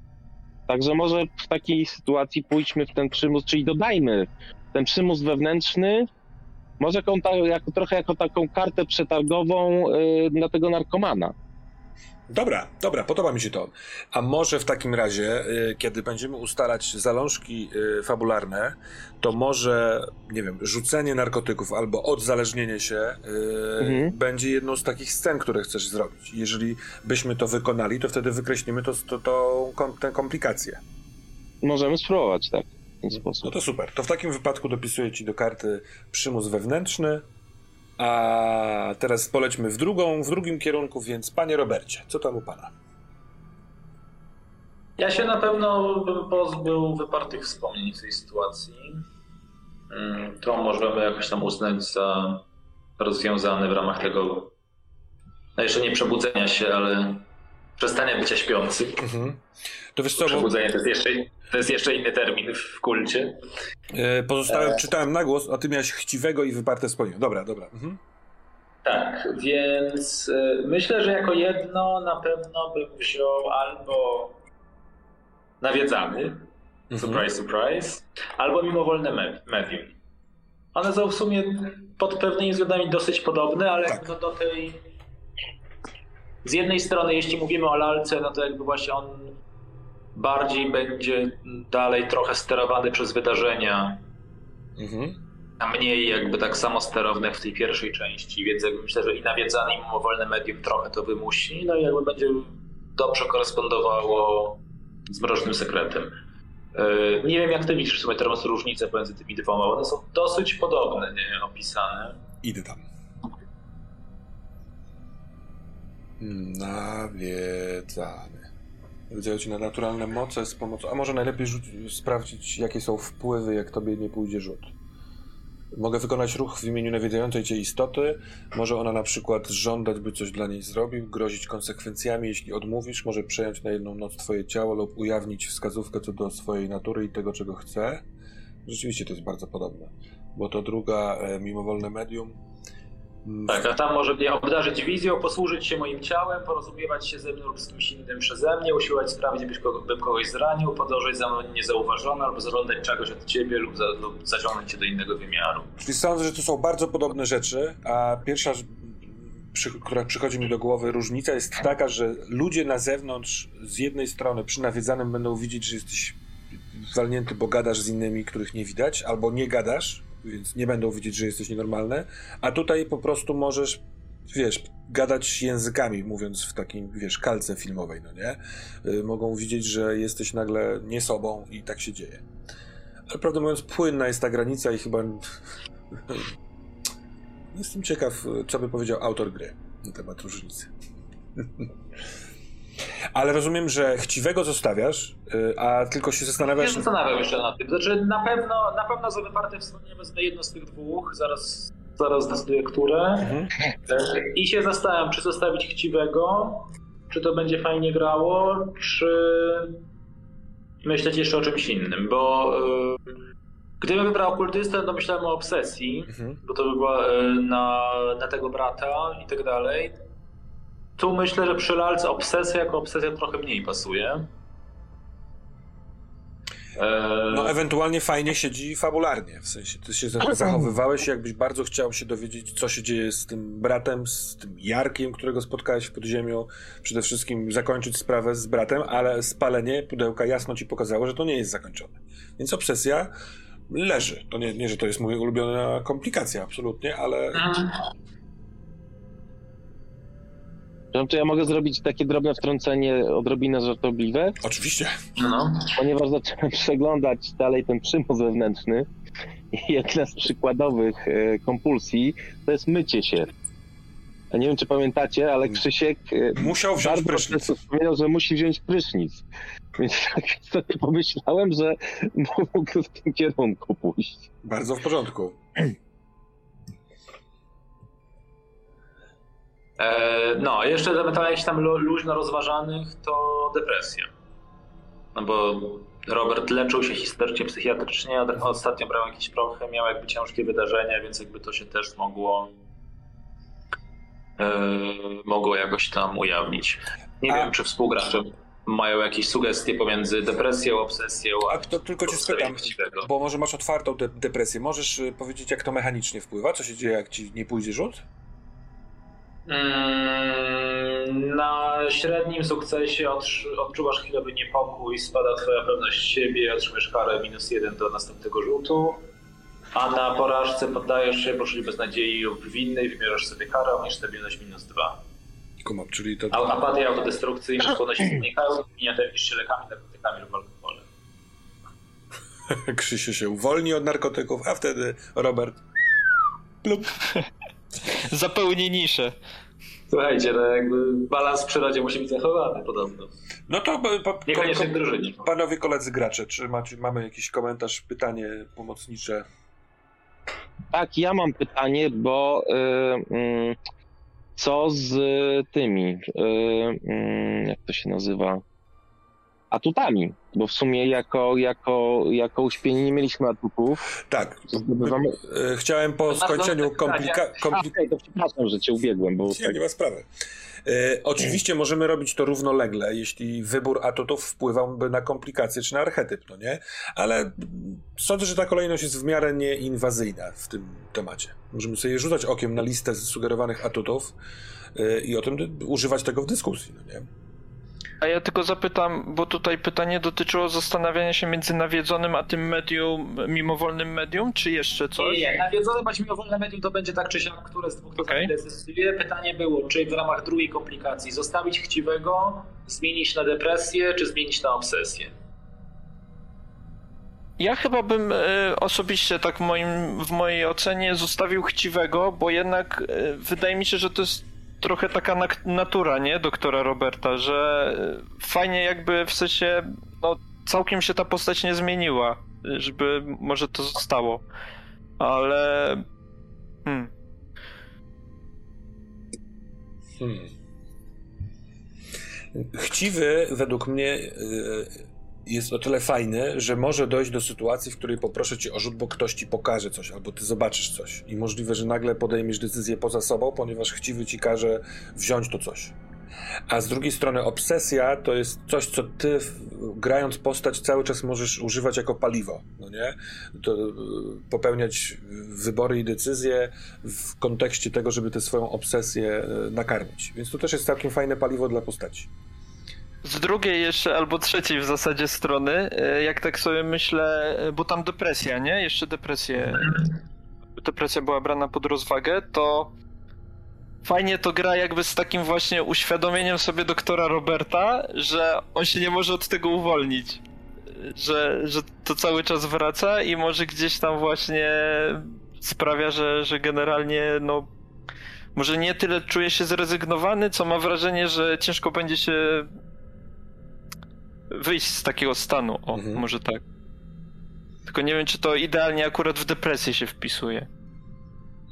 Także może w takiej sytuacji pójdźmy w ten przymus, czyli dodajmy ten przymus wewnętrzny, może jaką, ta, jako, trochę jako taką kartę przetargową y, dla tego narkomana. Dobra, dobra, podoba mi się to. A może w takim razie, y, kiedy będziemy ustalać zalążki y, fabularne, to może, nie wiem, rzucenie narkotyków albo odzależnienie się y, Mhm. będzie jedną z takich scen, które chcesz zrobić. Jeżeli byśmy to wykonali, to wtedy wykreślimy to, to, to, tę komplikację. Możemy spróbować tak, w ten No sposób. to super. To w takim wypadku dopisuję ci do karty przymus wewnętrzny. A teraz polećmy w drugą, w drugim kierunku, więc panie Robercie, co tam u pana? Ja się na pewno bym pozbył wypartych wspomnień w tej sytuacji. Mm, To możemy jakoś tam uznać za rozwiązane w ramach tego, no jeszcze nie przebudzenia się, ale przestania bycia śpiący. Mhm. To wiesz co, bo Przebudzenie to jest jeszcze, to jest jeszcze inny termin w kulcie. e, pozostałem, E. czytałem na głos, a ty miałeś chciwego i wyparte wspomnienie. Dobra, dobra. Mhm. Tak, więc y, myślę, że jako jedno na pewno bym wziął albo nawiedzany, Mhm. surprise, surprise, albo mimowolne me- medium. One są w sumie pod pewnymi względami dosyć podobne, ale Tak. no do tej... Z jednej strony, jeśli mówimy o lalce, no to jakby właśnie on bardziej będzie dalej trochę sterowany przez wydarzenia, Mhm. a mniej jakby tak samo sterowne w tej pierwszej części, więc jakby myślę, że i nawiedzany i mimowolne medium trochę to wymusi, no i jakby będzie dobrze korespondowało z mrocznym sekretem. E, nie wiem, jak ty widzisz w sumie teraz różnicę pomiędzy tymi dwoma. One są dosyć podobne, nie opisane. Idę tam. Nawiedzany. Wydział ci na naturalne moce z pomocą. A może najlepiej sprawdzić, jakie są wpływy, jak tobie nie pójdzie rzut. Mogę wykonać ruch w imieniu nawiedzającej cię istoty. Może ona na przykład żądać, by coś dla niej zrobił, grozić konsekwencjami, jeśli odmówisz. Może przejąć na jedną noc twoje ciało lub ujawnić wskazówkę co do swojej natury i tego, czego chce. Rzeczywiście to jest bardzo podobne. Bo to druga, e, mimowolne medium. Mm, Tak, a tam może mnie obdarzyć wizją, posłużyć się moim ciałem, porozumiewać się ze mną lub z kimś innym przeze mnie, usiłować sprawić, byś kogo, bym kogoś zranił, podążać za mną niezauważony, albo zażądać czegoś od ciebie lub, za, lub zaciągnąć cię do innego wymiaru. Czyli sądzę, że to są bardzo podobne rzeczy, a pierwsza, przy, która przychodzi mi do głowy, różnica jest taka, że ludzie na zewnątrz z jednej strony przy nawiedzanym będą widzieć, że jesteś walnięty, bo gadasz z innymi, których nie widać, albo nie gadasz, więc nie będą widzieć, że jesteś nienormalny, a tutaj po prostu możesz, wiesz, gadać językami, mówiąc w takim, wiesz, kalce filmowej, no nie? Y, Mogą widzieć, że jesteś nagle nie sobą i tak się dzieje. Ale prawdę mówiąc, płynna jest ta granica i chyba Jestem ciekaw, co by powiedział autor gry na temat różnicy. Ale rozumiem, że chciwego zostawiasz, y, a tylko się Nie zastanawiasz. zastanawiam jeszcze nad tym. Znaczy, na pewno, na pewno za wyparte wspomnienie wezmę jedno z tych dwóch, zaraz, zaraz zdecyduję, które. Mhm. I się zastanawiam, czy zostawić chciwego, czy to będzie fajnie grało, czy myśleć jeszcze o czymś innym, bo y, gdybym wybrał okultystę, to myślałem o obsesji, Mhm. bo to by była y, na, na tego brata i tak dalej. Tu myślę, że przy lalce obsesja jako obsesja trochę mniej pasuje. E, No, ewentualnie fajnie siedzi fabularnie. W sensie, ty się za- zachowywałeś, jakbyś bardzo chciał się dowiedzieć, co się dzieje z tym bratem, z tym Jarkiem, którego spotkałeś w podziemiu. Przede wszystkim zakończyć sprawę z bratem, ale spalenie pudełka jasno ci pokazało, że to nie jest zakończone. Więc obsesja leży. To nie, nie że to jest moja ulubiona komplikacja, absolutnie, ale Mhm. Czy ja mogę zrobić takie drobne wtrącenie, odrobinę żartobliwe? oczywiście. No. Ponieważ zacząłem przeglądać dalej ten przymus wewnętrzny i jedna z przykładowych e, kompulsji to jest mycie się. Ja nie wiem, czy pamiętacie, ale Krzysiek e, Musiał wziąć prysznic. wspominał, że musi wziąć prysznic. Więc tak sobie pomyślałem, że mógł w tym kierunku pójść. Bardzo w porządku. No, jeszcze ewentualnie jakichś tam lu- luźno rozważanych to depresja. No bo Robert leczył się historycznie, psychiatrycznie, a ostatnio brał jakieś prochy, miał jakby ciężkie wydarzenia, więc jakby to się też mogło e, mogło jakoś tam ujawnić. Nie A- wiem, czy współgracze mają jakieś sugestie pomiędzy depresją, obsesją, A to tylko cię spytam, bo może masz otwartą de- depresję. Możesz y, powiedzieć, jak to mechanicznie wpływa? Co się dzieje, jak ci nie pójdzie rzut? Mm, Na średnim sukcesie odczu- odczuwasz chwilowy niepokój, spada twoja pewność siebie, otrzymujesz karę minus jeden do następnego rzutu. A na porażce poddajesz się poczuciu beznadziei lub winy i wybierzesz sobie karę, obniż stabilność minus dwa. Kumam, czyli to... A apatia i autodestrukcyjność skłonności znikają, nie lepisz się lekami, narkotykami lub alkoholem. Krzysiu się uwolni od narkotyków, a wtedy Robert... Plup. Zapełni niszę. Słuchajcie, no jakby balans w przyrodzie musi być zachowany podobno. No to po, po, Niekoniecznie drużynie. panowie koledzy gracze, czy macie, mamy jakiś komentarz, pytanie pomocnicze? Tak, ja mam pytanie, bo y, mm, co z tymi, y, mm, jak to się nazywa, atutami? Bo w sumie jako, jako, jako uśpieni nie mieliśmy atutów. Tak, Zdobywamy... y, chciałem po skończeniu dobre pytanie. komplika... A, kompli- okej, to przepraszam, że cię ubiegłem, bo Nie, tak, nie ma sprawy. E, oczywiście możemy robić to równolegle, jeśli wybór atutów wpływałby na komplikacje czy na archetyp, no nie? Ale sądzę, że ta kolejność jest w miarę nieinwazyjna w tym temacie. Możemy sobie rzucać okiem na listę sugerowanych atutów e, i o tym używać tego w dyskusji, no nie? A ja tylko zapytam, bo tutaj pytanie dotyczyło zastanawiania się między nawiedzonym a tym medium, mimowolnym medium, czy jeszcze coś? Nie, nie. Nawiedzone bądź mimowolne medium to będzie tak czy siak, które z dwóch to okay. zdecyduje. Pytanie było, czy w ramach drugiej komplikacji zostawić chciwego, zmienić na depresję, czy zmienić na obsesję? Ja chyba bym e, osobiście tak w, moim, w mojej ocenie zostawił chciwego, bo jednak e, wydaje mi się, że to jest trochę taka natura, nie, doktora Roberta, że e, fajnie jakby w sensie, no całkiem się ta postać nie zmieniła, żeby może to zostało, ale... Hmm. Hmm. Chciwy według mnie jest o tyle fajny, że może dojść do sytuacji, w której poproszę cię o rzut, bo ktoś ci pokaże coś, albo ty zobaczysz coś. I możliwe, że nagle podejmiesz decyzję poza sobą, ponieważ chciwy ci każe wziąć to coś. A z drugiej strony obsesja to jest coś, co ty grając postać cały czas możesz używać jako paliwo, no nie? To y, popełniać wybory i decyzje w kontekście tego, żeby tę swoją obsesję y, nakarmić. Więc to też jest całkiem fajne paliwo dla postaci z drugiej jeszcze, albo trzeciej w zasadzie strony, e, jak tak sobie myślę, e, bo tam depresja, nie? Jeszcze depresję. Depresja była brana pod rozwagę, to fajnie to gra jakby z takim właśnie uświadomieniem sobie doktora Roberta, że on się nie może od tego uwolnić. Że, że to cały czas wraca i może gdzieś tam właśnie sprawia, że, że generalnie no może nie tyle czuje się zrezygnowany, co ma wrażenie, że ciężko będzie się wyjść z takiego stanu, o, mhm. może tak. Tylko nie wiem, czy to idealnie akurat w depresję się wpisuje.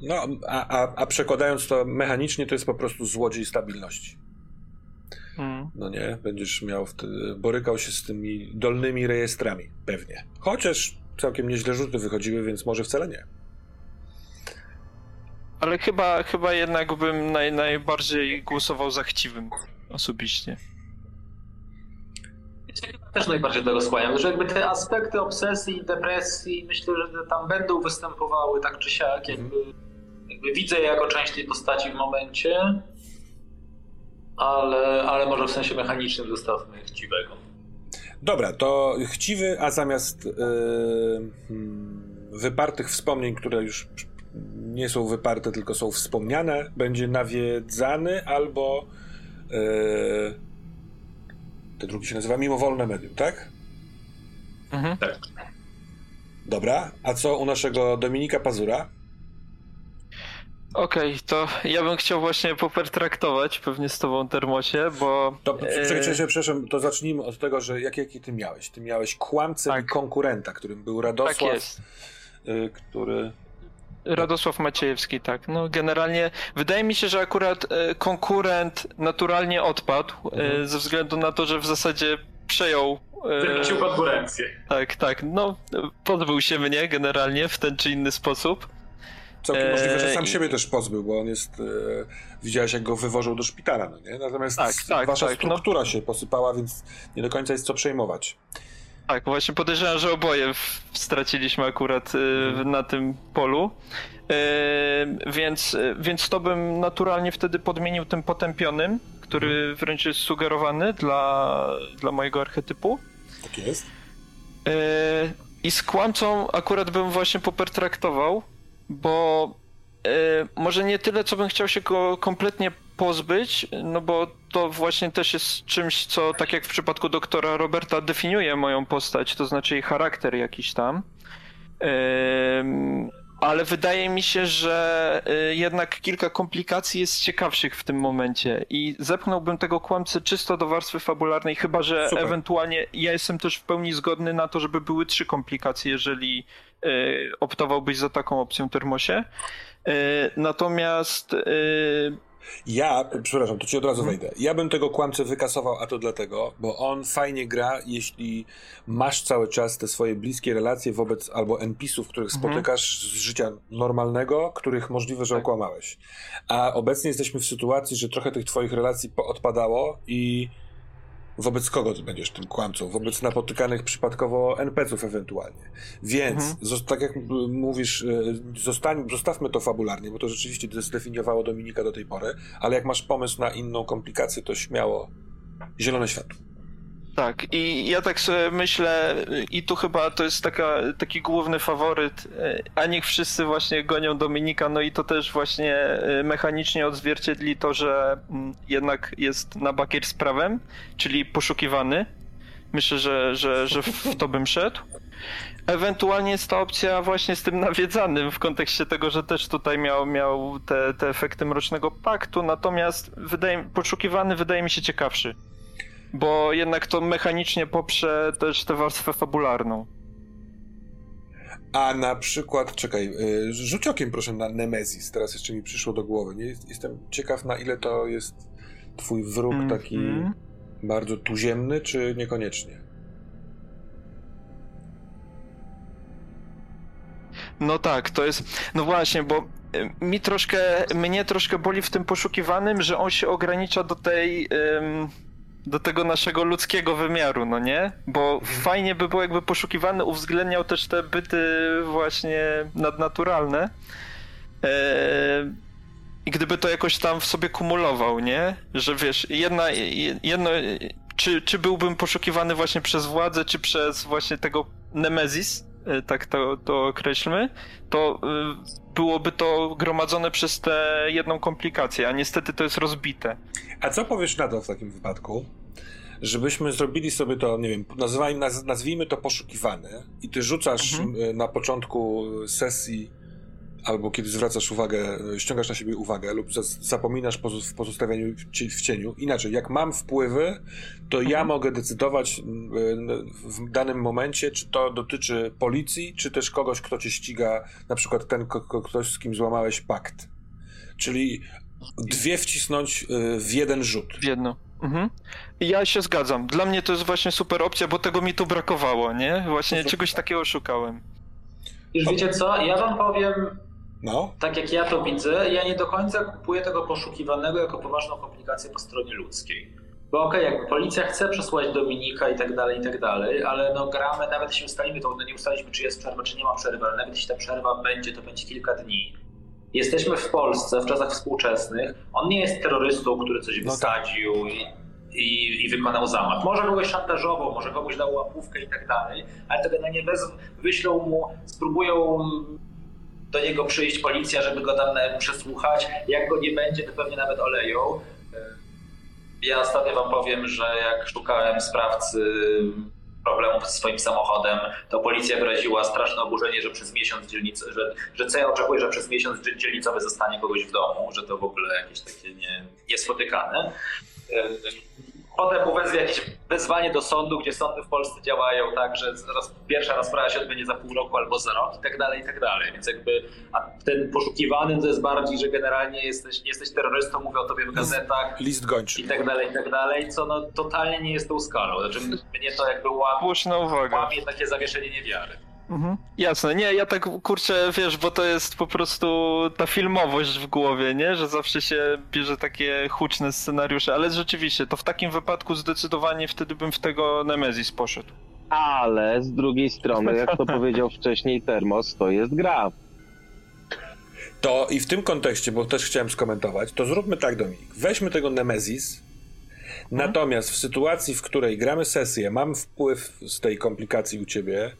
No, a, a, a przekładając to mechanicznie, to jest po prostu złodziej stabilności. Hmm. No nie, będziesz miał wtedy, borykał się z tymi dolnymi rejestrami, pewnie. Chociaż całkiem nieźle rzuty wychodziły, więc może wcale nie. Ale chyba, chyba jednak bym naj, najbardziej głosował za chciwym osobiście też najbardziej tego skłaniam, że jakby te aspekty obsesji i depresji myślę, że tam będą występowały tak czy siak, jakby, jakby widzę je jako część tej postaci w momencie, ale, ale może w sensie mechanicznym zostawmy chciwego. Dobra, to chciwy, a zamiast yy, wypartych wspomnień, które już nie są wyparte, tylko są wspomniane, będzie nawiedzany albo yy, ten drugi się nazywa Mimowolne Medium, tak? Mhm. Tak. Dobra, a co u naszego Dominika Pazura? Okej, okay, to ja bym chciał właśnie popertraktować pewnie z tobą Termosie, bo... To, czekaj, przepraszam, to zacznijmy od tego, że jak, jaki ty miałeś? Ty miałeś kłamcę tak. i konkurenta, którym był Radosław, tak jest. Y, który... Radosław Maciejewski, tak. No generalnie wydaje mi się, że akurat e, konkurent naturalnie odpadł e, mhm. ze względu na to, że w zasadzie przejął. Wyrzucił konkurencję. Tak, tak. No, pozbył się mnie generalnie w ten czy inny sposób. Całkiem możliwe, że sam siebie też pozbył, bo on jest. E, widziałeś, jak go wywożą do szpitala, no nie? Natomiast tak, tak, wasza tak, no. struktura no. się posypała, więc nie do końca jest co przejmować. Tak, właśnie podejrzewam, że oboje straciliśmy akurat y, na tym polu. Y, więc, y, więc to bym naturalnie wtedy podmienił tym potępionym, który mhm. wręcz jest sugerowany dla, dla mojego archetypu. Tak jest. I z kłamcą akurat bym właśnie popertraktował, bo może nie tyle, co bym chciał się go kompletnie pozbyć, no bo to właśnie też jest czymś, co tak jak w przypadku doktora Roberta definiuje moją postać, to znaczy jej charakter jakiś tam. Ale wydaje mi się, że y, jednak kilka komplikacji jest ciekawszych w tym momencie i zepchnąłbym tego kłamcę czysto do warstwy fabularnej, chyba że Super. ewentualnie ja jestem też w pełni zgodny na to, żeby były trzy komplikacje, jeżeli y, optowałbyś za taką opcją Termosie. Y, natomiast ja, przepraszam, to ci od razu mhm. wejdę. Ja bym tego kłamcę wykasował, a to dlatego, bo on fajnie gra, jeśli masz cały czas te swoje bliskie relacje wobec albo NPC-ów, których mhm. spotykasz z życia normalnego, których możliwe, że tak. okłamałeś. A obecnie jesteśmy w sytuacji, że trochę tych twoich relacji odpadało i Wobec kogo ty będziesz tym kłamcą? Wobec napotykanych przypadkowo NPC-ów ewentualnie. Więc, mhm. tak jak mówisz, e, zostań, zostawmy to fabularnie, bo to rzeczywiście zdefiniowało Dominika do tej pory, ale jak masz pomysł na inną komplikację, to śmiało zielone światło. Tak, i ja tak sobie myślę, i tu chyba to jest taka, taki główny faworyt, e, a niech wszyscy właśnie gonią Dominika, no i to też właśnie e, mechanicznie odzwierciedli to, że mm, jednak jest na bakier z prawem, czyli poszukiwany. Myślę, że, że, że w to bym szedł. Ewentualnie jest ta opcja właśnie z tym nawiedzanym w kontekście tego, że też tutaj miał, miał te, te efekty Mrocznego Paktu, natomiast wydaje, poszukiwany wydaje mi się ciekawszy. Bo jednak to mechanicznie poprze też tę warstwę fabularną. A na przykład, czekaj, y, rzuć okiem proszę na Nemezis, teraz jeszcze mi przyszło do głowy. Nie? Jestem ciekaw, na ile to jest twój wróg Mhm. taki bardzo tuziemny, czy niekoniecznie? No tak, to jest. No właśnie, bo y, mi troszkę, mnie troszkę boli w tym poszukiwanym, że on się ogranicza do tej. ym, do tego naszego ludzkiego wymiaru, no nie? Bo fajnie by było, jakby poszukiwany uwzględniał też te byty właśnie nadnaturalne. Eee, I gdyby to jakoś tam w sobie kumulował, nie? Że wiesz, jedna, jedno, czy, czy byłbym poszukiwany właśnie przez władzę, czy przez właśnie tego Nemezis, e, tak to, to określmy, to y, byłoby to gromadzone przez tę jedną komplikację, a niestety to jest rozbite. A co powiesz na to w takim wypadku? Żebyśmy zrobili sobie to, nie wiem, nazwijmy, naz, nazwijmy to poszukiwane i ty rzucasz Mhm. y, na początku sesji albo kiedy zwracasz uwagę, y, ściągasz na siebie uwagę lub zapominasz w pozostawieniu w cie- w cieniu. Inaczej, jak mam wpływy, to ja Mhm. mogę decydować y, w danym momencie, czy to dotyczy policji, czy też kogoś, kto cię ściga, na przykład ten ktoś, z kim złamałeś pakt. Czyli dwie wcisnąć y, w jeden rzut. W jedno. Mhm. I Ja się zgadzam. Dla mnie to jest właśnie super opcja, bo tego mi tu brakowało, nie? Właśnie czegoś takiego szukałem. Już wiecie co? Ja wam powiem, No, tak jak ja to widzę, ja nie do końca kupuję tego poszukiwanego jako poważną komplikację po stronie ludzkiej. Bo okej, jakby policja chce przesłać Dominika i tak dalej, i tak dalej, ale no gramy, nawet jeśli ustalimy to, no nie ustaliliśmy czy jest przerwa, czy nie ma przerwy, ale nawet jeśli ta przerwa będzie, to będzie kilka dni. Jesteśmy w Polsce, w czasach współczesnych. On nie jest terrorystą, który coś No wysadził i, i, i wykonał zamach. Może kogoś szantażował, może kogoś dał łapówkę i tak dalej, ale to generalnie bez, wyślą mu, spróbują do niego przyjść policja, żeby go tam e, przesłuchać. Jak go nie będzie, to pewnie nawet oleją. E, Ja ostatnio wam powiem, że jak szukałem sprawcy problemów ze swoim samochodem, to policja wyraziła straszne oburzenie, że przez miesiąc dzielnic, że, że co ja oczekuję, że przez miesiąc dzie- dzielnicowy zostanie kogoś w domu, że to w ogóle jakieś takie nie, niespotykane. Potem uwezwie jakieś wezwanie do sądu, gdzie sądy w Polsce działają tak, że roz, pierwsza rozprawa się odbędzie za pół roku albo za rok i tak dalej, i tak dalej. Więc jakby a ten poszukiwany to jest bardziej, że generalnie jesteś, jesteś terrorystą, mówią o tobie w gazetach list gończy. i tak dalej, i tak dalej, co no totalnie nie jest tą skalą. Znaczy mnie to jakby łapie, Słuszna uwaga. łapie takie zawieszenie niewiary. Mhm. Jasne, nie, ja tak kurczę, wiesz, bo to jest po prostu ta filmowość w głowie, nie? Że zawsze się bierze takie huczne scenariusze, ale rzeczywiście, to w takim wypadku zdecydowanie wtedy bym w tego Nemezis poszedł. Ale z drugiej strony, jak to powiedział wcześniej Termos, to jest gra. To i w tym kontekście, bo też chciałem skomentować, to zróbmy tak, Dominik. Weźmy tego Nemezis, natomiast w sytuacji, w której gramy sesję, mam wpływ z tej komplikacji u ciebie,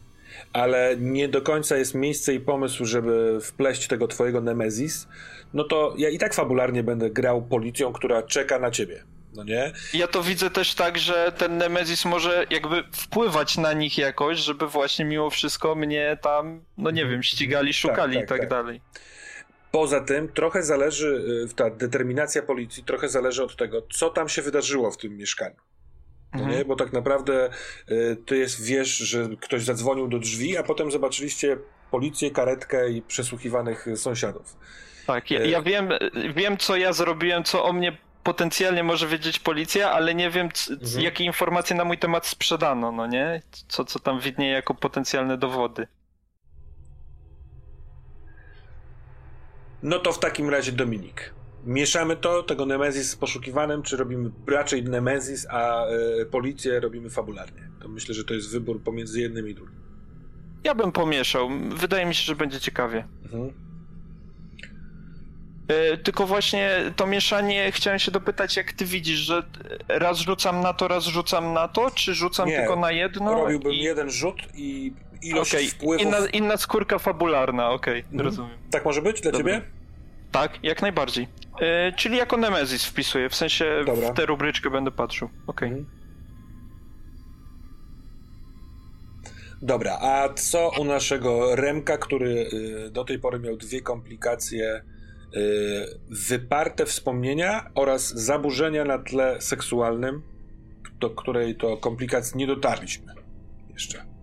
ale nie do końca jest miejsce i pomysł, żeby wpleść tego twojego Nemezis, no to ja i tak fabularnie będę grał policją, która czeka na ciebie. No nie? Ja to widzę też tak, że ten Nemezis może jakby wpływać na nich jakoś, żeby właśnie mimo wszystko mnie tam, no nie wiem, ścigali, szukali tak, i tak, tak. dalej. Poza tym trochę zależy, y, ta determinacja policji trochę zależy od tego, co tam się wydarzyło w tym mieszkaniu. No Mhm. nie? Bo tak naprawdę y, ty jest, wiesz, że ktoś zadzwonił do drzwi, a potem zobaczyliście policję, karetkę i przesłuchiwanych y, sąsiadów. Tak, ja, E- ja wiem, wiem, co ja zrobiłem, co o mnie potencjalnie może wiedzieć policja, ale nie wiem, c- Mhm. jakie informacje na mój temat sprzedano, no nie? Co, co tam widnieje jako potencjalne dowody. No to w takim razie Dominik. Mieszamy to, tego Nemezis z poszukiwanym, czy robimy raczej Nemezis, a y, policję robimy fabularnie? To myślę, że to jest wybór pomiędzy jednym i drugim. Ja bym pomieszał. Wydaje mi się, że będzie ciekawie. Mhm. E, Tylko właśnie to mieszanie, chciałem się dopytać, jak ty widzisz, że raz rzucam na to, raz rzucam na to, czy rzucam Nie, tylko na jedno? Robiłbym i... jeden rzut i ilość Okej, wpływów. inna, inna skórka fabularna, okej, Mhm. rozumiem. Tak może być dla Dobra. ciebie? Tak, jak najbardziej. E, czyli jako Nemezis wpisuję, w sensie Dobra. w tę rubryczkę będę patrzył. Okej. Mhm. Dobra, a co u naszego Remka, który y, do tej pory miał dwie komplikacje, y, wyparte wspomnienia oraz zaburzenia na tle seksualnym, do której to komplikacji nie dotarliśmy jeszcze.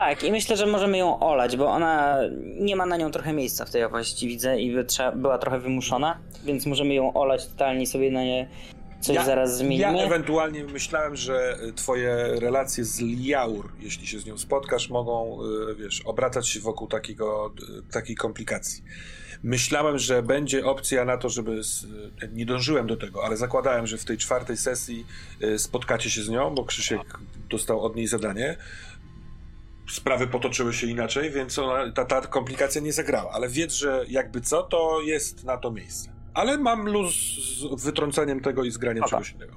Tak, i myślę, że możemy ją olać, bo ona nie ma na nią trochę miejsca w tej opowieści, widzę, i by trzeba, była trochę wymuszona, więc możemy ją olać totalnie sobie na nie coś Ja- zaraz zmienimy. Ja ewentualnie myślałem, że y, twoje relacje z Liaur, jeśli się z nią spotkasz, mogą, y, wiesz, obracać się wokół takiego, y, takiej komplikacji. Myślałem, że będzie opcja na to, żeby. Nie dążyłem do tego, ale zakładałem, że w tej czwartej sesji spotkacie się z nią, bo Krzysiek dostał od niej zadanie. Sprawy potoczyły się inaczej, więc ona, ta, ta komplikacja nie zagrała. Ale wiedz, że jakby co, to jest na to miejsce. Ale mam luz z wytrąceniem tego i zgraniem Spoko. czegoś innego.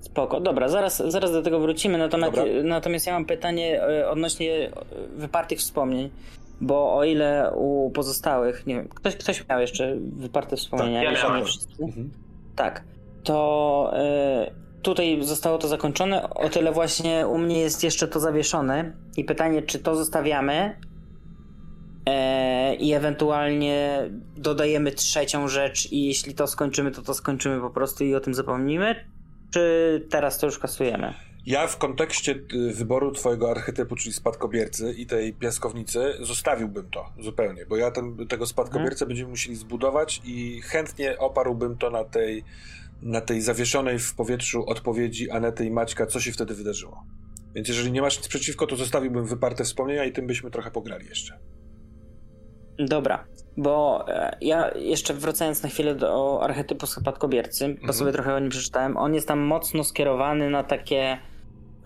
Spoko, dobra, zaraz, zaraz do tego wrócimy, natomiast, Dobra. natomiast ja mam pytanie e, odnośnie e, wypartych wspomnień, bo o ile u pozostałych, nie wiem, ktoś, ktoś miał jeszcze wyparte wspomnienia, Tak, ja miałem. Mhm. Tak, to e, tutaj zostało to zakończone, o tyle właśnie u mnie jest jeszcze to zawieszone. I pytanie, czy to zostawiamy? E, i ewentualnie dodajemy trzecią rzecz i jeśli to skończymy, to to skończymy po prostu i o tym zapomnimy, czy teraz to już kasujemy? Ja w kontekście y, wyboru twojego archetypu, czyli spadkobiercy i tej piaskownicy, zostawiłbym to zupełnie, bo ja ten, tego spadkobiercę będziemy musieli zbudować i chętnie oparłbym to na tej, na tej zawieszonej w powietrzu odpowiedzi Anety i Maćka, co się wtedy wydarzyło. Więc jeżeli nie masz nic przeciwko, to zostawiłbym wyparte wspomnienia i tym byśmy trochę pograli jeszcze. Dobra, bo e, ja jeszcze wracając na chwilę do archetypu spadkobiercy, bo Mhm. sobie trochę o nim przeczytałem, on jest tam mocno skierowany na takie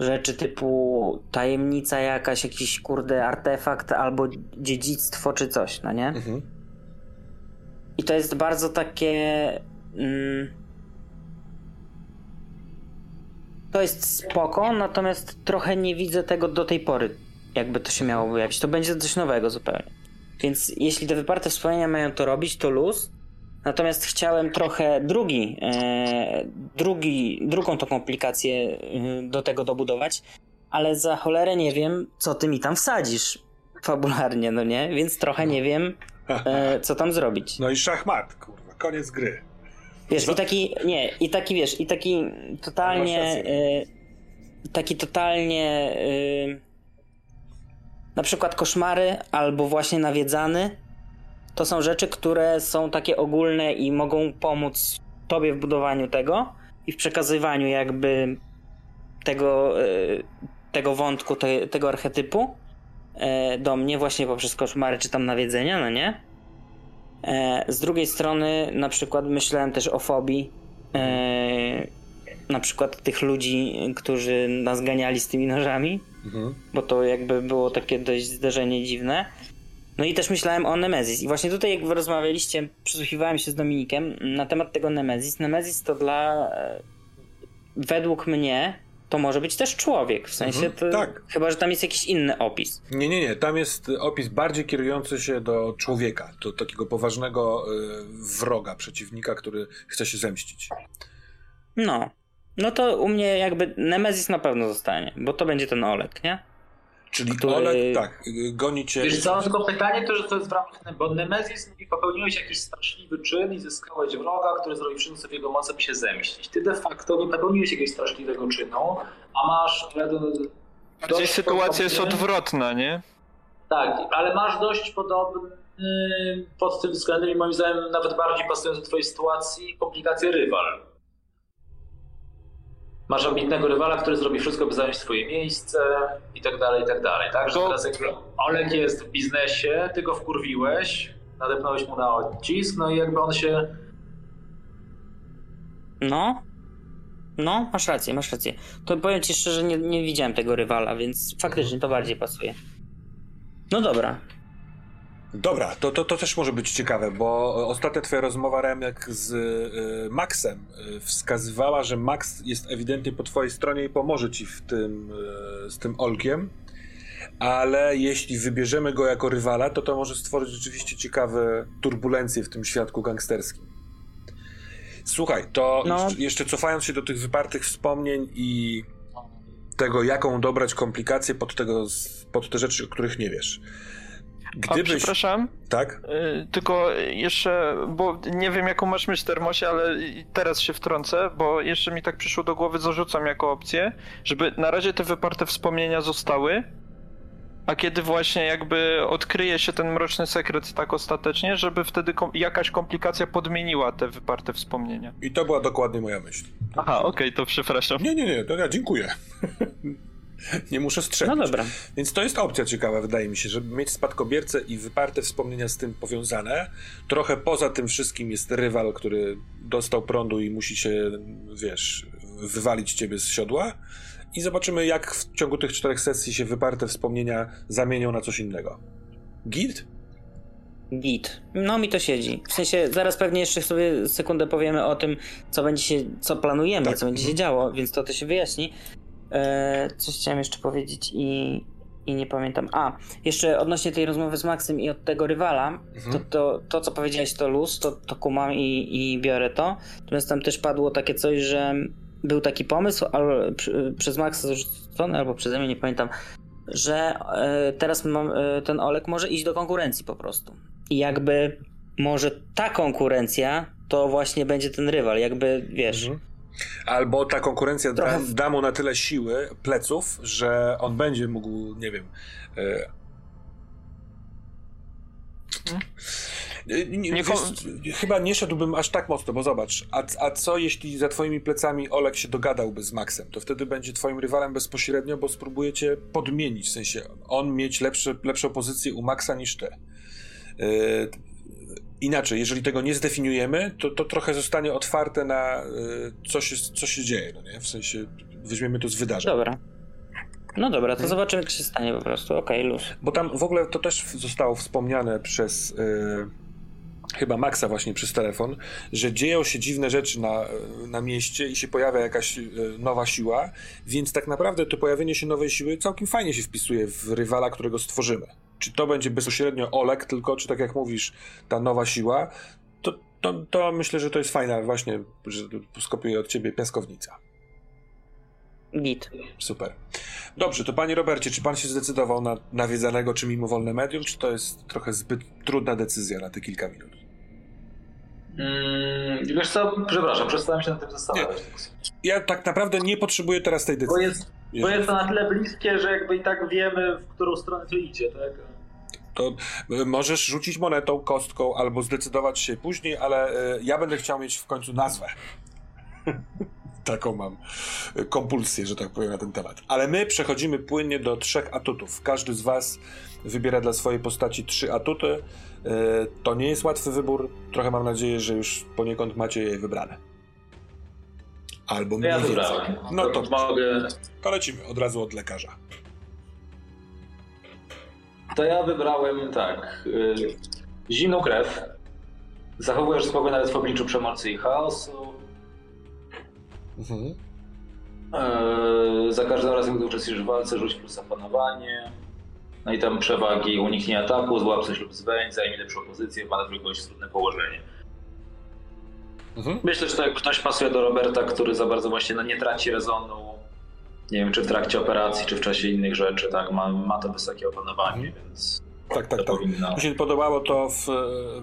rzeczy typu tajemnica jakaś, jakiś kurde artefakt albo dziedzictwo czy coś, no nie? Mhm. I to jest bardzo takie. Mm, to jest spoko, natomiast trochę nie widzę tego do tej pory, jakby to się miało pojawić. To będzie coś nowego zupełnie. Więc jeśli te wyparte wspomnienia mają to robić, to luz. Natomiast chciałem trochę drugi, e, drugi, drugą tą komplikację e, do tego dobudować, ale za cholerę nie wiem, co ty mi tam wsadzisz fabularnie, no nie? Więc trochę nie wiem, e, co tam zrobić. No i szachmat, kurwa, koniec gry. Wiesz, i taki, nie, i taki, wiesz, i taki totalnie, y, taki totalnie, y, na przykład koszmary albo właśnie nawiedzany, to są rzeczy, które są takie ogólne i mogą pomóc tobie w budowaniu tego i w przekazywaniu jakby tego, y, tego wątku, te, tego archetypu y, do mnie właśnie poprzez koszmary czy tam nawiedzenia, no nie? E, Z drugiej strony, na przykład myślałem też o fobii. E, na przykład tych ludzi, którzy nas ganiali z tymi nożami, Mhm. bo to jakby było takie dość zderzenie dziwne. No i też myślałem o Nemezis. I właśnie tutaj, jak wy rozmawialiście, przysłuchiwałem się z Dominikiem na temat tego Nemezis. Nemezis to dla. e, Według mnie to może być też człowiek. W sensie Mhm, to. tak. Chyba, że tam jest jakiś inny opis. Nie, nie, nie. Tam jest opis bardziej kierujący się do człowieka, do takiego poważnego y, wroga, przeciwnika, który chce się zemścić. No. No to u mnie jakby Nemezis na pewno zostanie, bo to będzie ten Olek, nie? Czyli Który- Olek, tak, goni cię. Wiesz co, tylko pytanie to, że to jest w ramach, bo Nemezis mówi, popełniłeś jakiś straszliwy czyn i zyskałeś wroga, który zrobił w jego mocy, by się zemścić. Ty de facto nie popełniłeś jakiegoś straszliwego czynu, a masz... Bardziej dość sytuacja jest odwrotna, nie? Tak, ale masz dość podobny pod tym względem i moim zdaniem nawet bardziej pasujący do twojej sytuacji komplikację rywal. Masz ambitnego rywala, który zrobi wszystko, by zająć swoje miejsce i tak dalej, i tak dalej. Tak, że To- teraz jak Olek jest w biznesie, ty go wkurwiłeś, nadepnąłeś mu na odcisk, no i jakby on się... No. No, masz rację, masz rację. To powiem ci szczerze, nie, nie widziałem tego rywala, więc faktycznie to bardziej pasuje. No dobra. Dobra, to, to, to też może być ciekawe, bo ostatnia twoja rozmowa, Remek, z y, Maxem y, wskazywała, że Max jest ewidentnie po twojej stronie i pomoże ci w tym, y, z tym Olkiem, ale jeśli wybierzemy go jako rywala, to to może stworzyć rzeczywiście ciekawe turbulencje w tym świadku gangsterskim. Słuchaj, to No. jeszcze, jeszcze cofając się do tych wypartych wspomnień i tego, jaką dobrać komplikację pod, tego, pod te rzeczy, o których nie wiesz. Gdybyś... A przepraszam? Tak? Yy, tylko jeszcze, bo nie wiem jaką masz myśl Termosie, ale teraz się wtrącę, bo jeszcze mi tak przyszło do głowy, zarzucam jako opcję, żeby na razie te wyparte wspomnienia zostały, a kiedy właśnie jakby odkryje się ten mroczny sekret tak ostatecznie, żeby wtedy kom jakaś komplikacja podmieniła te wyparte wspomnienia. I to była dokładnie moja myśl. Aha, okej, okay, to przepraszam. Nie, nie, nie, to ja dziękuję. nie muszę strzelić. No dobra. Więc to jest opcja ciekawa, wydaje mi się, żeby mieć spadkobiercę i wyparte wspomnienia z tym powiązane. Trochę poza tym wszystkim jest rywal, który dostał prądu i musi się, wiesz, wywalić ciebie z siodła i zobaczymy, jak w ciągu tych czterech sesji się wyparte wspomnienia zamienią na coś innego. Git? Git. No mi to siedzi. W sensie zaraz pewnie jeszcze sobie sekundę powiemy o tym, co będzie się, co planujemy, tak. co będzie się mhm. działo, więc to to się wyjaśni. Eee, coś chciałem jeszcze powiedzieć i, i nie pamiętam. A, jeszcze odnośnie tej rozmowy z Maxem i od tego rywala, mhm. to, to, to co powiedziałeś to luz, to, to kumam i, i biorę to. Natomiast tam też padło takie coś, że był taki pomysł ale, przez Maxa zarzucony, albo przeze mnie, nie pamiętam, że e, teraz mam, e, ten Olek może iść do konkurencji po prostu. I jakby może ta konkurencja to właśnie będzie ten rywal, jakby wiesz. Mhm. Albo ta konkurencja da, da, mu na tyle siły, pleców, że on będzie mógł, nie wiem. Nie, nie wiesz, chyba nie szedłbym aż tak mocno, bo zobacz, a, a co jeśli za twoimi plecami Olek się dogadałby z Maxem? To wtedy będzie twoim rywalem bezpośrednio, bo spróbujecie podmienić, w sensie on mieć lepsze, lepszą pozycję u Maxa niż ty. Yy, inaczej, jeżeli tego nie zdefiniujemy, to, to trochę zostanie otwarte na yy, co, się, co się dzieje, no nie? W sensie weźmiemy to z wydarzeń. Dobra. No dobra, to hmm. zobaczymy, co się stanie po prostu. Okej, okay, luz. Bo tam w ogóle to też zostało wspomniane przez. Yy chyba Maxa właśnie przez telefon, że dzieją się dziwne rzeczy na, na mieście i się pojawia jakaś e, nowa siła, więc tak naprawdę to pojawienie się nowej siły całkiem fajnie się wpisuje w rywala, którego stworzymy. Czy to będzie bezpośrednio Olek tylko, czy tak jak mówisz, ta nowa siła, to, to, to myślę, że to jest fajne właśnie, że skopiuję od ciebie piaskownica. Git. Super. Dobrze, to panie Robercie, czy pan się zdecydował na nawiedzanego czy mimowolne medium, czy to jest trochę zbyt trudna decyzja na te kilka minut? Mm, wiesz co, przepraszam, przestałem się na tym zastanawiać. Nie. Ja tak naprawdę nie potrzebuję teraz tej decyzji. Bo jest, bo jest to na tyle bliskie, że jakby i tak wiemy, w którą stronę to idzie, tak? To e, możesz rzucić monetą, kostką albo zdecydować się później, ale e, ja będę chciał mieć w końcu nazwę. Taką mam e, kompulsję, że tak powiem, na ten temat. Ale my przechodzimy płynnie do trzech atutów. Każdy z Was wybiera dla swojej postaci trzy atuty. To nie jest łatwy wybór. Trochę mam nadzieję, że już poniekąd macie je wybrane. Albo mniej ja wybrałem. No to, mogę. To lecimy od razu od lekarza. To ja wybrałem tak. Y, zimną krew. Zachowujesz spokój nawet w obliczu przemocy i chaosu. Mhm. E, za każdym razem, gdy uczestniczysz w walce, rzuć plus zapanowanie. No i tam przewagi uniknie ataku, złap coś lub zwędź, zajmie lepszą pozycję, manewruj kogoś w trudne położenie. Mhm. Myślę, że to jak ktoś pasuje do Roberta, który za bardzo właśnie no, nie traci rezonu, nie wiem, czy w trakcie operacji, czy w czasie innych rzeczy, tak, ma, ma to wysokie opanowanie, mhm. więc tak, tak, tak. Mi się podobało to w,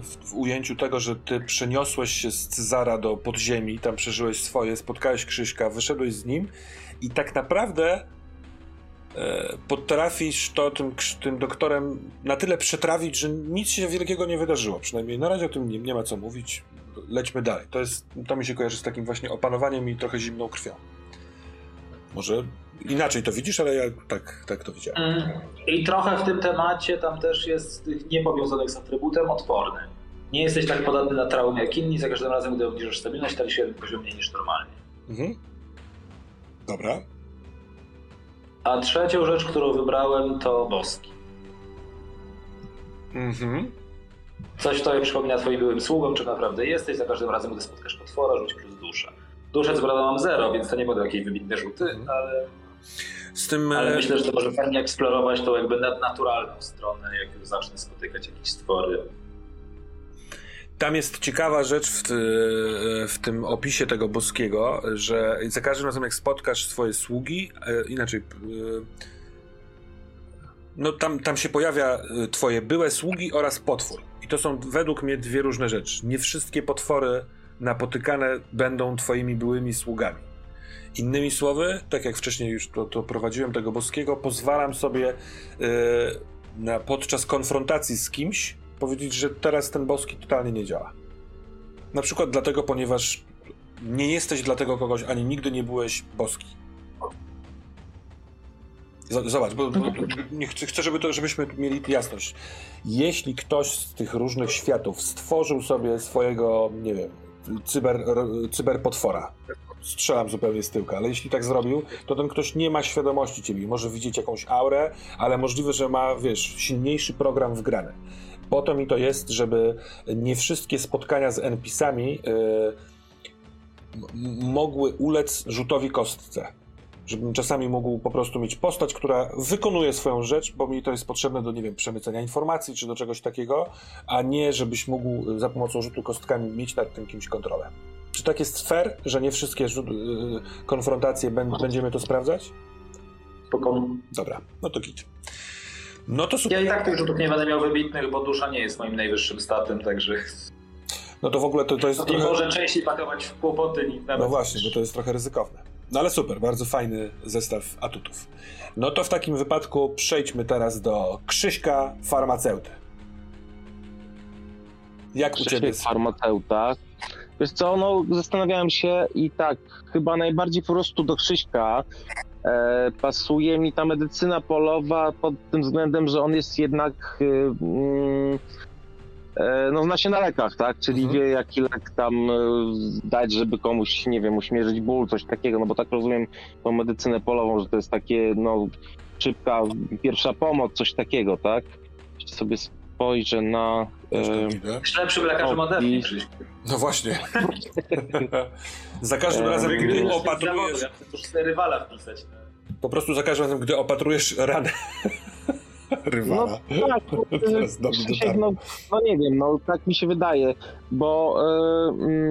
w, w, ujęciu tego, że ty przeniosłeś się z Cezara do podziemi, tam przeżyłeś swoje, spotkałeś Krzyśka, wyszedłeś z nim i tak naprawdę E, potrafisz to tym, tym doktorem na tyle przetrawić, że nic się wielkiego nie wydarzyło. Przynajmniej na razie o tym nie, nie ma co mówić. Lećmy dalej. To, jest, to mi się kojarzy z takim właśnie opanowaniem i trochę zimną krwią. Może inaczej to widzisz, ale ja tak, tak to widziałem. Mm. I trochę w tym temacie tam też jest tych niepowiązanych z atrybutem odporny. Nie jesteś tak podatny na traumę jak inni, za każdym razem, gdy obniżysz stabilność, stali się poziom mniej niż normalnie. Mhm. Dobra. A trzecią rzecz, którą wybrałem, to boski. Mhm. Coś, co przypomina twoim byłym sługom, czy naprawdę jesteś. Za każdym razem, gdy spotkasz potwora, rzuć plus duszę. Duszę co mam zero, więc to nie będą jakieś wybitne rzuty, mhm. ale... Z tym... Ale e, myślę, że to może fajnie eksplorować tą jakby nadnaturalną stronę, jak już zacznę spotykać jakieś stwory. tam jest ciekawa rzecz w, ty, w tym opisie tego boskiego, że za każdym razem jak spotkasz swoje sługi, e, inaczej, e, no tam, tam się pojawia e, twoje byłe sługi oraz potwór. I to są według mnie dwie różne rzeczy. Nie wszystkie potwory napotykane będą twoimi byłymi sługami. Innymi słowy, tak jak wcześniej już to, to prowadziłem tego boskiego, pozwalam sobie yy, na, podczas konfrontacji z kimś powiedzieć, że teraz ten boski totalnie nie działa. Na przykład dlatego, ponieważ nie jesteś dla tego kogoś, ani nigdy nie byłeś boski. Zobacz, bo, bo nie chcę, chcę żeby to, żebyśmy mieli jasność. Jeśli ktoś z tych różnych światów stworzył sobie swojego, nie wiem, cyber, cyberpotwora, strzelam zupełnie z tyłka, ale jeśli tak zrobił, to ten ktoś nie ma świadomości ciebie. Może widzieć jakąś aurę, ale możliwe, że ma, wiesz, silniejszy program wgrany. Po to mi to jest, żeby nie wszystkie spotkania z NPC-ami yy, mogły ulec rzutowi kostce. Żebym czasami mógł po prostu mieć postać, która wykonuje swoją rzecz, bo mi to jest potrzebne do, nie wiem, przemycenia informacji czy do czegoś takiego, a nie żebyś mógł za pomocą rzutu kostkami mieć nad tym kimś kontrolę. Czy tak jest fair, że nie wszystkie rzut, yy, konfrontacje będziemy to sprawdzać? Spokojnie. Dobra, no to git. No to super. Ja i tak tych rzutów nie będę miał wybitnych, bo dusza nie jest moim najwyższym statem, także... No to w ogóle to, to jest... No trochę... może częściej pakować w kłopoty niż nawet... No właśnie, bo to jest trochę ryzykowne. No ale super, bardzo fajny zestaw atutów. No to w takim wypadku przejdźmy teraz do Krzyśka farmaceuty. Jak Krzysiek u ciebie? farmaceuta. Wiesz co, no zastanawiałem się i tak, chyba najbardziej po prostu do Krzyśka e, pasuje mi ta medycyna polowa pod tym względem, że on jest jednak y, mm, e, no zna się na lekach, tak? Czyli Mhm. wie jaki lek tam e, dać, żeby komuś, nie wiem, uśmierzyć ból, coś takiego, no bo tak rozumiem tą medycynę polową, że to jest takie, no szybka pierwsza pomoc, coś takiego, tak? Jeśli sobie spojrzę na... E, Lepszym lekarzem ode mnie. No właśnie. za każdym E, razem, gdy opatrujesz, Ja rywala wpisać. po prostu za każdym razem, gdy opatrujesz ranę rywala. tak, no, Krzysiek, dotarło. no, no nie wiem, no tak mi się wydaje, bo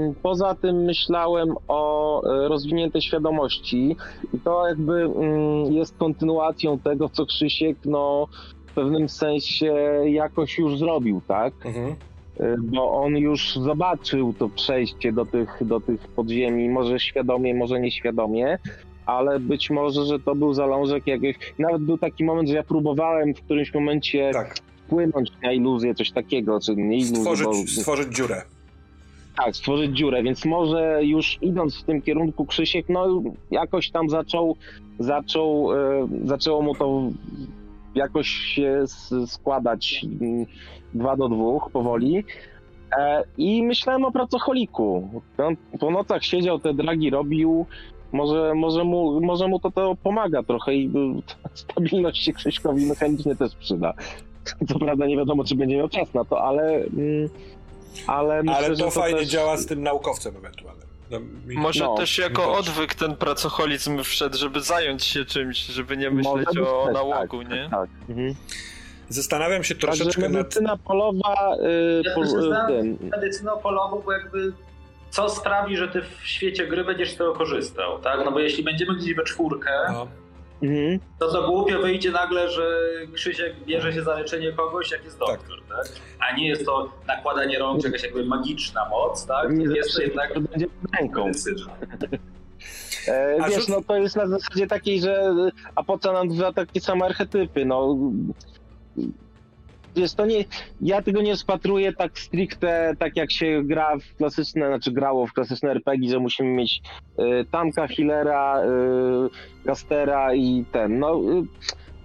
y, poza tym myślałem o y, rozwiniętej świadomości i to jakby mm, jest kontynuacją tego, co Krzysiek no w pewnym sensie jakoś już zrobił, tak? Mhm. Y, Bo on już zobaczył to przejście do tych, do tych podziemi, może świadomie, może nieświadomie, ale być może, że to był zalążek jakiegoś... Nawet był taki moment, że ja próbowałem w którymś momencie Tak, wpłynąć na iluzję, coś takiego, czy nie iluzję, stworzyć, bo, stworzyć dziurę. tak, stworzyć dziurę, więc może już idąc w tym kierunku Krzysiek, no jakoś tam zaczął, zaczął, e, zaczęło mu to jakoś się składać mm, dwa do dwóch powoli. E, I myślałem o pracocholiku. Po nocach siedział, te dragi robił, może, może, mu, może mu to, to pomaga trochę i y, stabilność się Krzyśkowi mechanicznie też przyda. Co prawda nie wiadomo, czy będzie miał czas na to, ale... mm, ale myślę, Ale że to fajnie też... działa z tym naukowcem ewentualnym. No, mi- Może No, też jako też. odwyk ten pracoholizm wszedł, żeby zająć się czymś, żeby nie myśleć o też, nałogu, tak, nie? Tak. Mhm. Zastanawiam się Także troszeczkę nad... medycyna polowa y, Ja po, też ten, medycyną polową, bo jakby co sprawi, że ty w świecie gry będziesz z tego korzystał, tak? No bo jeśli będziemy gdzieś we czwórkę, No, mhm. to to głupio wyjdzie nagle, że Krzysiek bierze się za leczenie kogoś, jak jest doktor, tak? A nie jest to nakładanie rąk, jakaś jakby magiczna moc, tak? Nie jest to jednak to będzie ręką. E, wiesz, rzut- no to jest na zasadzie takiej, że a po co nam dwa takie same archetypy, no Wiesz, to nie, ja tego nie spatruję tak stricte, tak jak się gra w klasyczne, znaczy grało w klasyczne RPG, że musimy mieć y, tanka, healera, y, castera i ten, no, y,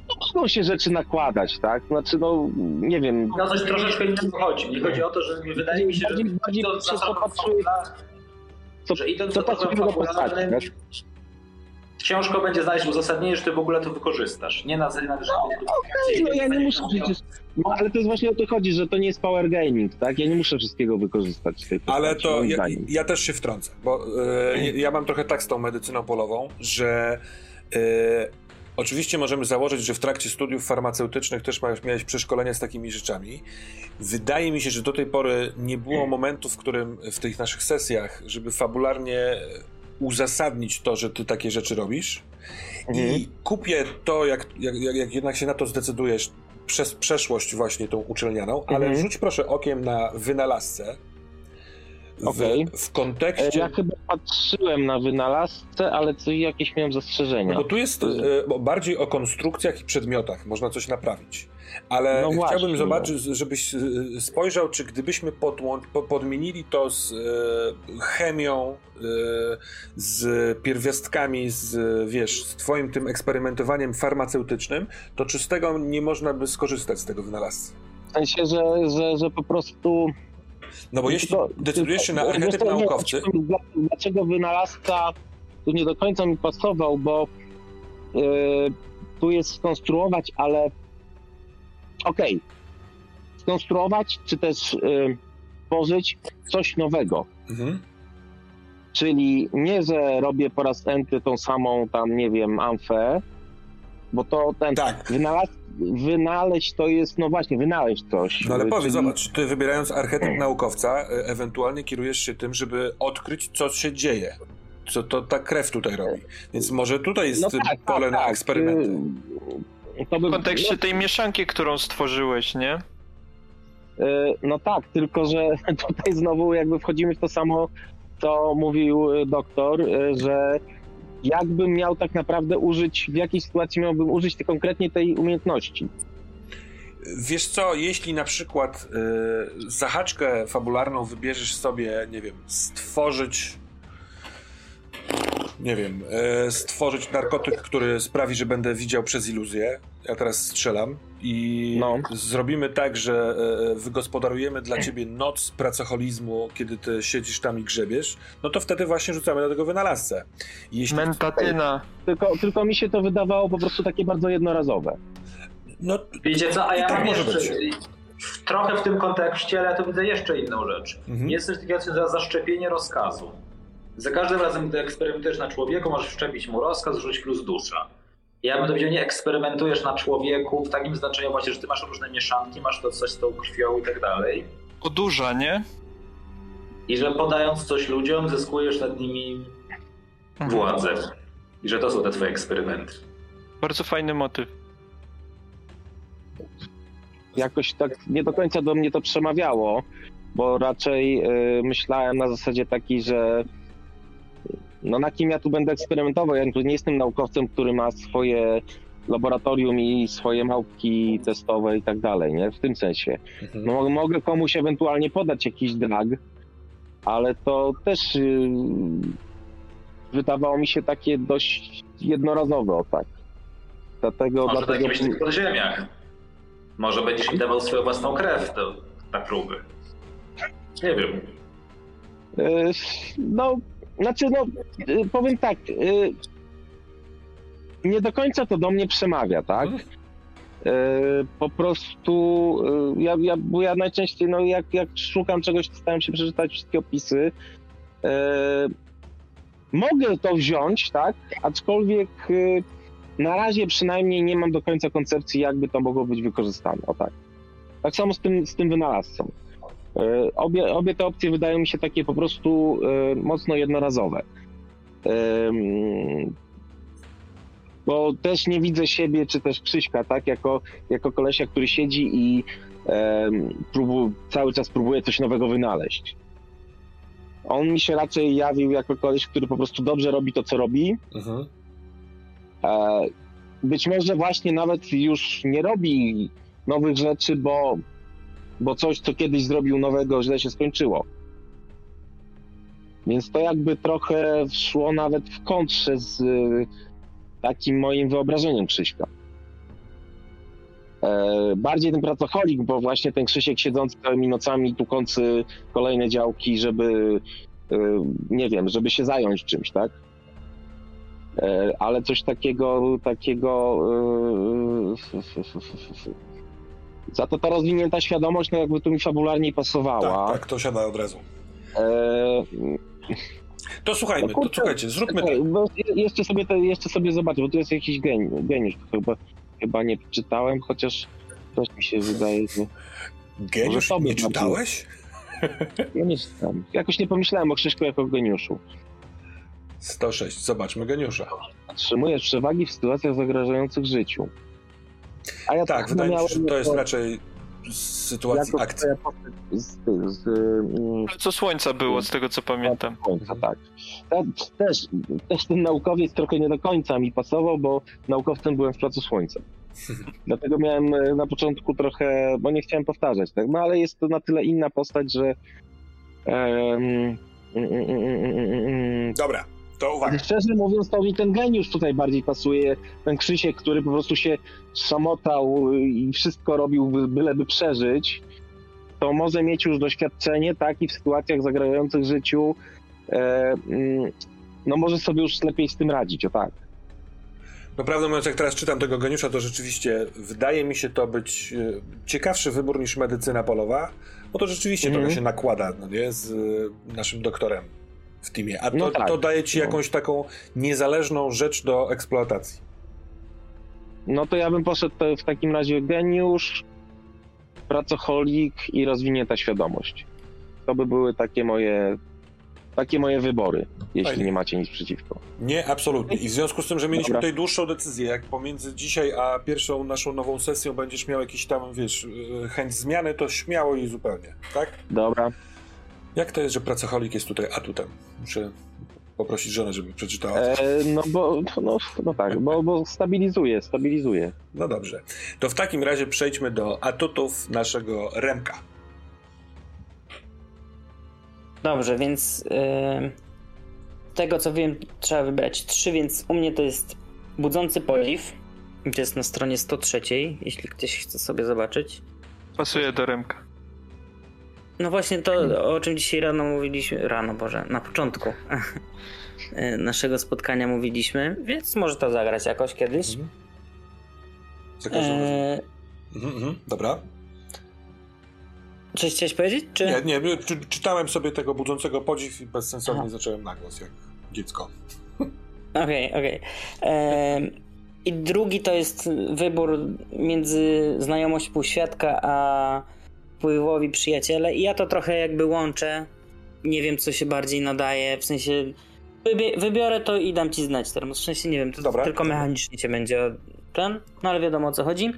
no mogą się rzeczy nakładać, tak? Znaczy, no, nie wiem, No coś troszeczkę innego chodzi. Nie chodzi o to, że wydaje mi się, że Bardziej- bardziej idąc tropem popatruje- fabularnym, co, że idąc co za tropem pasuje ciężko będzie znaleźć uzasadnienie, że ty w ogóle to wykorzystasz. Nie na zasadzie, że Okej, no ja nie muszę przecież. No, ale to jest właśnie o to chodzi, że to nie jest power gaming, tak? Ja nie muszę wszystkiego wykorzystać w tej Ale to ja, ja też się wtrącę, bo e, ja mam trochę tak z tą medycyną polową, że e, Oczywiście możemy założyć, że w trakcie studiów farmaceutycznych też miałeś, miałeś przeszkolenia z takimi rzeczami. Wydaje mi się, że do tej pory nie było momentu, w którym w tych naszych sesjach, żeby fabularnie uzasadnić to, że ty takie rzeczy robisz. Mhm. I kupię to, jak, jak, jak, jednak się na to zdecydujesz, przez przeszłość właśnie tą uczelnianą, ale Mhm. rzuć proszę okiem na wynalazcę. W, Okej. w E, kontekście. Ja chyba patrzyłem na wynalazcę, ale co jakieś miałem zastrzeżenia. No bo tu jest e, bo bardziej o konstrukcjach i przedmiotach, można coś naprawić. Ale No właśnie, chciałbym no. zobaczyć, żebyś e, spojrzał, czy gdybyśmy podłą- podmienili to z e, chemią, e, z pierwiastkami, z, wiesz, z twoim tym eksperymentowaniem farmaceutycznym, to czy z tego nie można by skorzystać z tego wynalazcy? W sensie, że, że, że po prostu... No bo jeśli Tylko- decydujesz się na archetyp naukowcy, dla- Dlaczego wynalazca tu nie do końca mi pasował, bo yy, tu jest skonstruować, ale okej, skonstruować, czy też yy, tworzyć coś nowego. mhm. Czyli nie, że robię po raz enty tą samą tam, nie wiem, amfę, bo to ten tak. wynalaz, wynaleźć to jest, no właśnie, wynaleźć coś. No ale powiedz, czyli- zobacz, ty wybierając archetyp naukowca, e, ewentualnie kierujesz się tym, żeby odkryć, co się dzieje. Co to ta krew tutaj robi. Więc może tutaj jest No tak, pole tak, na tak. eksperymenty. To by, W kontekście tej mieszanki, którą stworzyłeś, nie? no, yy, no tak, tylko że tutaj znowu jakby wchodzimy w to samo, co mówił yy, doktor, yy, że jakbym miał tak naprawdę użyć, w jakiej sytuacji miałbym użyć te, konkretnie tej umiejętności. Wiesz co, jeśli na przykład y, zahaczkę fabularną wybierzesz sobie, nie wiem, stworzyć. Nie wiem, y, stworzyć narkotyk, który sprawi, że będę widział przez iluzję. Ja teraz strzelam i No. zrobimy tak, że y, wygospodarujemy dla ciebie noc pracoholizmu, kiedy ty siedzisz tam i grzebiesz, no to wtedy właśnie rzucamy do tego wynalazcę. Jeśli, Mentatyna. Tylko, tylko mi się to wydawało po prostu takie bardzo jednorazowe. no, Wiecie co, a ja tak mam może jeszcze... być. Trochę w tym kontekście, ale ja tu widzę jeszcze inną rzecz. Mhm. Jest coś takiego za zaszczepienie rozkazu. Za każdym razem, gdy eksperymentujesz na człowieku, możesz wszczepić mu rozkaz, rzuć plus dusza. Ja bym to wziął, nie eksperymentujesz na człowieku w takim znaczeniu właśnie, że ty masz różne mieszanki, masz to coś z tą krwią i tak dalej. Odurza, nie? I że podając coś ludziom, zyskujesz nad nimi władzę. I że to są te twoje eksperymenty. Bardzo fajny motyw. jakoś tak nie do końca do mnie to przemawiało, bo raczej y, myślałem na zasadzie takiej, że no na kim ja tu będę eksperymentował? Ja tu nie jestem naukowcem, który ma swoje laboratorium i swoje małpki testowe i tak dalej, nie? W tym sensie. Mhm. No, mo- mogę komuś ewentualnie podać jakiś drag, ale to też y, wydawało mi się takie dość jednorazowe, o tak. Dlatego, Może to dlatego... jakimś tych podziemiach. Może będziesz im dawał swoją własną krew do, na próby. Nie wiem. Y, No, znaczy, no, y, powiem tak. y, Nie do końca to do mnie przemawia, tak? Mhm. Y, Po prostu ja, ja, bo ja najczęściej, no, jak, jak szukam czegoś, to staram się przeczytać wszystkie opisy. Mogę to wziąć, tak? Aczkolwiek na razie przynajmniej nie mam do końca koncepcji, jakby to mogło być wykorzystane. O tak. Tak samo z tym, z tym wynalazcą. E, Obie, obie te opcje wydają mi się takie po prostu e, mocno jednorazowe. Bo też nie widzę siebie, czy też Krzyśka, tak, jako, jako kolesia, który siedzi i próbu, cały czas próbuje coś nowego wynaleźć. On mi się raczej jawił jako koleś, który po prostu dobrze robi to, co robi. Mhm. E, Być może właśnie nawet już nie robi nowych rzeczy, bo, bo coś, co kiedyś zrobił nowego, źle się skończyło. Więc to jakby trochę szło nawet w kontrze z y, takim moim wyobrażeniem Krzyśka. E, bardziej ten pracocholik, bo właśnie ten Krzysiek siedzący całymi nocami, tukący kolejne działki, żeby, y, nie wiem, żeby się zająć czymś, tak? E, ale coś takiego, takiego. Za to ta rozwinięta świadomość, no jakby tu mi fabularnie pasowała. Tak, tak, to siada od razu. E, To słuchajmy, No to kurczę, słuchajcie, zróbmy tak. Jeszcze sobie, te, jeszcze sobie zobaczę, bo tu jest jakiś geni, geniusz, chyba, chyba nie czytałem, chociaż też mi się wydaje, że Geniusz, nie czytałeś? ja nie czytam. Jakoś nie pomyślałem o Krzyśku jako geniuszu. 106, zobaczmy geniusza. Otrzymujesz przewagi w sytuacjach zagrażających życiu. A ja Tak, tak wydaje mi się, że to jest raczej z sytuacji jako akcji. z, tych, z, mm, co słońca było, z tego co pamiętam. końca, tak. Ja też, też ten naukowiec trochę nie do końca mi pasował, bo naukowcem byłem w Placu Słońca. Dlatego miałem e, na początku trochę, bo nie chciałem powtarzać, tak? No ale jest to na tyle inna postać, że mm, mm, mm, mm. Dobra, to uwaga. Ale szczerze mówiąc, to mi ten geniusz tutaj bardziej pasuje. Ten Krzysiek, który po prostu się szamotał i wszystko robił, by- byleby przeżyć, to może mieć już doświadczenie, tak, i w sytuacjach zagrażających życiu, e, mm, no może sobie już lepiej z tym radzić, o tak. No prawdę mówiąc, jak teraz czytam tego geniusza, to rzeczywiście wydaje mi się to być e, ciekawszy wybór niż medycyna polowa, bo to rzeczywiście Mhm. trochę się nakłada, no nie, z e, naszym doktorem w teamie. A to, No tak. to daje ci No. jakąś taką niezależną rzecz do eksploatacji. No to ja bym poszedł w takim razie geniusz, pracocholik i rozwinięta świadomość. To by były takie moje, takie moje wybory, jeśli Fajnie. nie macie nic przeciwko. Nie, absolutnie. I w związku z tym, że mieliśmy Dobra. tutaj dłuższą decyzję, jak pomiędzy dzisiaj a pierwszą naszą nową sesją będziesz miał jakiś tam, wiesz, e, chęć zmiany, to śmiało i zupełnie, tak? Dobra. Jak to jest, że pracocholik jest tutaj atutem? Muszę poprosić żonę, żeby przeczytała. E, no bo, no, no tak, bo, bo stabilizuje, stabilizuje. No dobrze. To w takim razie przejdźmy do atutów naszego Remka. Dobrze, więc yy, z tego co wiem, trzeba wybrać trzy, więc u mnie to jest budzący podziw. To jest na stronie 103, jeśli ktoś chce sobie zobaczyć. Pasuje do Remka. No właśnie to, o czym dzisiaj rano mówiliśmy, rano Boże, na początku naszego spotkania mówiliśmy, więc może to zagrać jakoś kiedyś. Za każdym. E, Mhm, mhm, dobra. coś chciałeś powiedzieć? Czy... Nie, nie, czy, czytałem sobie tego budzącego podziw i bezsensownie Aha. zacząłem na głos, jak dziecko. Okej, okej. Em, I drugi to jest wybór między znajomość półświadka a wpływowi przyjaciele. I ja to trochę jakby łączę. Nie wiem, co się bardziej nadaje. W sensie wybiorę to i dam ci znać teraz. W sensie nie wiem, to Dobra. tylko mechanicznie cię będzie ten, no ale wiadomo o co chodzi.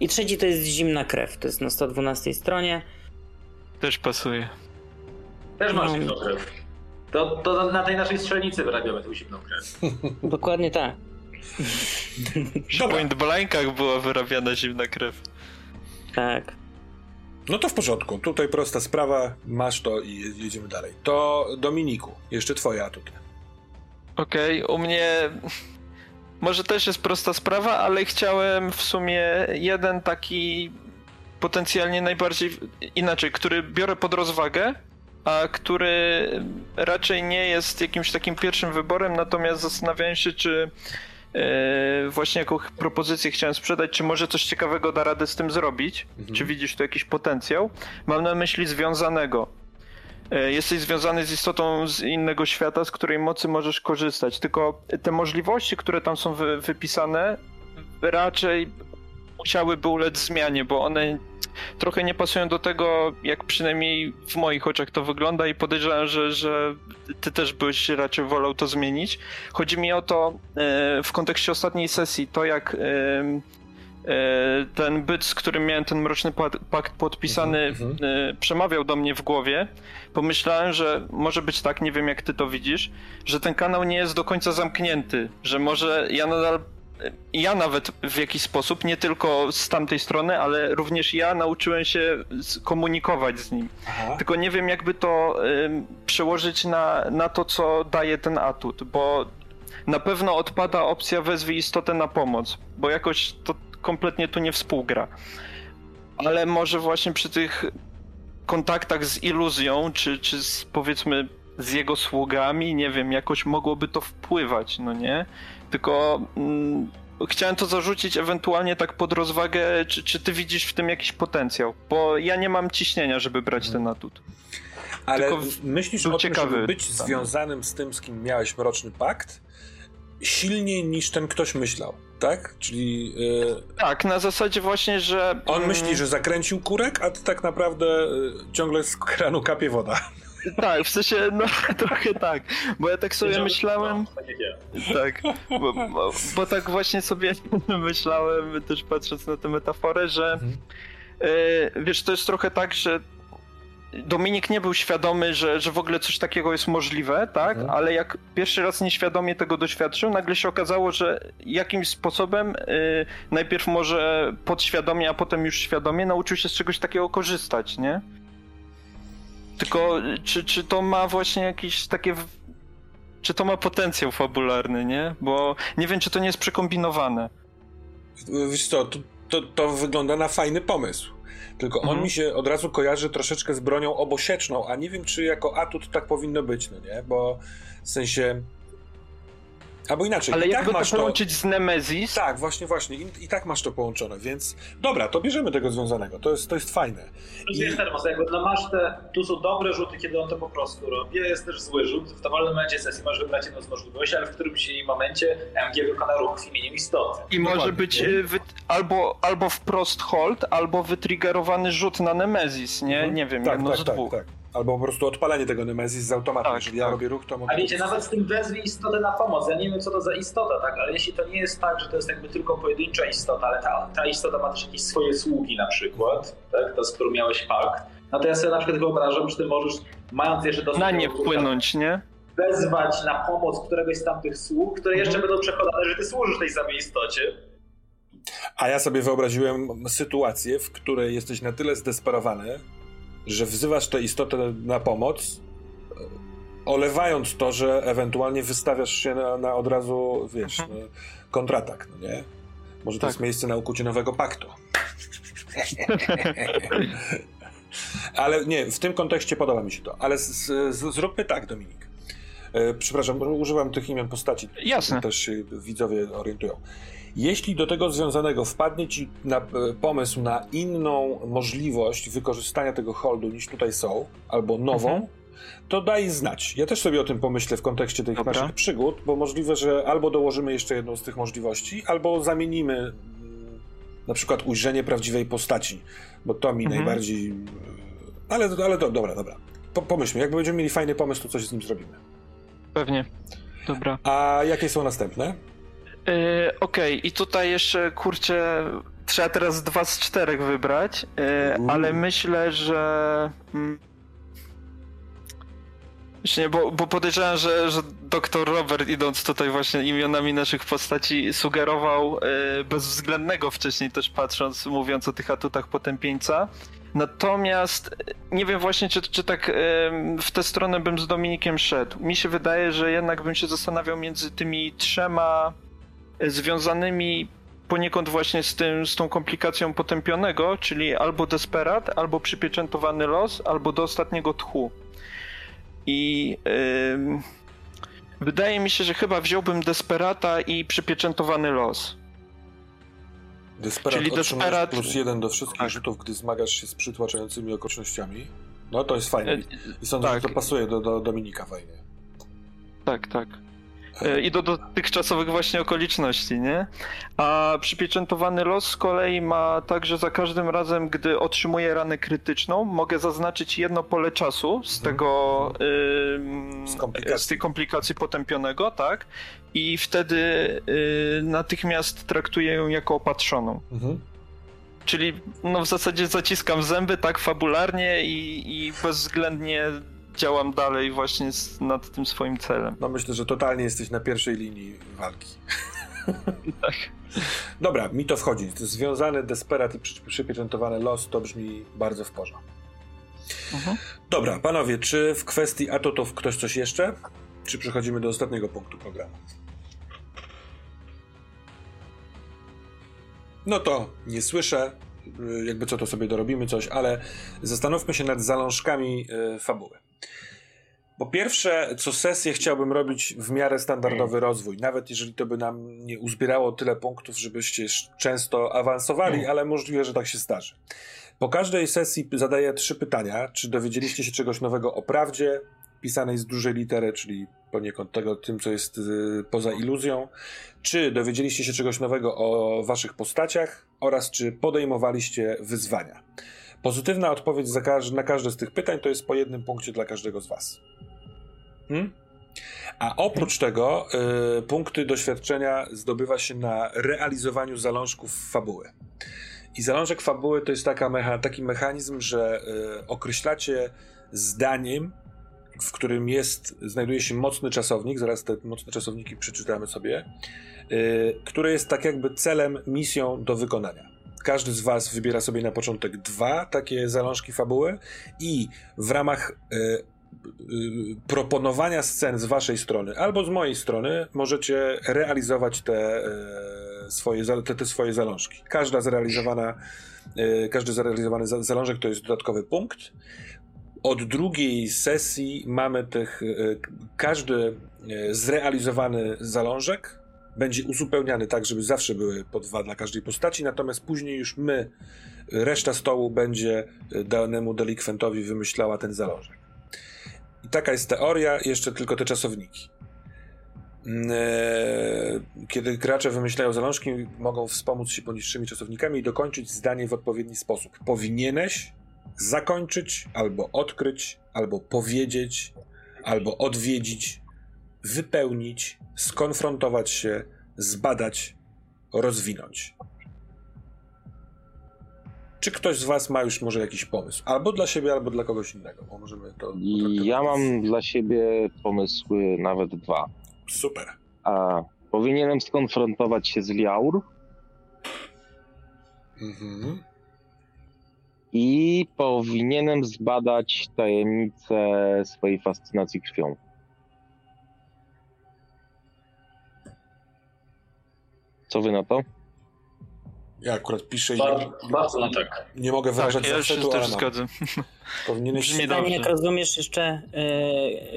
I trzeci to jest zimna krew. To jest na 112 stronie. Też pasuje. Też masz No. zimną krew. To, to na tej naszej strzelnicy wyrabiamy tą zimną krew. Dokładnie tak. Dobra. point blankach była wyrabiana zimna krew. Tak. No to w porządku. Tutaj prosta sprawa, masz to i je- jedziemy dalej. To Dominiku, jeszcze twoje atuty. Okej, u mnie może też jest prosta sprawa, ale chciałem w sumie jeden taki potencjalnie najbardziej inaczej, który biorę pod rozwagę, a który raczej nie jest jakimś takim pierwszym wyborem, natomiast zastanawiałem się, czy właśnie jaką propozycję chciałem sprzedać, czy może coś ciekawego da radę z tym zrobić, Mhm. czy widzisz tu jakiś potencjał. Mam na myśli związanego. E, Jesteś związany z istotą z innego świata, z której mocy możesz korzystać. Tylko te możliwości, które tam są wy, wypisane, raczej musiałyby ulec zmianie, bo one trochę nie pasują do tego, jak przynajmniej w moich oczach to wygląda i podejrzewam, że, że ty też byś raczej wolał to zmienić. Chodzi mi o to e, w kontekście ostatniej sesji, to jak e, e, ten byt, z którym miałem ten mroczny pakt podpisany, Mhm, e, przemawiał do mnie w głowie, pomyślałem, że może być tak, nie wiem jak ty to widzisz, że ten kanał nie jest do końca zamknięty, że może ja nadal ja nawet w jakiś sposób, nie tylko z tamtej strony, ale również ja nauczyłem się komunikować z nim. Aha. Tylko nie wiem, jakby to przełożyć na, na to, co daje ten atut, bo na pewno odpada opcja wezwij istotę na pomoc, bo jakoś to kompletnie tu nie współgra. Ale może właśnie przy tych kontaktach z iluzją, czy, czy z, powiedzmy z jego sługami, nie wiem, jakoś mogłoby to wpływać, no nie? Tylko mm, chciałem to zarzucić ewentualnie tak pod rozwagę, czy, czy ty widzisz w tym jakiś potencjał? Bo ja nie mam ciśnienia, żeby brać ten atut. Ale Tylko myślisz o tym, ciekawy żeby być tam. związanym z tym, z kim miałeś mroczny pakt, silniej niż ten ktoś myślał, tak? Czyli y, Tak, na zasadzie właśnie, że... on mm, myśli, że zakręcił kurek, a ty tak naprawdę y, ciągle z kranu kapie woda. Tak, w sensie, no trochę tak, bo ja tak sobie myślałem... Tak, bo, bo, bo tak właśnie sobie myślałem, też patrząc na tę metaforę, że Mhm. e, wiesz, to jest trochę tak, że Dominik nie był świadomy, że, że w ogóle coś takiego jest możliwe, tak? Mhm. Ale jak pierwszy raz nieświadomie tego doświadczył, nagle się okazało, że jakimś sposobem e, najpierw może podświadomie, a potem już świadomie nauczył się z czegoś takiego korzystać, nie? Tylko czy, czy to ma właśnie jakieś takie czy to ma potencjał fabularny, nie? Bo nie wiem, czy to nie jest przekombinowane. Wiesz co, to, to, to wygląda na fajny pomysł. Tylko on Mhm. mi się od razu kojarzy troszeczkę z bronią obosieczną, a nie wiem, czy jako atut tak powinno być, no nie? Bo w sensie... Albo inaczej, Ale i tak to masz to... połączyć z Nemezis, Tak, właśnie, właśnie. I, I tak masz to połączone, więc dobra, to bierzemy tego związanego. To jest, to jest fajne. Plus wiesz, Termos, jakby no masz te, tu są dobre rzuty, kiedy on to po prostu robi, jest też zły rzut. W dowolnym momencie sesji możesz wybrać jedną z możliwości, ale w którymś momencie MG wykona ruch w imieniu istoty. i może Dokładnie. być e, wy... albo, albo wprost hold, albo wytriggerowany rzut na Nemezis, nie? Mhm. Nie wiem, tak, jedno tak, z tak, dwóch. tak. Albo po prostu odpalenie tego Nemezis z automatu. Tak, Jeżeli ja tak. robię ruch, to mogę... A wiecie, nawet z tym wezwij istotę na pomoc. Ja nie wiem, co to za istota, tak? Ale jeśli to nie jest tak, że to jest jakby tylko pojedyncza istota, ale ta, ta istota ma też jakieś swoje sługi na przykład, tak? To, z którą miałeś pakt, no to ja sobie na przykład wyobrażam, że ty możesz, mając jeszcze dosyć... Na nie wpłynąć, nie? wezwać na pomoc któregoś z tamtych sług, które jeszcze będą przekonane, że ty służysz tej samej istocie. A ja sobie wyobraziłem sytuację, w której jesteś na tyle zdesperowany, że wzywasz tę istotę na pomoc, olewając to, że ewentualnie wystawiasz się na, na od razu, wiesz, Mhm. na kontratak, no nie? Może to Tak. jest miejsce na ukucie nowego paktu. Ale nie, w tym kontekście podoba mi się to. Ale z, z, zróbmy tak, Dominik. E, przepraszam, używam tych imion postaci. Jasne. Też się widzowie orientują. Jeśli do tego związanego wpadnie ci na e, pomysł na inną możliwość wykorzystania tego holdu niż tutaj są, albo nową, Mhm. to daj znać. Ja też sobie o tym pomyślę w kontekście tych Dobra. naszych przygód, bo możliwe, że albo dołożymy jeszcze jedną z tych możliwości, albo zamienimy mm, na przykład ujrzenie prawdziwej postaci, bo to mi Mhm. najbardziej... e, Ale, ale to, dobra, dobra. Po, pomyślmy, jakby będziemy mieli fajny pomysł, to coś z nim zrobimy. Pewnie. Dobra. A jakie są następne? E, Okej, i tutaj jeszcze, kurczę, trzeba teraz dwa z czterech wybrać, Uuu. ale myślę, że... mm, Właśnie, bo, bo podejrzewam, że, że doktor Robert, idąc tutaj właśnie imionami naszych postaci, sugerował e, bezwzględnego wcześniej też patrząc, mówiąc o tych atutach potępieńca. Natomiast nie wiem właśnie, czy, czy tak em, w tę stronę bym z Dominikiem szedł. Mi się wydaje, że jednak bym się zastanawiał między tymi trzema związanymi poniekąd właśnie z, tym, z tą komplikacją potępionego, czyli albo desperat, albo przypieczętowany los, albo do ostatniego tchu. I ym, wydaje mi się, że chyba wziąłbym desperata i przypieczętowany los. Desperat Czyli desperat- plus jeden do wszystkich Tak. rzutów, gdy zmagasz się z przytłaczającymi okolicznościami. No to jest fajne. E, I sądzę, tak. że to pasuje do, do Dominika fajnie. Tak, tak. E, I do dotychczasowych właśnie okoliczności, nie? A przypieczętowany los z kolei ma tak, że za każdym razem, gdy otrzymuję ranę krytyczną, mogę zaznaczyć jedno pole czasu z Mhm. tego, Z z tej komplikacji potępionego, tak? I wtedy y, natychmiast traktuję ją jako opatrzoną. Mhm. Czyli no w zasadzie zaciskam zęby tak fabularnie i, i bezwzględnie działam dalej właśnie z, nad tym swoim celem. No myślę, że totalnie jesteś na pierwszej linii walki. Tak. Dobra, mi to wchodzi. Związany desperat i przy, przypieczętowany los to brzmi bardzo w porządku. Mhm. Dobra, panowie, czy w kwestii atutów ktoś coś jeszcze? Czy przechodzimy do ostatniego punktu programu? No to nie słyszę, y, jakby co to sobie dorobimy coś, ale zastanówmy się nad zalążkami y, fabuły. Po pierwsze, co sesję chciałbym robić w miarę standardowy rozwój, nawet jeżeli to by nam nie uzbierało tyle punktów, żebyście często awansowali, ale możliwe, że tak się zdarzy. Po każdej sesji zadaję trzy pytania. Czy dowiedzieliście się czegoś nowego o prawdzie, pisanej z dużej litery, czyli poniekąd tego, tym, co jest y, poza iluzją? Czy dowiedzieliście się czegoś nowego o waszych postaciach oraz czy podejmowaliście wyzwania? Pozytywna odpowiedź każ- na każde z tych pytań to jest po jednym punkcie dla każdego z was. Hmm? A oprócz tego y, punkty doświadczenia zdobywa się na realizowaniu zalążków fabuły. I zalążek fabuły to jest taka mecha, taki mechanizm, że y, określacie zdaniem, w którym jest, znajduje się mocny czasownik, zaraz te mocne czasowniki przeczytamy sobie, y, które jest tak jakby celem, misją do wykonania. Każdy z Was wybiera sobie na początek dwa takie zalążki fabuły i w ramach y, proponowania scen z Waszej strony albo z mojej strony możecie realizować te, y, swoje, te, te swoje zalążki. Każda zrealizowana, każdy zrealizowany za- zalążek to jest dodatkowy punkt. Od drugiej sesji mamy tych, każdy zrealizowany zalążek będzie uzupełniany tak, żeby zawsze były po dwa dla każdej postaci, natomiast później już my, reszta stołu będzie y, danemu delikwentowi wymyślała ten zalążek. I taka jest teoria, jeszcze tylko te czasowniki. Mm, e, Kiedy gracze wymyślają zalążki, mogą wspomóc się poniższymi czasownikami i dokończyć zdanie w odpowiedni sposób. Powinieneś zakończyć, albo odkryć, albo powiedzieć, albo odwiedzić, wypełnić, skonfrontować się, zbadać, rozwinąć. Czy ktoś z Was ma już może jakiś pomysł? Albo dla siebie, albo dla kogoś innego. Bo możemy to. Ja mam dla siebie pomysły nawet dwa. Super. A powinienem skonfrontować się z Liaur Mhm. i powinienem zbadać tajemnicę swojej fascynacji krwią. Co wy na to? Ja akurat piszę i Bardzo, bardzo na tak. nie mogę wyrażać Tak, ja się zachwytu, też ale mam. zgadzam. Powinieneś Pytanie, jak rozumiesz jeszcze, yy,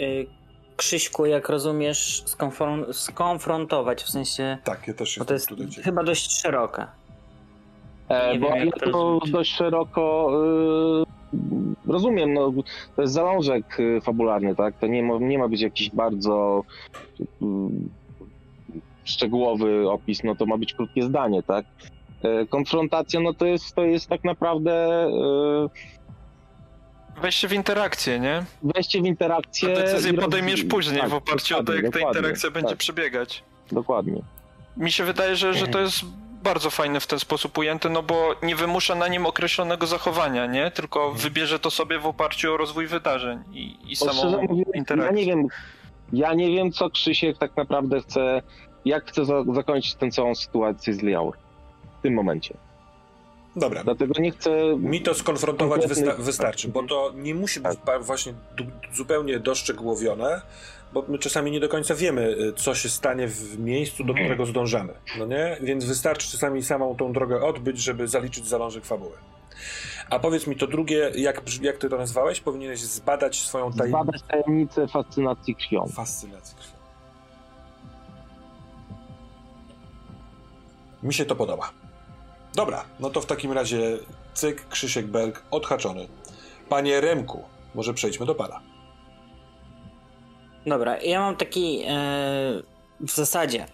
yy, Krzyśku, jak rozumiesz skonfron- skonfrontować, w sensie, Tak, ja też bo to jestem jest tutaj chyba dość szerokie. E, Nie bo wiem, ja to to dość szeroko y, rozumiem, no, to jest zalążek y, fabularny, tak? To nie, ma- nie ma być jakiś bardzo szczegółowy opis, no to ma być krótkie zdanie, tak? E, konfrontacja, no to jest, to jest tak naprawdę y, Wejście w interakcję, nie? wejście w interakcję. A decyzję podejmiesz później tak, w oparciu o to, jak ta interakcja będzie tak, przebiegać. Dokładnie. Mi się wydaje, że, że to jest bardzo fajne w ten sposób ujęte, no bo nie wymusza na nim określonego zachowania, nie? Tylko wybierze to sobie w oparciu o rozwój wydarzeń i, i samą mówiąc, ja interakcję. nie wiem, ja nie wiem, co Krzysiek tak naprawdę chce, jak chce za, zakończyć tę całą sytuację z Liaur w tym momencie. Dobra, Dlatego nie chcę. Mi to skonfrontować wysta- wystarczy, bo to nie musi być ba- właśnie zupełnie doszczegółowione, bo my czasami nie do końca wiemy, y, co się stanie w miejscu, do którego zdążamy. No nie? Więc wystarczy czasami samą tą drogę odbyć, żeby zaliczyć zalążek fabuły. A powiedz mi to drugie, jak, jak ty to nazwałeś? Powinieneś zbadać swoją tajemnicę. Zbadać tajemnicę fascynacji krwią. Fascynacji krwią. Mi się to podoba. Dobra, no to w takim razie cyk, Krzysiek Belk, odhaczony. Panie Remku, może przejdźmy do pana. Dobra, ja mam taki e, w zasadzie.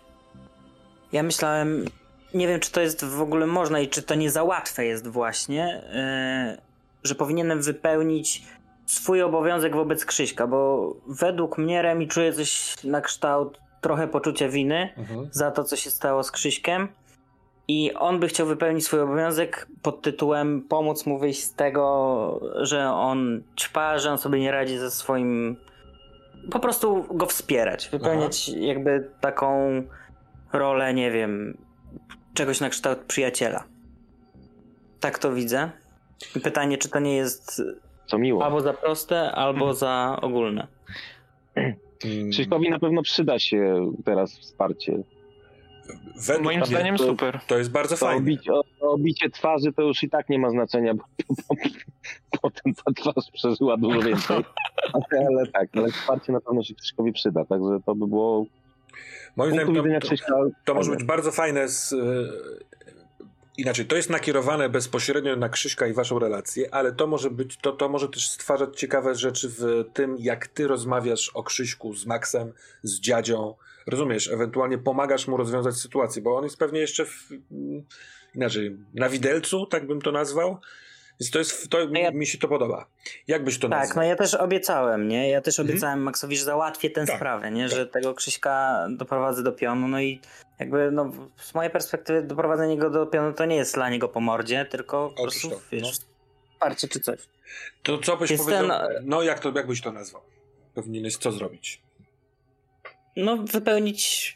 Ja myślałem, nie wiem czy to jest w ogóle można i czy to nie za łatwe jest właśnie, e, że powinienem wypełnić swój obowiązek wobec Krzyśka, bo według mnie Remi czuje coś na kształt trochę poczucia winy Mhm. za to, co się stało z Krzyśkiem. I on by chciał wypełnić swój obowiązek pod tytułem pomóc mu wyjść z tego, że on ćpa, że on sobie nie radzi ze swoim. Po prostu go wspierać. Wypełniać jakby taką rolę, nie wiem, czegoś na kształt przyjaciela. Tak to widzę. I Pytanie, czy to nie jest Co miło. albo za proste, albo za ogólne. Krzyśkowi na pewno przyda się teraz wsparcie. Według Moim mnie zdaniem to- super. to jest bardzo To fajne. obicie, o, obicie twarzy to już i tak nie ma znaczenia, bo, bo potem ta twarz przeżyła dużo więcej. Ale, ale tak, ale wsparcie na pewno się Krzyśkowi przyda, także to by było Moim zdaniem to, Krzyśka... to może być bardzo fajne z, e, inaczej, to jest nakierowane bezpośrednio na Krzyśka i waszą relację, ale to może być, to, to może też stwarzać ciekawe rzeczy w tym, jak ty rozmawiasz o Krzyśku z Maxem, z dziadzią, rozumiesz, ewentualnie pomagasz mu rozwiązać sytuację, bo on jest pewnie jeszcze w, inaczej, na widelcu, tak bym to nazwał, więc to jest, to, No ja- mi się to podoba. Jak byś to Tak, nazwał? no ja też obiecałem, nie? Ja też Mhm. obiecałem Maxowi, że załatwię tę Tak, sprawę, nie? Że tego Krzyśka doprowadzę do pionu, no i jakby, no z mojej perspektywy doprowadzenie go do pionu to nie jest dla niego po mordzie, tylko po prostu, to, wiesz, no. wsparcie czy coś. To co byś powiedział, ten- no jak to, jak byś to nazwał? Powinieneś co zrobić? No wypełnić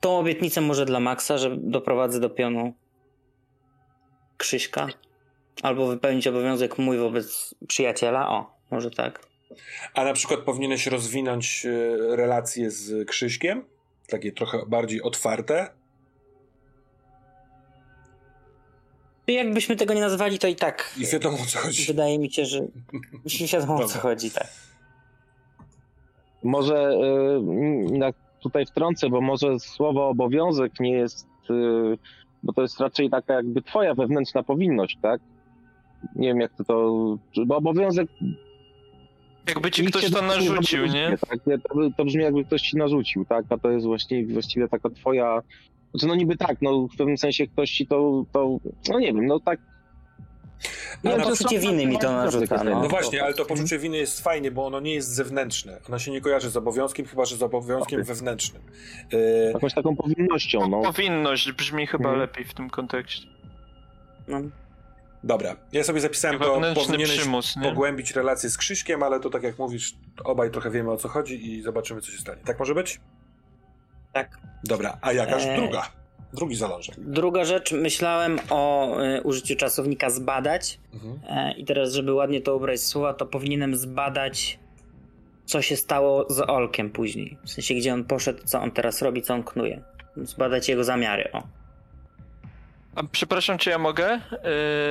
tą obietnicę może dla Maxa, że doprowadzę do pionu Krzyśka. Albo wypełnić obowiązek mój wobec przyjaciela. O, może tak. A na przykład powinieneś rozwinąć e, relacje z Krzyśkiem? Takie trochę bardziej otwarte? Jakbyśmy tego nie nazwali, to i tak I wiadomo o co chodzi. wydaje mi się, że nie wiadomo o co chodzi, tak. Może y, na, tutaj wtrącę, bo może słowo obowiązek nie jest, y, bo to jest raczej taka jakby twoja wewnętrzna powinność, tak? Nie wiem jak to to, bo obowiązek... Jakby ci ktoś to narzucił, nie? Tak? To, to brzmi jakby ktoś ci narzucił, tak? A to jest właśnie, właściwie taka twoja... Znaczy no niby tak, no w pewnym sensie ktoś ci to, to no nie wiem, no tak... No, wiem, no, to poczucie winy mi to narzuca, No, no. No właśnie, ale to poczucie winy jest fajnie, bo ono nie jest zewnętrzne. Ono się nie kojarzy z obowiązkiem, chyba że z obowiązkiem wewnętrznym. E, Jakąś taką powinnością, no. Powinność brzmi chyba Mhm. lepiej w tym kontekście. No. dobra, ja sobie zapisałem to, powinieneś przymus, pogłębić relacje z Krzyśkiem, ale to tak jak mówisz, obaj trochę wiemy o co chodzi i zobaczymy co się stanie. Tak może być? Tak. Dobra, a jakaż E, druga? Drugi zalążek. Druga rzecz, myślałem o y, użyciu czasownika zbadać Mhm. e, i teraz, żeby ładnie to ubrać słowa, to powinienem zbadać, co się stało z Olkiem później. W sensie, gdzie on poszedł, co on teraz robi, co on knuje. Zbadać jego zamiary, o. A przepraszam, czy ja mogę? Yy,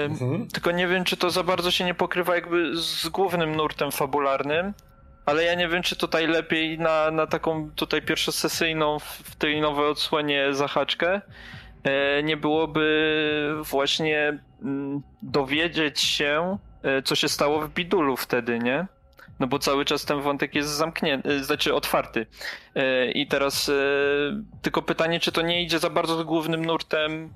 Mhm. Tylko nie wiem, czy to za bardzo się nie pokrywa jakby z głównym nurtem fabularnym, ale ja nie wiem, czy tutaj lepiej na, na taką tutaj pierwszosesyjną w tej nowej odsłonie zahaczkę e, nie byłoby właśnie mm, dowiedzieć się, e, co się stało w Bidulu wtedy, nie? No bo cały czas ten wątek jest zamknięty, znaczy otwarty. E, I teraz e, tylko pytanie, czy to nie idzie za bardzo z głównym nurtem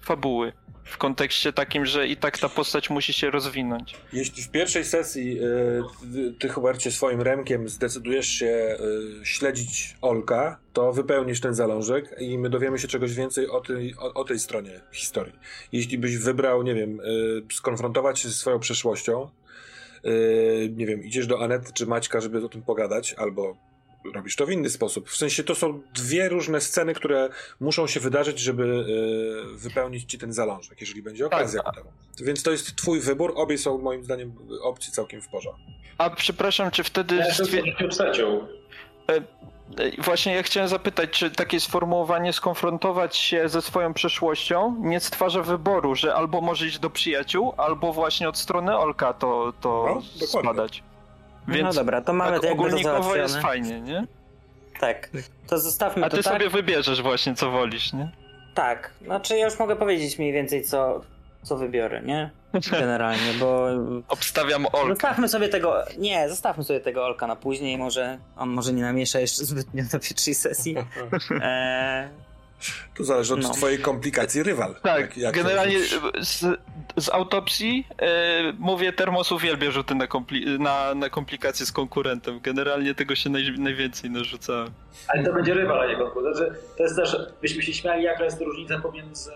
fabuły. W kontekście takim, że i tak ta postać musi się rozwinąć. Jeśli w pierwszej sesji y, ty- Hubercie, swoim remkiem zdecydujesz się y, śledzić Olka, to wypełnisz ten zalążek i my dowiemy się czegoś więcej o tej, o, o tej stronie historii. Jeśli byś wybrał, nie wiem, y, skonfrontować się ze swoją przeszłością, nie wiem, idziesz do Anety czy Maćka, żeby o tym pogadać, albo robisz to w inny sposób. W sensie to są dwie różne sceny, które muszą się wydarzyć, żeby y, wypełnić ci ten zalążek, jeżeli będzie okazja ku temu. Więc to jest twój wybór. Obie są moim zdaniem opcje całkiem w porządku. A przepraszam, czy wtedy. Ja stwier- trzecią. e, Właśnie ja chciałem zapytać, czy takie sformułowanie skonfrontować się ze swoją przeszłością nie stwarza wyboru, że albo może iść do przyjaciół, albo właśnie od strony Olka to, to No, dokładnie. No Więc dobra, to mamy tak to jakby to ogólnikowo jest fajnie, nie? Tak, to zostawmy A to ty tak. sobie wybierzesz właśnie, co wolisz, nie? Tak, znaczy ja już mogę powiedzieć mniej więcej, co, co wybiorę, nie? Generalnie, bo... Obstawiam Olka. Zostawmy sobie tego, nie, zostawmy sobie tego Olka na później, może on może nie namiesza jeszcze zbytnio do pierwszej sesji. Eee, To zależy od No. twojej komplikacji rywal. Tak, Jak- jak generalnie z, z autopsji e, mówię, Termos uwielbia rzuty na, kompli- na, na komplikacje z konkurentem. Generalnie tego się naj, najwięcej narzucałem. Ale to będzie rywal, a nie konkurent. Znaczy, To jest też, byśmy się śmiali, jaka jest różnica pomiędzy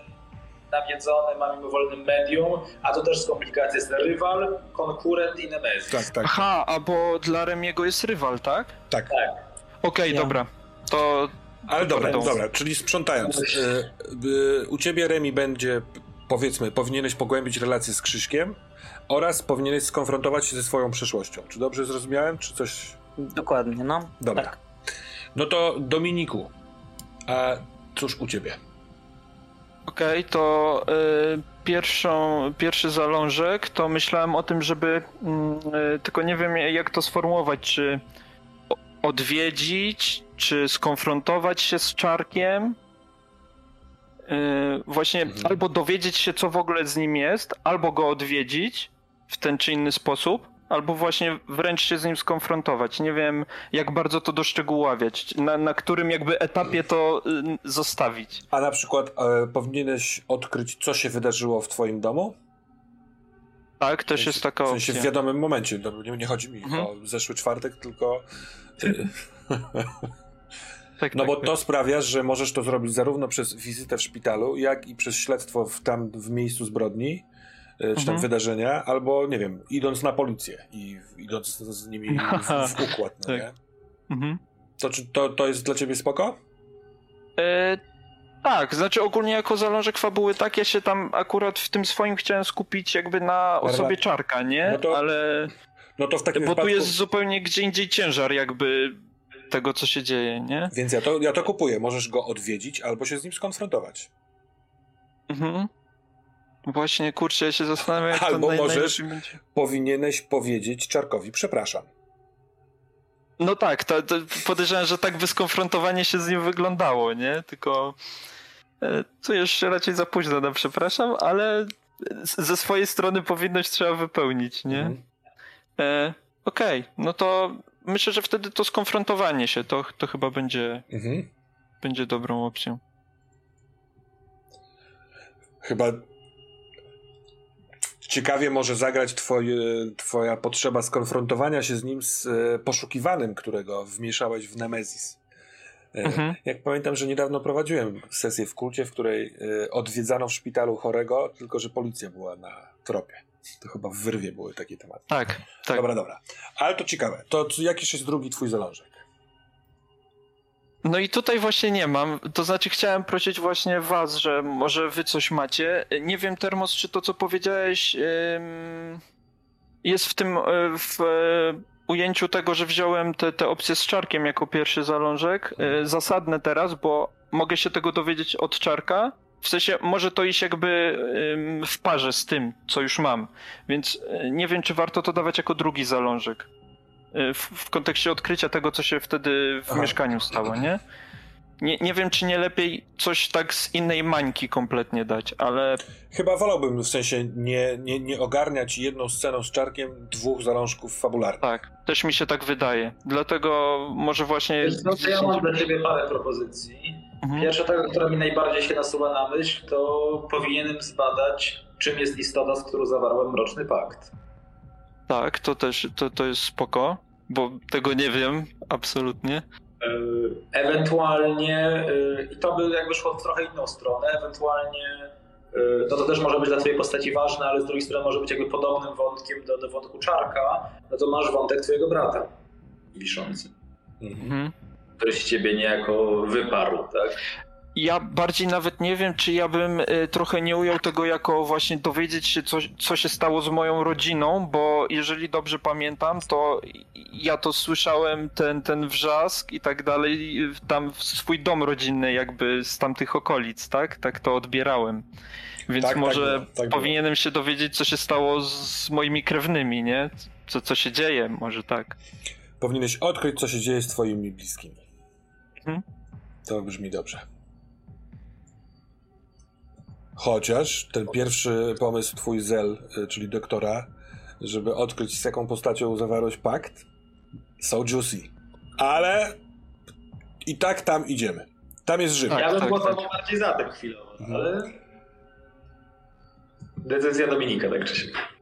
nawiedzonym a mimowolnym medium, a to też z komplikacji jest rywal, konkurent i nemezis. Tak, tak, Aha, a bo dla Remiego jest rywal, tak? tak. Okej, Ja. dobra. To Ale dobra, Pardon. dobra, czyli sprzątając. Y, y, u ciebie Remi będzie, powiedzmy, powinieneś pogłębić relacje z Krzyśkiem oraz powinieneś skonfrontować się ze swoją przeszłością. Czy dobrze zrozumiałem, czy coś... dokładnie, no. Dobra. Tak. No to Dominiku, a cóż u ciebie? Okej, to y, pierwszą, pierwszy zalążek to myślałem o tym, żeby mm, y, tylko nie wiem jak to sformułować, czy odwiedzić, czy skonfrontować się z Czarkiem. Yy, właśnie Mhm. albo dowiedzieć się, co w ogóle z nim jest, albo go odwiedzić w ten czy inny sposób, albo właśnie wręcz się z nim skonfrontować. Nie wiem, jak bardzo to doszczegóławiać, na, na którym jakby etapie to yy, zostawić. A na przykład e, powinieneś odkryć, co się wydarzyło w twoim domu? Tak, też W sensie- jest taka W sensie opcja. w wiadomym momencie. No, nie, nie chodzi mi Mhm. o zeszły czwartek, tylko... y, Tak, No tak, bo tak. to sprawia, że możesz to zrobić zarówno przez wizytę w szpitalu, jak i przez śledztwo w, tam w miejscu zbrodni, y, czy tam Mhm. wydarzenia, albo nie wiem, idąc na policję i idąc z, z nimi w, w układ, no Tak. nie? Mhm. To, czy to, to jest dla ciebie spoko? E, tak, znaczy ogólnie jako zalążek fabuły, tak, ja się tam akurat w tym swoim chciałem skupić jakby na osobie czarka, nie? No to Ale. No to w takim Bo tu wypadku... jest zupełnie gdzie indziej ciężar jakby tego, co się dzieje, nie? Więc ja to, ja to kupuję. Możesz go odwiedzić albo się z nim skonfrontować. Mhm. Właśnie, kurczę, ja się zastanawiam, jak Albo to naj, możesz- będzie. Powinieneś powiedzieć Czarkowi przepraszam. No tak, to, to podejrzewam, że tak by skonfrontowanie się z nim wyglądało, nie? Tylko e, tu już raczej za późno, no przepraszam, ale ze swojej strony powinność trzeba wypełnić, nie? Mhm. E, Okej, no to myślę, że wtedy to skonfrontowanie się to, to chyba będzie, Mhm. będzie dobrą opcją. Chyba ciekawie może zagrać twoje, twoja potrzeba skonfrontowania się z nim z e, poszukiwanym, którego wmieszałeś w Nemezis. E, Mhm. Jak pamiętam, że niedawno prowadziłem sesję w kulcie, w której e, odwiedzano w szpitalu chorego, tylko że policja była na tropie. To chyba w wyrwie były takie tematy. Tak, tak. Dobra, dobra. Ale to ciekawe. To jakiś jest drugi twój zalążek? No i tutaj właśnie nie mam. To znaczy chciałem prosić właśnie was, że może wy coś macie. Nie wiem, Termos, czy to co powiedziałeś jest w tym e, w e, ujęciu tego, że wziąłem te, te opcje z czarkiem jako pierwszy zalążek. e, Zasadne teraz, bo mogę się tego dowiedzieć od czarka. W sensie może to iść jakby w parze z tym, co już mam. Więc e, nie wiem, czy warto to dawać jako drugi zalążek. E, W, w kontekście odkrycia tego, co się wtedy w Aha. mieszkaniu stało, nie? nie? Nie wiem, czy nie lepiej coś tak z innej mańki kompletnie dać, ale Chyba wolałbym w sensie nie, nie, nie ogarniać jedną sceną z czarkiem dwóch zalążków fabularnych. tak, też mi się tak wydaje. Dlatego może właśnie. Co, to ja mam dla ciebie parę propozycji. Mhm. Pierwsza taka, która mi najbardziej się nasuwa na myśl, to powinienem zbadać, czym jest istota, z którą zawarłem Mroczny Pakt. Tak, to też to, to jest spoko, bo tego nie wiem absolutnie. Yy, Ewentualnie, yy, i to by jakby szło w trochę inną stronę, ewentualnie, yy, no to też może być dla twojej postaci ważne, ale z drugiej strony może być jakby podobnym wątkiem do, do wątku Czarka, no to masz wątek twojego brata wiszący, Mhm. Z ciebie niejako wyparł, tak? Ja bardziej nawet nie wiem, czy ja bym y, trochę nie ujął tego jako właśnie dowiedzieć się, co, co się stało z moją rodziną, bo jeżeli dobrze pamiętam, to ja to słyszałem, ten, ten wrzask i tak dalej, tam w swój dom rodzinny jakby z tamtych okolic, tak? Tak to odbierałem. Więc Tak, tak może było, tak było. powinienem się dowiedzieć, co się stało z, z moimi krewnymi, nie? Co, co się dzieje, może tak. Powinieneś odkryć, co się dzieje z twoimi bliskimi. Mhm. To brzmi dobrze. Chociaż ten pierwszy pomysł, twój Zel, y, czyli doktora, żeby odkryć z jaką postacią zawarłeś pakt, so juicy. Ale i tak tam idziemy. Tam jest żywe. Tak, ja bym tak, głosował bardziej za tym chwilowo, Mhm. ale decyzja Dominika, tak czy siak.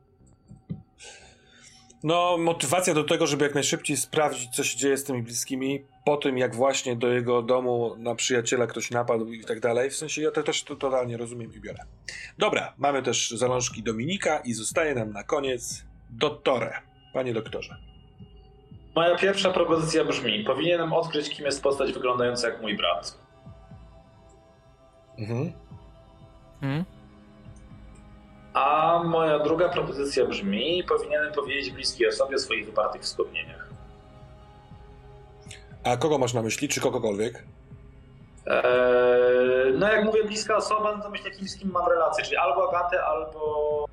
No, motywacja do tego, żeby jak najszybciej sprawdzić, co się dzieje z tymi bliskimi, po tym jak właśnie do jego domu na przyjaciela ktoś napadł i tak dalej. W sensie ja to też to totalnie rozumiem i biorę. Dobra, mamy też zalążki Dominika i zostaje nam na koniec Dottore. Panie doktorze. Moja pierwsza propozycja brzmi: powinienem odkryć, kim jest postać wyglądająca jak mój brat. Mhm. Mhm. A moja druga propozycja brzmi: powinienem powiedzieć bliskiej osobie o swoich wypartych wspomnieniach. A kogo masz na myśli, czy kogokolwiek? Eee, no, jak mówię bliska osoba, no to myślę, z kim mam relację, czyli albo Agatę, albo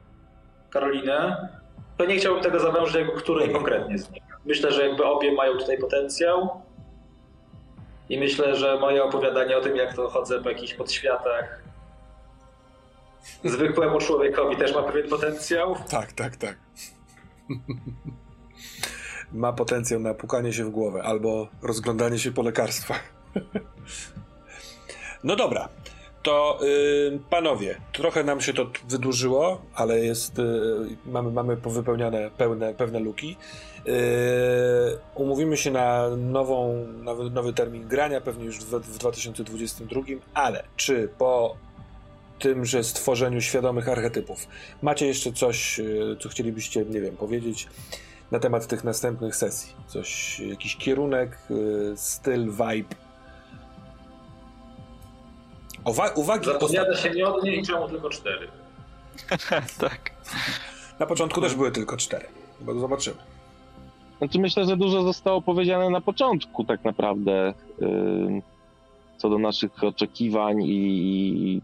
Karolinę. To nie chciałbym tego zawężyć, jako której konkretnie z nich. Myślę, że jakby obie mają tutaj potencjał. I myślę, że moje opowiadanie o tym, jak to chodzę po jakichś podświatach zwykłemu człowiekowi też ma pewien potencjał. Tak, tak, tak. ma potencjał na pukanie się w głowę albo rozglądanie się po lekarstwach. no dobra, to y, panowie, trochę nam się to wydłużyło, ale jest, y, mamy, mamy powypełniane pełne, pewne luki. Y, umówimy się na nową, nowy, nowy termin grania, pewnie już w, w 2022, ale czy po tymże stworzeniu świadomych archetypów macie jeszcze coś, y, co chcielibyście, nie wiem, powiedzieć na temat tych następnych sesji? Coś, jakiś kierunek, y, styl, vibe? Uwa uwagi Zapowiada się nie od niej, czemu tylko cztery. tak. Na początku też były tylko cztery, bo zobaczymy. Znaczy myślę, że dużo zostało powiedziane na początku tak naprawdę yy, co do naszych oczekiwań i, i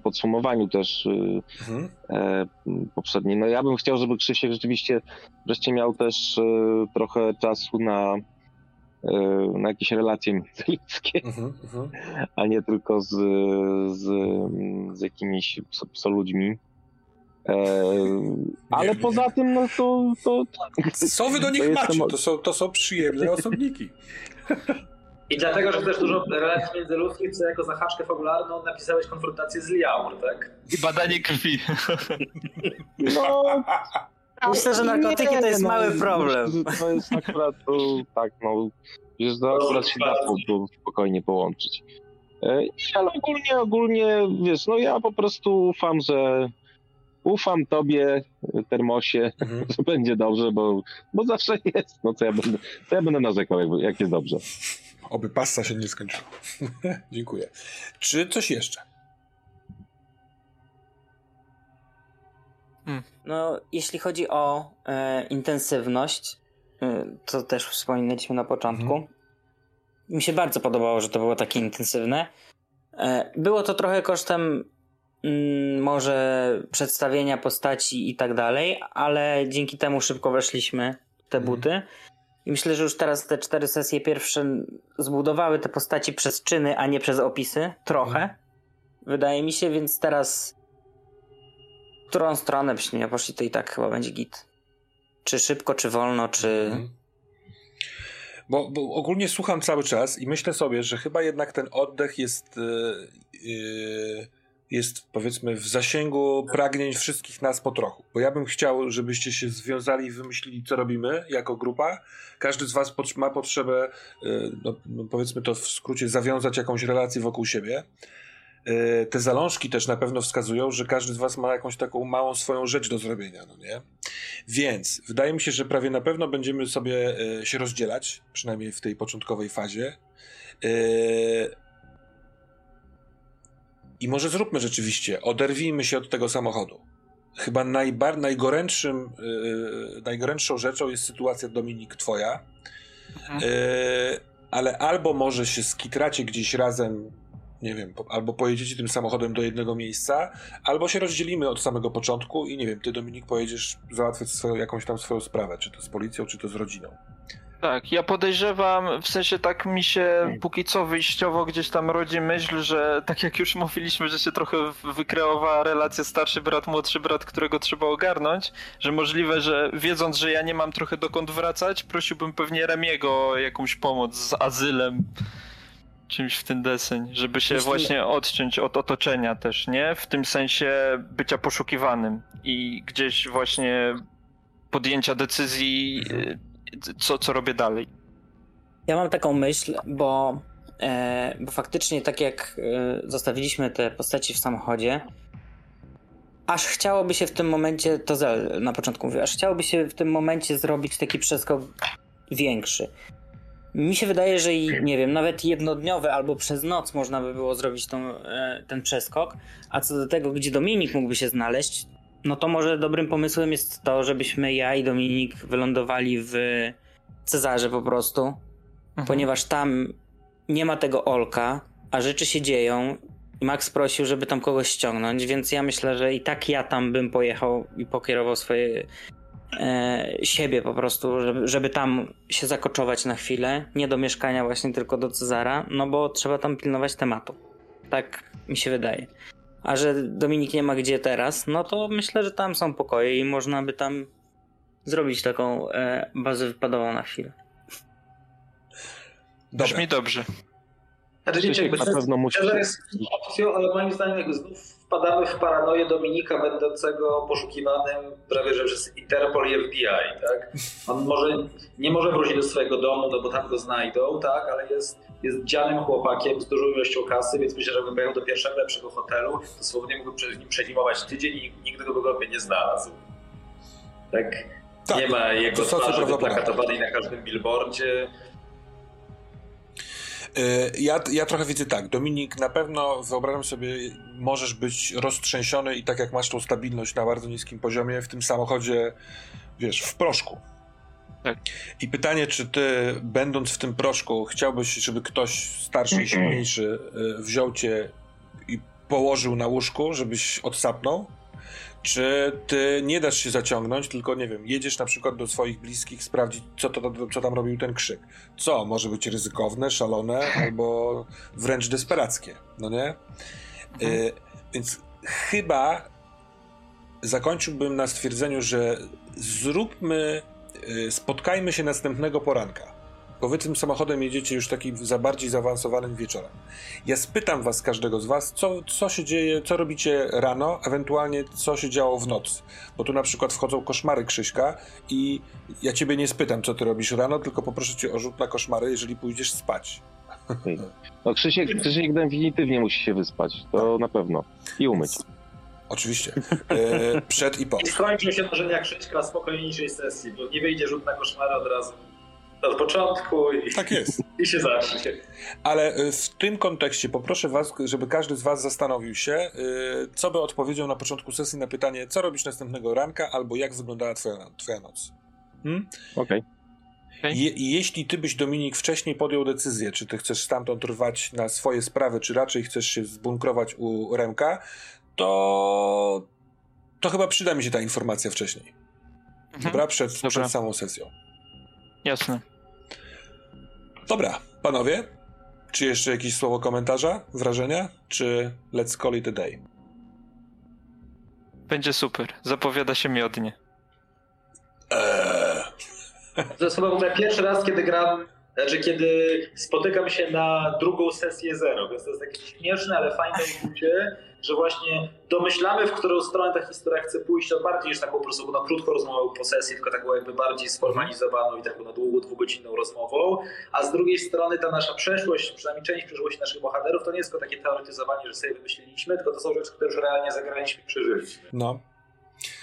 podsumowaniu też yy, Mhm. e, poprzedniej. No ja bym chciał, żeby Krzysiek rzeczywiście wreszcie miał też e, trochę czasu na, e, na jakieś relacje międzyludzkie, Mhm, mhm. a nie tylko z, z, z jakimiś pso, psoludźmi. E, ale nie. poza tym, no to, to Co wy do nich macie? To są, to są przyjemne osobniki. I dlatego, że też dużo relacji międzyludzkich, co jako zahaczkę fabularną napisałeś konfrontację z Liaur, tak? I badanie krwi. no, Myślę, że narkotyki to jest no, mały problem. To jest akurat, to, tak, no, wiesz, to akurat się da po, po, spokojnie połączyć. Ale ogólnie, ogólnie, wiesz, no ja po prostu ufam, że ufam tobie, Termosie, Mhm. że będzie dobrze, bo, bo zawsze jest, no co ja będę, co ja będę narzekał, jak, jak jest dobrze. Oby passa się nie skończyła. Dziękuję. Czy coś jeszcze? No, jeśli chodzi o e, intensywność, e, co też wspominaliśmy na początku, Mhm. mi się bardzo podobało, że to było takie intensywne. E, było to trochę kosztem mm, może przedstawienia postaci i tak dalej, ale dzięki temu szybko weszliśmy w te Mhm. buty. I myślę, że już teraz te cztery sesje pierwsze zbudowały te postaci przez czyny, a nie przez opisy. Trochę. Wydaje mi się, więc teraz w którą stronę byśmy nie poszli, to i tak chyba będzie git. Czy szybko, czy wolno, czy... Mhm. Bo, bo ogólnie słucham cały czas i myślę sobie, że chyba jednak ten oddech jest, yy, yy, jest powiedzmy w zasięgu pragnień wszystkich nas po trochu. Bo ja bym chciał, żebyście się związali i wymyślili, co robimy jako grupa. Każdy z was ma potrzebę, yy, no, no powiedzmy to w skrócie, zawiązać jakąś relację wokół siebie. Yy, Te zalążki też na pewno wskazują, że każdy z was ma jakąś taką małą swoją rzecz do zrobienia, no nie? Więc wydaje mi się, że prawie na pewno będziemy sobie e, się rozdzielać, przynajmniej w tej początkowej fazie. I może zróbmy rzeczywiście, oderwijmy się od tego samochodu. Chyba najbar, najgorętszym, e, najgorętszą rzeczą jest sytuacja Dominik twoja. Mhm. E, ale albo może się skitracie gdzieś razem, nie wiem, po, albo pojedziecie tym samochodem do jednego miejsca, albo się rozdzielimy od samego początku i nie wiem, ty Dominik pojedziesz załatwiać swoją, jakąś tam swoją sprawę, czy to z policją, czy to z rodziną. Tak, ja podejrzewam, w sensie tak mi się póki co wyjściowo gdzieś tam rodzi myśl, że tak jak już mówiliśmy, że się trochę wykreowała relacja starszy brat, młodszy brat, którego trzeba ogarnąć, że możliwe, że wiedząc, że ja nie mam trochę dokąd wracać, prosiłbym pewnie Remiego o jakąś pomoc z azylem, czymś w ten deseń, żeby się Jeśli- właśnie odciąć od otoczenia też, nie? W tym sensie bycia poszukiwanym i gdzieś właśnie podjęcia decyzji, y, co, co robię dalej. Ja mam taką myśl, bo, e, bo faktycznie tak jak e, zostawiliśmy te postaci w samochodzie, aż chciałoby się w tym momencie, to Zel na początku mówił, aż chciałoby się w tym momencie zrobić taki przeskok większy. Mi się wydaje, że i nie wiem, nawet jednodniowy albo przez noc można by było zrobić tą, e, ten przeskok, a co do tego, gdzie Dominik mógłby się znaleźć, no to może dobrym pomysłem jest to, żebyśmy ja i Dominik wylądowali w Cezarze po prostu, Mhm. ponieważ tam nie ma tego Olka, a rzeczy się dzieją. I Max prosił, żeby tam kogoś ściągnąć, więc ja myślę, że i tak ja tam bym pojechał i pokierował swoje e, siebie po prostu, żeby, żeby tam się zakoczować na chwilę. Nie do mieszkania właśnie, tylko do Cezara, no bo trzeba tam pilnować tematu. Tak mi się wydaje. A że Dominik nie ma gdzie teraz, no to myślę, że tam są pokoje i można by tam zrobić taką e, bazę wypadową na chwilę. Dobra. Brzmi dobrze. Znaczy, wiecie, jakby na pewno musi... Jest opcją, ale moim zdaniem jak znów wpadamy w paranoję Dominika będącego poszukiwanym prawie że przez Interpol i FBI, tak? On może, nie może wrócić do swojego domu, no bo tam go znajdą, tak? Ale jest, jest dzianym chłopakiem z dużą ilością kasy, więc myślę, że jakby pojechał do pierwszego lepszego hotelu, to swobodnie mógłby przez nim przezimować tydzień i nigdy go by nie znalazł. Tak? Tak, nie ma jego twarzy wyplakatowanej na każdym billboardzie. Y, Ja, ja trochę widzę tak. Dominik, na pewno wyobrażam sobie, możesz być roztrzęsiony i tak jak masz tą stabilność na bardzo niskim poziomie w tym samochodzie, wiesz, w proszku. Tak. I pytanie, czy ty, będąc w tym proszku, chciałbyś, żeby ktoś starszy i silniejszy y, wziął cię i położył na łóżku, żebyś odsapnął? Czy ty nie dasz się zaciągnąć, tylko nie wiem, jedziesz na przykład do swoich bliskich sprawdzić, co, to, co tam robił ten krzyk? Co może być ryzykowne, szalone albo wręcz desperackie, no nie? Y, więc chyba zakończyłbym na stwierdzeniu, że zróbmy, spotkajmy się następnego poranka. Bo wy tym samochodem jedziecie już taki za bardziej zaawansowanym wieczorem. Ja spytam was, każdego z was, co, co się dzieje, co robicie rano, ewentualnie co się działo w nocy. Bo tu na przykład wchodzą koszmary Krzyśka i ja ciebie nie spytam, co ty robisz rano, tylko poproszę cię o rzut na koszmary, jeżeli pójdziesz spać. No Krzysiek, Krzysiek definitywnie musi się wyspać, to na pewno. I umyć. Oczywiście. E, przed i po. I skończą się marzenia Krzyśka na spokojniejszej sesji, bo nie wyjdzie rzut na koszmary od razu od początku i, Tak jest. i się zacznie. Ale y, w tym kontekście poproszę was, żeby każdy z was zastanowił się, y, co by odpowiedział na początku sesji na pytanie, co robisz następnego ranka, albo jak wyglądała twoja, twoja noc. Hmm? Okej. Je, jeśli ty byś, Dominik, wcześniej podjął decyzję, czy ty chcesz stamtąd rwać na swoje sprawy, czy raczej chcesz się zbunkrować u Remka, to, to chyba przyda mi się ta informacja wcześniej. Mhm. Dobra? Przed, Dobra. przed samą sesją. Jasne. Dobra, panowie, czy jeszcze jakieś słowo komentarza, wrażenia, czy let's call it a day? Będzie super. Zapowiada się miodnie. Eee, To jest chyba w ogóle pierwszy raz, kiedy gram, znaczy kiedy spotykam się na drugą sesję zero, więc to jest takie śmieszne, ale fajne uczucie, że właśnie domyślamy, w którą stronę ta historia chce pójść, to bardziej niż taką po prostu no, krótką rozmową po sesji, tylko taką jakby bardziej sformalizowaną i taką na długą, dwugodzinną rozmową, a z drugiej strony ta nasza przeszłość, przynajmniej część przeszłości naszych bohaterów, to nie jest tylko takie teoretyzowanie, że sobie wymyśliliśmy, tylko to są rzeczy, które już realnie zagraliśmy i przeżyliśmy. no.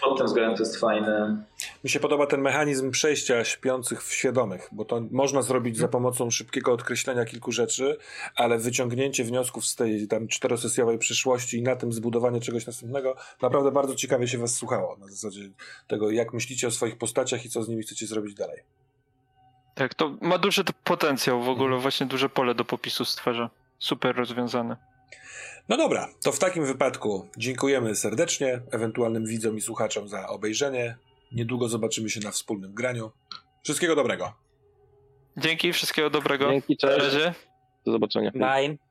Pod tym względem to jest fajne. Mi się podoba ten mechanizm przejścia śpiących w świadomych, bo to można zrobić za pomocą szybkiego odkreślenia kilku rzeczy, ale wyciągnięcie wniosków z tej tam czterosesjowej przyszłości i na tym zbudowanie czegoś następnego, naprawdę bardzo ciekawie się was słuchało. Na zasadzie tego, jak myślicie o swoich postaciach i co z nimi chcecie zrobić dalej. Tak, to ma duży potencjał w ogóle, właśnie duże pole do popisu stwarza. Super rozwiązane. No dobra, to w takim wypadku dziękujemy serdecznie ewentualnym widzom i słuchaczom za obejrzenie. Niedługo zobaczymy się na wspólnym graniu. Wszystkiego dobrego. Dzięki, wszystkiego dobrego. Dzięki, cześć. Do zobaczenia. Bye.